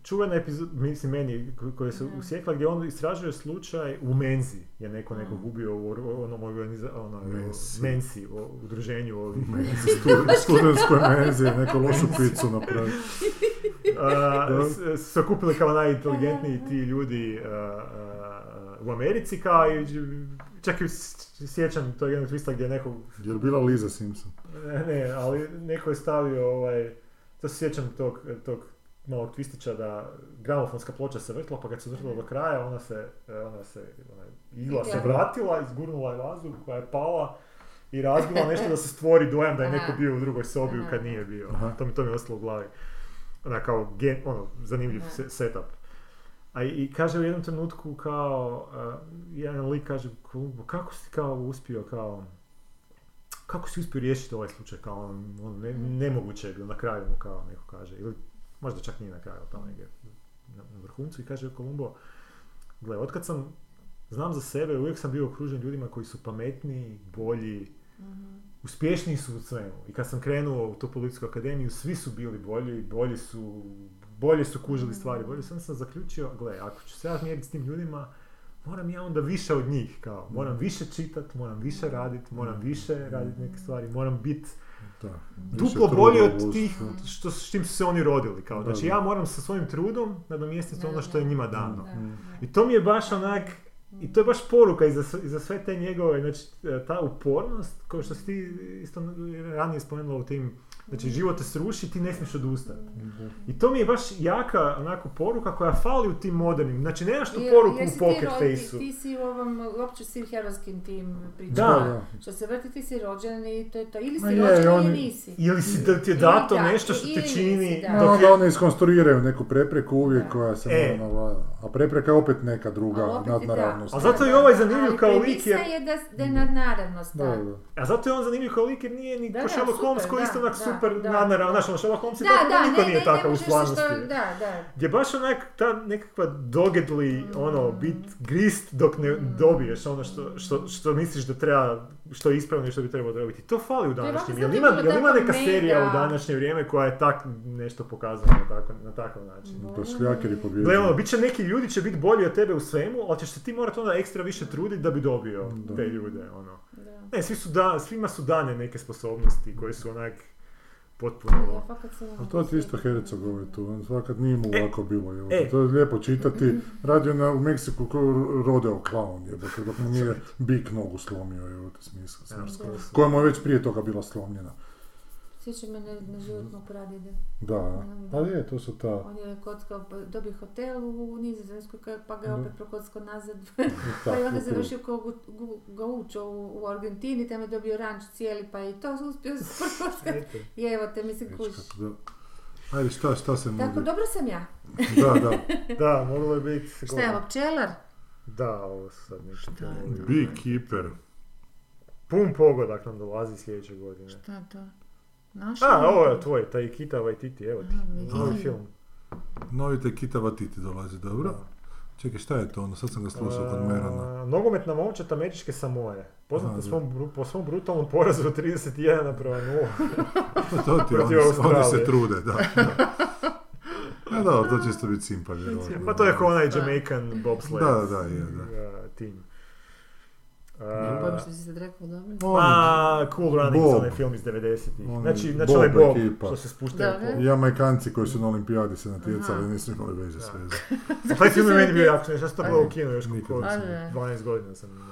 čuvena epizoda, mislim meni, ko- koja se Da. usjekla gdje on istražuje slučaj u Menzi, je neko Mm. nekog ubio u onom organiza, ono, Menzi. Mensi, u udruženju ovih. Stud- Studentskoj menzi je neku lošu picu Da. s- su se okupili kao najinteligentniji ti ljudi a, a, u Americi, kao i čak i sjećam to jednog twista gdje je nekog Je li bila Liza Simpson? Ne, ne, ali neko je stavio ovaj, to se sjećam tog, tog malog twistića da gramofonska ploča se vrtila, pa kad se vrtila do kraja, ona se, e, ona se, ona igla se vratila, izgurnula je vazduh koja je pala i razbila nešto da se stvori dojam da je neko bio u drugoj sobi kad nije bio. Aha. To mi, to mi je ostalo u glavi. Ona kao gen, ono, zanimljiv setup. A i, kaže u jednom trenutku kao, uh, jedan lik kaže, "Kolumbo, kako si kao uspio kao, kako si uspio riješiti ovaj slučaj kao on, on ne, nemoguće je na kraju mu kao neko kaže, ili možda čak nije na kraju, tamo negdje na, na vrhuncu i kaže Kolumbo, gle, otkad sam, znam za sebe, uvijek sam bio okružen ljudima koji su pametniji, bolji, Mhm. uspješniji su u svemu. I kad sam krenuo u tu policijsku akademiju, svi su bili bolji, bolji su, bolje su kužili stvari, bolje sam sam zaključio, gle, ako ću se ja mjeriti s tim ljudima, moram ja onda više od njih, kao, moram više čitat, moram više radit, moram više raditi neke stvari, moram biti duplo bolji truda od tih što, s čim su se oni rodili, kao, znači ja moram sa svojim trudom nadomjestiti ono što je njima dano. Da, da. I to mi je baš onak, i to je baš poruka i za, sve- i za sve te njegove, znači ta upornost, kao što si ti isto ranije spomenula u tim, znači život te sruši, ti ne smiješ odustati. I to mi je baš jaka onako poruka koja fali u tim modernim, znači nemaš tu I- poruku u rodi- face-u. Ti si u ovom, uopće svim herojskim tim pričama. Da. Što se vrti, ti si rođen i to je to. Ili si je, rođen oni- ili nisi. Ili si da ti je dato da, nešto što te nisi, čini, da. No, onda oni iskonstruiraju neku prepreku uvijek Da. koja se E. mora navladati. A prepreka je opet neka druga nadnaravnost. A zato je ovaj zanimljiv kao lik jer- je da, da je nadnaravnost, da. Da, da. A zato je on zanimljiv kao lik jer nije ni Da, Sherlock Holmes super, koji isto onak super da. Znaš, ono Sherlock Holmes je Da, tako, da, niko ne, nije ne, takav ne u stvarnosti. što, da, da. Gdje baš onak ta nekakva dogedli, ono, bit grist dok ne Mm. dobiješ ono što, što, što misliš da treba, što je ispravno i što bi trebalo dobiti. To fali u današnjem. Jel ima, jel ima neka mega- serija u današnje vrijeme koja je tak nešto pokazala na, tako, na takav način? Pa šljakeri pobjeđuju. Gle, ono, bit će neki ljudi će biti bolji od tebe u svemu, ali ćeš se ti morati onda ekstra više truditi da bi dobio Da. te ljude, ono. Da. Ne, svi su da, svima su dane neke sposobnosti koje su onak potpuno... Ja fakat se to ti isto. Herzog ovaj tu, on fakat nije mu E, lako bilo, jel? e. To je lijepo čitati. Radio na, u Meksiku ko rodeo klaun, jebote, dok mu nije bik nogu slomio, je to su- Koja mu je već prije toga bila slomljena. Sjećam me na, na životnog pradjede. Da, ali je, to su ta... On je kockao, pa dobio hotel u Nizozemskoj, pa ga je Da. opet prokockao nazad. pa je onda završio kao gaučo u, u Argentini, tamo je dobio ranč cijeli, pa i to uspio prokockati. I evo te, mislim, kuš. Ajde, šta, šta se Tako, nudi? dobro sam ja. Da, da. Da, moglo je biti... Šta je ovo, pčelar? Da, ovo sad teorije. Beekeeper. Pun pogodak nam dolazi sljedeće godine. Šta je to? Naša? A, ovo je tvoj, taj Kita Waititi, evo ti. Vidim. Novi film. Novi te Kita Vatiti dolazi, dobro? Čekaj, šta je to ono? Sad sam ga slušao kod Merana. A, Nogometna momčad američke Samoje. Poznat Aha, po da. svom, po svom brutalnom porazu od 31 naprema 0. Pa to ti, oni, oni se trude, da. da. A da, to će isto biti simpa. Pa to je kao onaj. Jamaican bobsled Da, da, je, da. uh, tim. Ne pojma što si sad rekao, dobro. A, Cool Runnings, Bob. onaj film iz 90-ih. Oni Znači, znači Bob onaj Bob, ekipa. što se spuštaju Da, po... Jamajkanci koji su na olimpijadi se natjecali, Aha. nisu imali veze s vezom. A taj film je meni bio jako smiješan, ja sam to gledao u kinu još. Ajde. 12 godina sam imao.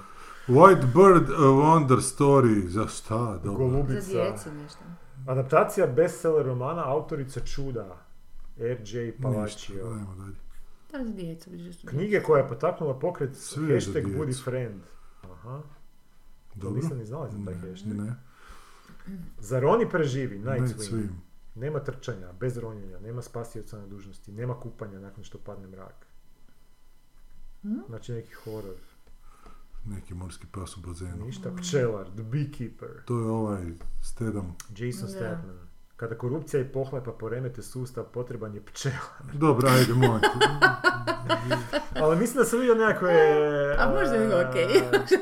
White Bird, a Wonder Story, za šta? Dobro. Za Golubica. djecu nešto. Adaptacija bestseller romana autorica Čuda, R.J. Ništa, Palacio. ajmo dalje. Da, za djecu. Knjige koja je potaknula pokret Sve za hashtag. Budi friend. Aha, to Dobro? nisam ni znala za taj Ne, hashtag. Ne, Zar oni preživi, Night Night Swim. Swim. Nema trčanja, bez ronjenja, nema spasioca na dužnosti, nema kupanja nakon što padne mrak. Hm? Znači neki horor. Neki morski pas u bazenu. Ništa. Pčelar, The Beekeeper, To je ovaj Stedham. Jason. Statham. Kada korupcija i pohlepa poremete sustav, potreban je pčela. Dobro, ajde, te. Ali mislim da sam vidio nekakve... A možda je okej.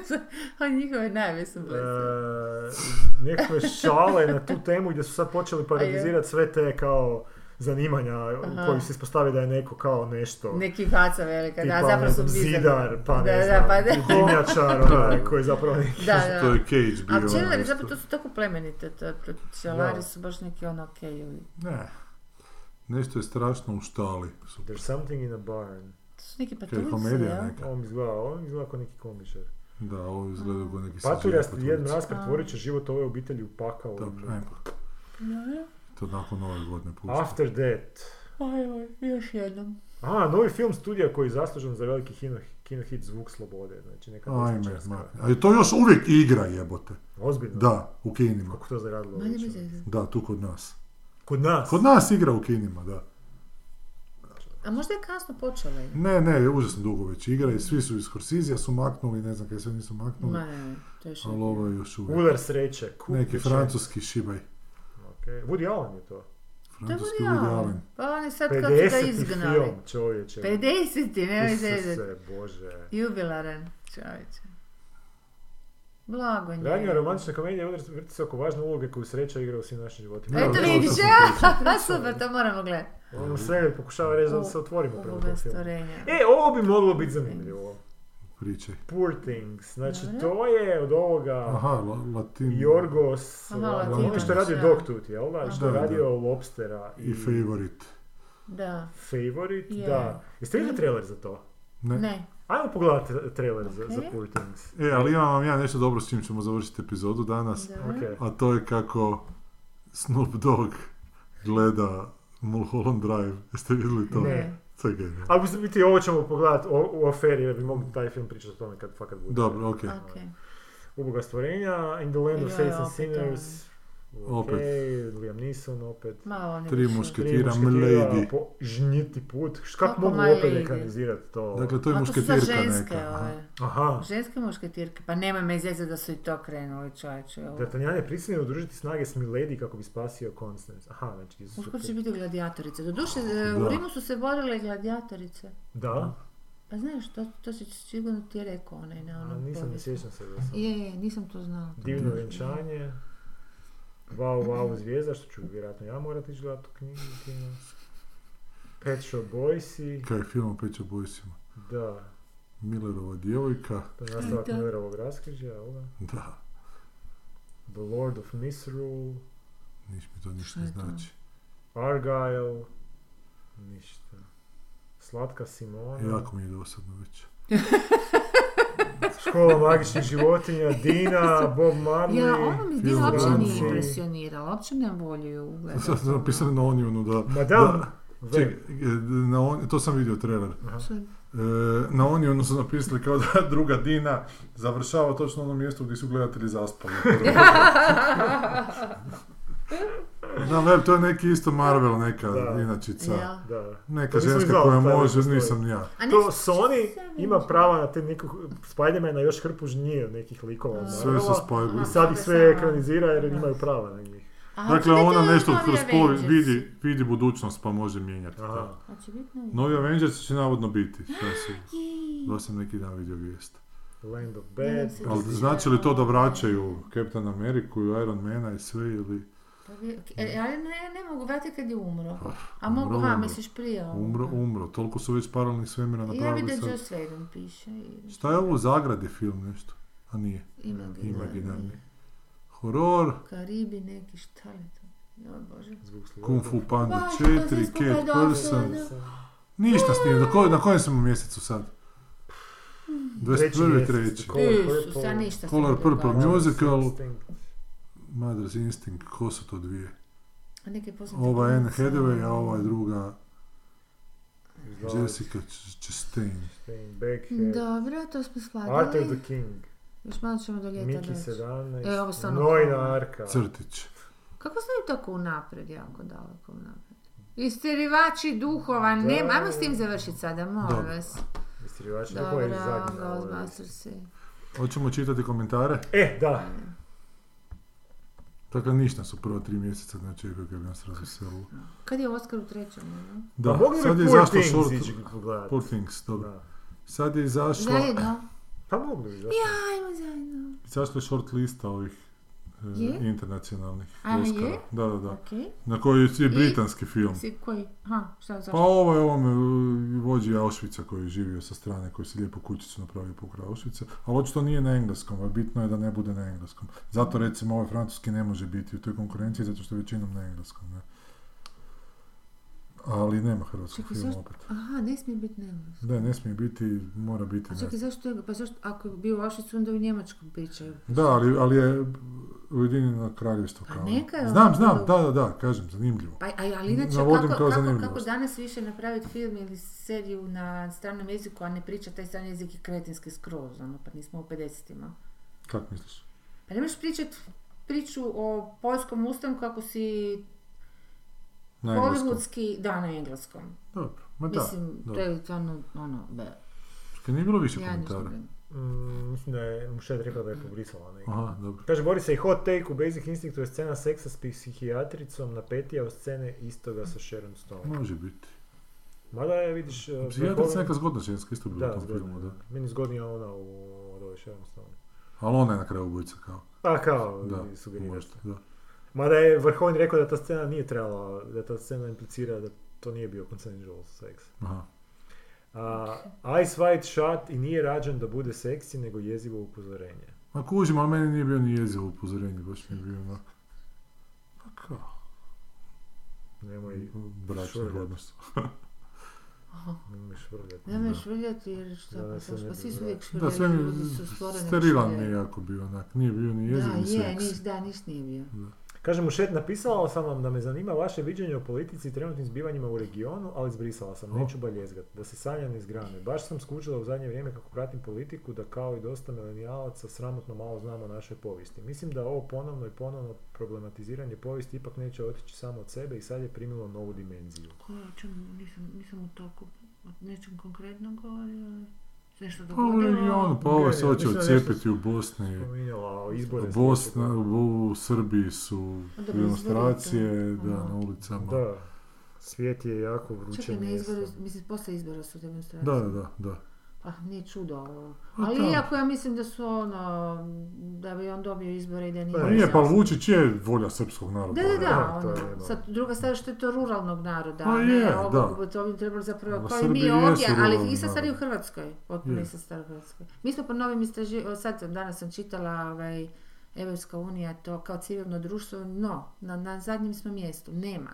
A njihove najave su blesne. e, nekakve šale na tu temu gdje su sad počeli parodizirati sve te kao zanimanja u kojih se ispostavi da je neko kao nešto. Neki faca velika, tipa, da, zapravo su zidar, pa ne da, znam, da, pa da. dimnjačar, onaj, koji zapravo neki... Da, da. To je Cage bio. A pčelari, zapravo to su tako plemenite, to, to, pčelari Da. su baš neki ono okejovi. Ne. Nešto je strašno u štali. Su There's something in a barn. To su neki je patuljci, komedija neka. On izgleda, on izgleda kao neki komičar. Da, ovo izgleda kao neki Patuljast sađenje jed patuljci. mraz pretvorit će život ove obitelji u pakao. Dobro, ajmo. Dobro. To nakon ove godine pušta. After that. Ajoj, još jednom. A, novi film studija koji je zaslužen za veliki kino, kino hit Zvuk slobode. Znači neka Ajme. Ali to još uvijek igra jebote. Ozbiljno? Da, u kinima. Kako to zaradilo? Da, tu kod nas. Kod nas? Kod nas igra u kinima, da. A možda je kasno počela. Ne, ne, užasno dugo već igra i svi su iz Horsizija su maknuli, ne znam kaj sve nisu maknuli. Ma ne, to je Ali ovo je još uvijek. Udar sreće. Neki francuski šibaj. Okay. Woody Allen je to. Francuski Dobro, Woody ja. Allen. Pa oni sad kad su ga 50. izgnali. film, čovječe. 50. nemoj zezati. Isuse, Bože. Jubilaran, čovječe. Blago njemu. Radnja romantična komedija vrti se oko važne uloge koju sreća igra u svim našim životima. Eto to vidiš, ja, super, to moramo gledati. Ono sve pokušava reći da se otvorimo prema Ovoga tom filmu. stvorenja. E, ovo bi moglo biti zanimljivo. Pričaj. Poor Things. Znači, to je od ovoga Aha, la, latin. Jorgos, Aha, ono Latinac, što je radio da. Dogtooth, jel da? Što je Da, da. radio Lobstera i, I Favorite. Da, Favorite, Je. da. Jeste vidjeli trailer za to? Ne. ne. Ajmo pogledati trailer za, za Ok. Poor Things. E, ali imam vam ja nešto dobro s čim ćemo završiti epizodu danas. Dobro. Ok. A to je kako Snoop Dogg gleda Mulholland Drive. Jeste vidjeli to? Ne. To je genijalno. Ali u biti ovo ćemo pogledati o- u aferi jer bi mogli taj film pričati o tome kad fakat bude. Dobro, okej. Ok. Uboga stvorenja, In the Land of Saints and Sinners. Opet. Okej, Liam Neeson opet. Malo ne Tri Mušketira, Milady. po žnjiti put. Kako Kako mogu opet ekranizirati to? Dakle, to je A to su sad mušketirka ženske neka. aha. ove. Aha. Ženske mušketirke, pa nemoj me izveze da su i to krenuli čovječe. D'Artagnan je prisiljen udružiti snage s Milady kako bi spasio Constance. Aha, znači Uskoro će biti gladijatorice. Doduše, e, Da. u Rimu su se borile gladijatorice. Da? Pa znaš, to, to si sigurno ti je rekao onaj na A, onom nisam ne sjećam se da sam. Je, je, nisam to znala. Divno vjenčanje. Wow, wow, zvijezda, što ću vjerojatno ja morati ići gledati tu knjigu. kino. Pet Shop Boysi, Kaj je film o Peća Boysima. da, Millerova djevojka. to je nastavak. Millerovog raskrižja, jel da? Da, The Lord of Misrule, niš mi to ništa Šta ne znači. Argyle, ništa. Slatka Simona, Jako mi je dosadno već. Škola magičnih životinja, Dina, Bob Marley, Ja, ono mi Dina uopće nije impresionirala, uopće nemam volju ju ugledati. Sad sam napisano na Onionu da... Madame da- e, na on, to sam vidio trailer. Aha. E, na Onionu su napisali kao da druga Dina završava točno na onom mjestu gdje su gledatelji zaspali. da, web, to je neki isto Marvel, neka Da. inačica. Ja. Da. Neka To ženska koja može, nisam ja. A To Sony ima prava na te nekog Spidermana još hrpu žnije od nekih likova. od Sve su spojili. I sad ih sve ekranizira jer Da. imaju prava na njih. A Dakle, ona nešto kroz povi Avengers? vidi, vidi budućnost pa može mijenjati. Aha. biti novi? Avengers će navodno biti. To sam neki dan vidio vijest. Land of Bad. Ali da znači li to da vraćaju Captain Ameriku i Iron Mana i sve ili Ali ne, ne mogu vratiti kad je umro. Pa, A mogu, umro, ha, misliš prije ovoga? umro, umro. Toliko su već paralelnih svemira Ja napravili vidim da sad. Joss Whedon piše. i- Šta je ovo u zagradi film nešto? A nije. Imaginarni. Imaginarni. Horor, Karibi neki, šta li to? O Bože. Kung Fu Panda Baš, to 4, sve skupa Cat dobro, Person. da. Ništa snije, na, ko, na kojem smo mjesecu sad? Treći 21. mjesec, treći. Color Purple. Color Purple. Musical. Mother's Instinct, ko su to dvije? A neke Ova je Anne Hathaway, a ova je druga Jessica Ch- Chastain. Backhead. Dobro, to smo Arthur the. King. Još malo ćemo do ljeta Miki doći. 17. E, ovo stvarno Nojna dobro. Arka. Crtić. Kako znaju tako unaprijed, jako daleko unaprijed? Isterivači duhova, Da. nema, ajmo s tim završiti sada, molim Dobro. vas. Istrivač, kako je Dobro, zadnji listi? Ghostbustersi. Hoćemo čitati komentare? E, da. Dakle, ništa su prva tri mjeseca, znači kako bi nas razveselilo. Kad je Oscar u trećem, ono? Da, Pa mogli sad je Poor izašlo Things short... Poor Things, dobro. Da. Sad je izašla... Zajedno? Pa mogli bi, zašto? Ajmo zajedno. Izašla je short lista ovih Je? internacionalnih A, Oscara. je? Da, da, da. Okej. Na koji je I? britanski film. Si koji? Aha, šta Pa zašto? ovo je ovome vođi Auschwitza koji je živio sa strane, koji se lijepo kućicu napravio pokraj Auschwitza, ali očito nije na engleskom, a bitno je da ne bude na engleskom. Zato recimo ovaj francuski ne može biti u toj konkurenciji, zato što je većinom na engleskom. Ne? Ali nema hrvatskog Čekaj, filma zašto- opet. Aha, ne smije biti Nemac. Ne, ne smije biti, mora biti. A čekaj, zašto je, pa zašto, ako je bio u Auschwitzu, onda u Njemačkom pričaju. Da, ali, ali je Ujedinjeno kraljevstvo Pa kao. neka je Znam, ono znam, da, da, da, kažem, zanimljivo. Pa, a, ali inače, Navodim kako, kako, kako danas više napraviti film ili seriju na stranom jeziku, a ne priča taj strani jezik je kretinski skroz, ono, pa nismo u 50-ima. Kako misliš? Pa ne možeš pričat priču o poljskom ustanku kako si Na hollywoodski, da, na engleskom. Dobro, ma da. Mislim, da. to je stvarno, ono, be, Čekaj, nije bilo više ja komentara. Mm, mislim da je Mušet rekla da je pobrisala neki. Aha, dobro. Kaže, Boris i hot take u Basic Instinctu je scena seksa s psihijatricom napetija od scene istoga sa Sharon Stone. Može biti. Mada je, vidiš... uh, Psihijatrica vrhovni- neka zgodna ženska isto bila u tom zgodna, filmu, da. Meni zgodnija ona u, od ove Sharon Stone. Ali ona je na kraju ubojica kao. Pa kao, Da, sugeriraš. možda, da. Mada je Vrhovni rekao da ta scena nije trebala, da ta scena implicira da to nije bio consensual seks. Aha. A, Ice White shot i nije rađen da bude seksi, nego jezivo upozorenje. Ma kužim, ali meni nije bio ni jezivo upozorenje, baš mi je bio onak. Pa kao, Nemoj bračni švrljat. odnos. Nemoj švrljati. Nemoj švrljati jer šta, Da, pa, ne pa svi su da. uvijek Da, švrljali, sve mi ljudi su stvoreni da sterilan mi je jako bio onak. Nije bio ni jezivo Da, ni je, seks. nis, da, nis nije bio. Kaže mu Šet, napisala sam vam da me zanima vaše viđenje o politici i trenutnim zbivanjima u regionu, ali zbrisala sam, neću baljezgat, da se sanja ne izgrane. Baš sam skužila u zadnje vrijeme kako pratim politiku, da kao i dosta milenijalaca sramotno malo znamo o našoj povijesti. Mislim da ovo ponovno i ponovno problematiziranje povijesti ipak neće otići samo od sebe i sad je primilo novu dimenziju. Koja, čemu, nisam, nisam u toku, o nečem konkretnom govorio, nešto Pa u dogodilo. regionu, pa ovo se hoće nešto odcijepiti u Bosni. Izbore. Bosna, u Srbiji su demonstracije, da, na ulicama. Da, svijet je jako vruće Čekaj, na mjesto. izboru, mislim, poslije izbora su demonstracije. Da, da, da, da. Pa nije čudo ovo. Pa Ali da. iako ja mislim da su ono, da bi on dobio izbore i da nije... Pa Pa nije, pa. Vučić je volja srpskog naroda. Da, da, da, Da, to ono, je, da. sad druga stvar što je to ruralnog naroda, Pa ne je, ovog, to bi trebalo zapravo, Ali kao i mi ovdje, ali ruralni ista stvar i u. Hrvatskoj, potpuno Je. ista stvar u Hrvatskoj. Mi smo po novim istraživanjima, sad sam, danas sam čitala ovaj, Evropska unija, to kao civilno društvo, no, na, na zadnjem smo mjestu, nema.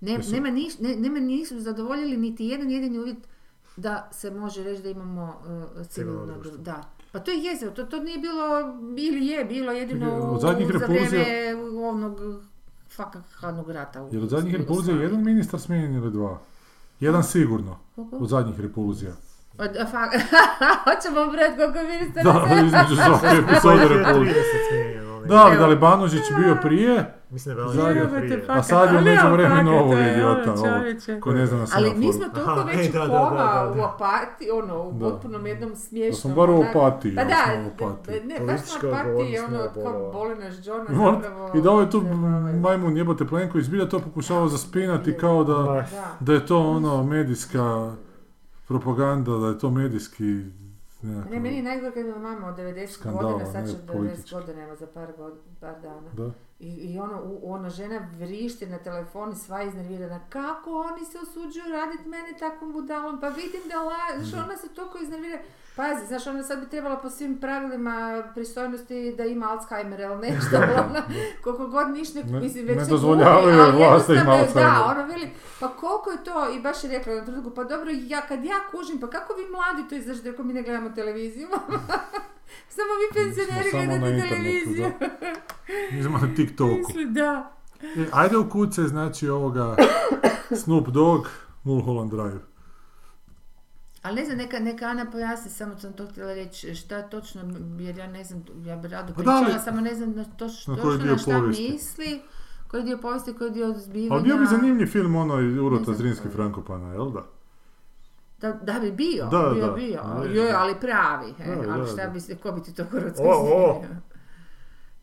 Ne, nema, niš, ne, nema, nisu zadovoljili niti jedan jedini uvjet da se može reći da imamo uh, civilno društvo. društvo. Da. Pa to je jezivo, to, to nije bilo, ili je, bilo jedino u, zadnjih za repulzija- vrijeme onog fakak hladnog rata. u Jer od zadnjih repulzija jedan ministar smijenjen ili dva? Jedan sigurno, od zadnjih repulzija. Od, a, fa, hoćemo brati koliko ministara Da, između svake epizode repulzija. 30 smijenjen, onaj. Da, ali da li Evo. Banožić bio prije, Mislim da je Zadnje. Valentino prije. A sad je u međuvremenu ovog je idiota, koji ne zna na Ali mi smo toliko već e, da, u da, koma, da, da. u apati, ono, u Da. potpunom jednom Da smiješnom... smo bar u apatiji, Pa da, ne, baš smo u apatiji, odgovornost ono, kao boli nas Johna zapravo... I da ovaj tu majmun jebote Plenković zbilja to pokušava zaspinati kao da, Da. da je to ono medijska propaganda, da je to medijski Ne, meni je najgore kad ima mama od 90 Skandal, godina, sad će 90 politički. godina, evo za par, god, par dana. Da. I, i ono, ona žena vrišti na telefon i sva iznervirana. Kako oni se osuđuju raditi mene takvom budalom? Pa vidim da la... Znaš, ona se toliko iznervira. Pazi, znaš, ona sad bi trebala po svim pravilima pristojnosti da ima Alzheimer ili nešto. ali ona, koliko god niš ne, mislim, već ne dozvoljavaju buni, joj ali vlast da ima je- Da, Alzheimer. ono veli, pa koliko je to, i baš je rekla na trenutku, pa dobro, ja, kad ja kužim, pa kako vi mladi to izađete ako mi ne gledamo televiziju? Samo vi penzioneri gledate televiziju. Mi smo na TikToku. Misli, da. E, ajde u kuce, znači ovoga Snoop Dogg, Mulholland Drive. Ali ne znam, neka, neka Ana pojasni, samo sam to htjela reći, šta točno, jer ja ne znam, ja bi rado Pa pričala, samo ne znam na to, Na točno koji dio na šta povijesti? misli, koji dio povijesti, koji dio zbivanja. Ali bio bi zanimljiv film ono iz Ne Urota znam. Zrinski Frankopana, jel da? Da, da bi bio, Da, bio, da. bio, joj, da. ali pravi, he, Da, ali šta da. bi se, ko bi ti to o. snimio?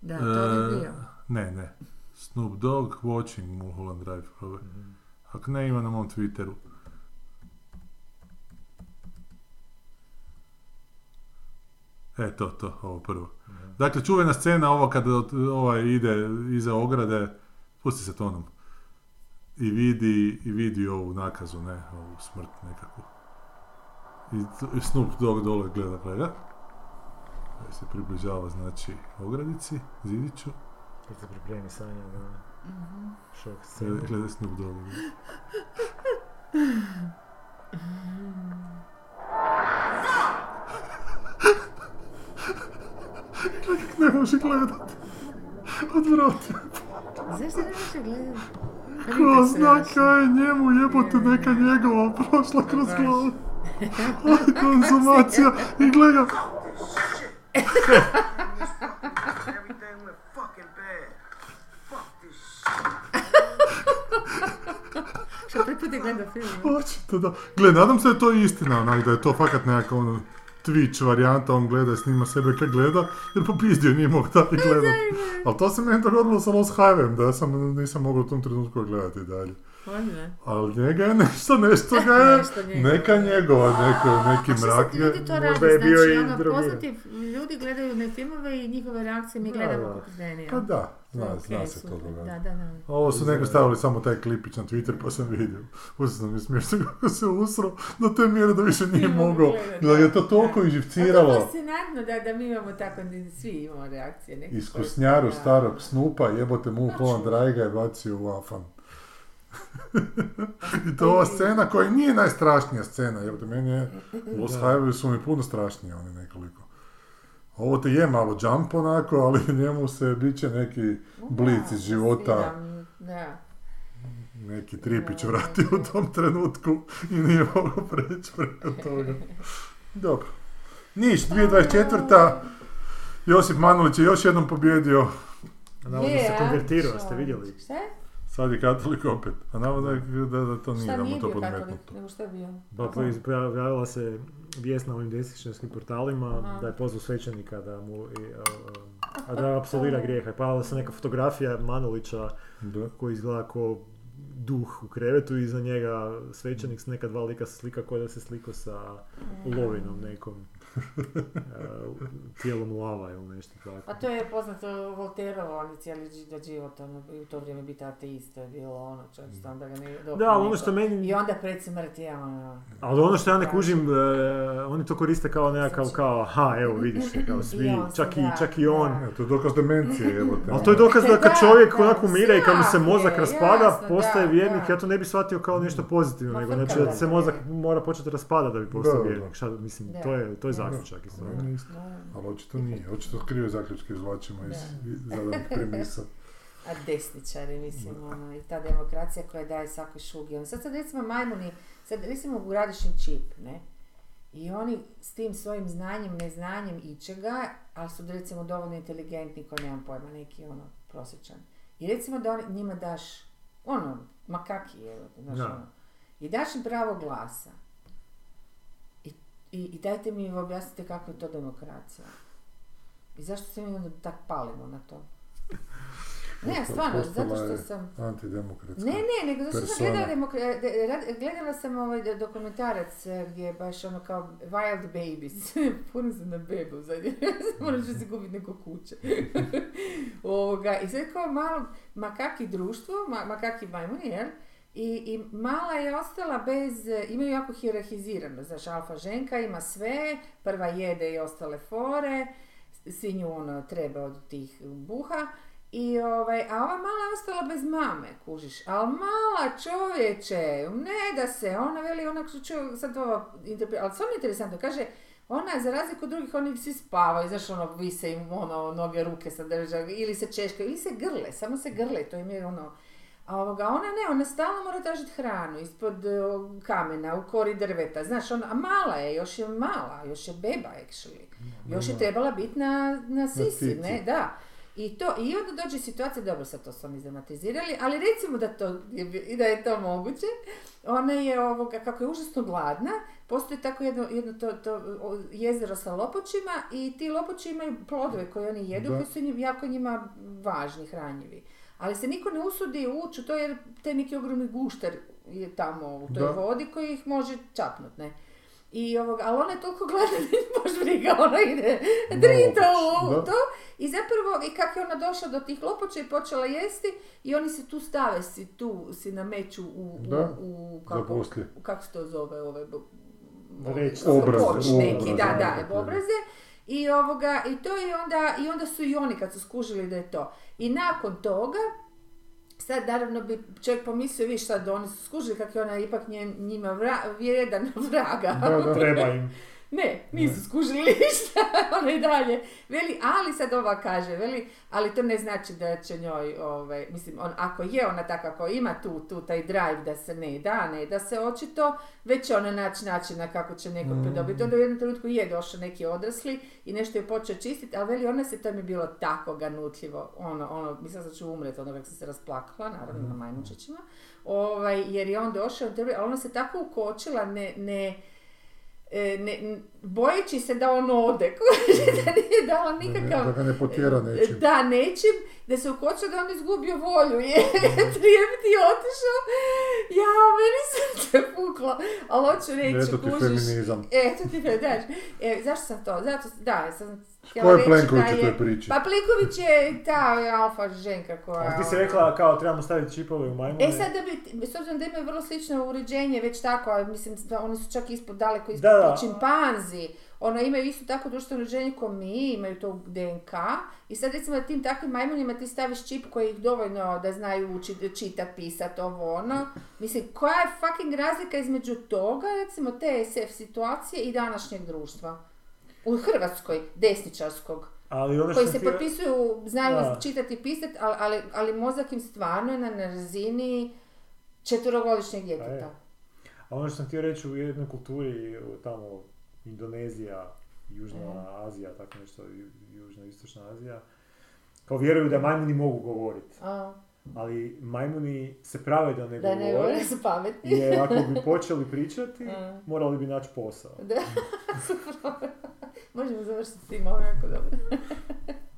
Da, to bi E, bio. Ne, ne. Snoop Dogg, Watching Mulholland Drive. probaj. Ako ne, ima na mom Twitteru. E, to, to, ovo prvo. Dakle, čuvena scena, ovo kada ot- ovaj ide iza ograde, pusti se tonom. I vidi, i vidi ovu nakazu, ne, ovu smrt nekakvu. I, Snoop Dogg dole gleda gleda. Koji se približava, znači, ogradici, zidiću. Kad se pripremi Sanja na Mhm. šok scenu. gleda Snoop Dogg. može gledat. Odvrati. Zašto ne može gledati? Pa Ko zna kaj je njemu jebote neka njegova prošla kroz glavu. Konzumacija i gleda. Everything went fucking bad. Fuck this shit. Što prvi put je gledao film? Očito da. Gle, nadam se da je to istina, onak, da je to fakat nekakva ono Twitch varijanta, on gleda i snima sebe kad gleda, jer popizdio nije mogu dalje gledat. Ali to se meni dogodilo sa Lost Highwayem, da ja sam, nisam mogao u tom trenutku gledati dalje. Ali njega je nešto, nešto ga je, Nešto neka njegova, neko, neki mrak je. ljudi to? Možda je bio znači, i ono, poznati ljudi gledaju ne filmove i njihove reakcije mi Da, gledamo da. kako. Pa da, zna, zna se to događa. Da, da, da. Ovo su neko stavili samo taj klipić na Twitter pa sam vidio. Sam mi smiješno kako se usro do te mjere da više nije mogao. Da je to toliko A to je fascinantno da, da mi imamo tako, da svi imamo reakcije. Iskusnjaru starog Snupa, jebote mu Holland Drajga je bacio u afan. I to ova scena koja nije najstrašnija scena, jebote meni je, u Lost su mi puno strašnije oni nekoliko. Ovo te je malo jump onako, ali njemu se bit će neki blic iz života, Da. neki tripić vrati u tom trenutku i nije mogao preći preko toga. Dobro. Niš, 2024. Josip Manulić je još jednom pobjedio Navodno Je, se konvertirao, ste vidjeli? Šta? Sad je katolik opet. A navodno je da, da to nije, Šta da mu to podmetnuto. nego šta je bio? Pa pojavila se vijest na ovim desničarskim portalima Aha. da je pozvao svećenika da mu i, a, a, da apsolvira grijeha. Pojavila se neka fotografija Manulića Da. koji izgleda kao duh u krevetu i iza njega svećenik s neka dva lika se slika kao da se sliko sa lovinom nekom. A, tijelom lava ili nešto Pa tako. to je poznato Volterovo, on je cijeli život, ono, u to vrijeme biti ateista je bilo ono, čovječ, da ga ne dok Da, ali ono što meni... I onda pred smrti, ja, ono, Ali ono što ja ne kužim, e, oni to koriste kao nekakav, kao, aha, evo vidiš, kao svi, I on čak i, da, čak i on. da. E, to je dokaz demencije, jebote. Ali to je dokaz da kad čovjek da, onako umire i kad mu se mozak je, raspada, jasno, postaje da, vjernik, da. ja to ne bi shvatio kao nešto pozitivno, nego znači da se mozak mora početi raspadati da bi postao vjernik. Šta, mislim, to je, to je. Zaključak iz toga. Ali očito nije, očito krive zaključke izvlačimo iz Da. iz zadanih premisa. A desničari, mislim, ono, i ta demokracija koja daje svakoj šugi. Ono, sad, sad recimo majmuni, sad recimo uradiš im čip, ne? I oni s tim svojim znanjem, neznanjem ičega, ali su recimo dovoljno inteligentni koji nemam pojma, neki ono prosječan. I recimo da oni, njima daš, ono, makaki, evo, znaš, ono, i daš im pravo glasa. I, i, dajte mi objasnite kako je to demokracija. I zašto se mi onda tak palimo na to? Ne, stvarno, zato što sam... Antidemokratska. Ne, ne, nego zato što sam gledala, demokra- gledala sam ovaj do- dokumentarac eh, gdje je baš ono kao Wild Babies. Puno sam na bebu zadnje. Moram će si neko kuće. Ovoga, I sad kao malo makaki društvo, ma, makaki majmuni, jel? I, I mala je ostala bez, imaju jako hierarhizirano, znaš, alfa ženka ima sve, prva jede i ostale fore, svi nju ono treba od tih buha, i ovaj, a ova mala je ostala bez mame, kužiš. Ali mala čovječe, ne da se, ona veli, ona čuo sad ovo, ali stvarno interesantno, kaže, ona, za razliku od drugih, oni svi spavaju, znaš, ono, vise im, ono, noge, ruke sa drža, ili se češkaju, ili se grle, samo se grle, to im je ono, a ovoga, ona ne, ona stalno mora tražiti hranu ispod e, kamena, u kori drveta, znaš, ona, a mala je, još je mala, još je beba actually. Još je trebala biti na, na sisi, cici. ne, da. I, to, I onda dođe situacija, dobro sad to oni izdramatizirali, ali recimo da, to, i da je to moguće, ona je ovoga, kako je užasno gladna, postoji tako jedno, jedno to, to jezero sa lopočima i ti lopoči imaju plodove koje oni jedu, Da. koji su njim, jako njima važni, hranjivi. Ali se niko ne usudi ući u to jer taj neki ogromni gušter je tamo u toj Da. vodi koji ih može čapnut, ne. I ovog, ali ona je toliko gladna da može briga, ona ide drito u to. I zapravo, i kako je ona došla do tih lopoča i počela jesti, i oni se tu stave, si tu si nameću u, u, Da, u, kako, kako se to zove, ove, Reći. Obraze, Koč neki, obraze, da, da, obraze. I, ovoga, I to je onda, i onda su i oni kad su skužili da je to. I nakon toga, sad naravno bi čovjek pomislio, vi sad oni su skužili kako je ona ipak nje- njima vra, vrijedan vraga. Da, da. Treba im. Ne, nisu skužili ništa, ona i dalje. Veli, ali sad ova kaže, veli, ali to ne znači da će njoj, ovaj, mislim, on, ako je ona takva, ako ima tu, tu taj drive da se ne da, ne da se očito, već će ona naći načina kako će nekog Mm. pridobiti. Onda u jednom trenutku je došao neki odrasli i nešto je počeo čistiti, ali veli, ona se, to mi bilo tako ganutljivo, ono, ono, mislila sam da ću umreti, ono kako sam se rasplakala, naravno na majmunčićima, ovaj, jer je on došao, ali ona se tako ukočila, ne, ne, e, ne, bojeći se da on ode, da nije dala Da ne- nikakav... Da ga ne potjera nečim. Da, nečim, da se ukočio da on izgubio volju, je, trijem ti otišao, ja, meni se se puklo, ali hoću reći, Eto ti kužiš, feminizam. Eto ti daš. E, zašto sam to? Zato, da, sam Ko je Plenković u je... toj priči? Pa Plenković je ta alfa ženka koja... A ti si ono- rekla kao trebamo staviti čipove u majmune. E sad da bi, s obzirom da imaju vrlo slično uređenje, već tako, mislim da oni su čak ispod daleko ispod Da, da. čimpanzi, ono imaju isto tako društveno uređenje kao mi, imaju to DNK i sad recimo da tim takvim majmunima ti staviš čip koji ih dovoljno da znaju učit, čitat, pisat, ovo ono. Mislim, koja je fucking razlika između toga, recimo te SF situacije i današnjeg društva? U Hrvatskoj, desničarskog Ali ono koji se potpisuju, znaju Da. čitati i pisati, ali, ali, ali mozak im stvarno je na, razini četverogodišnjeg Pa je. djeteta. A ono što sam htio reći u jednoj kulturi, tamo Indonezija, Južna Azija, tako nešto, ju- Južno-Istočna Azija, kao vjeruju da majmuni mogu govoriti. A, Ali majmuni se prave da ne da ne govore, govore su pametni. jer ako bi počeli pričati, morali bi naći posao. Da, super. Možemo završiti s tim, ovo jako dobro.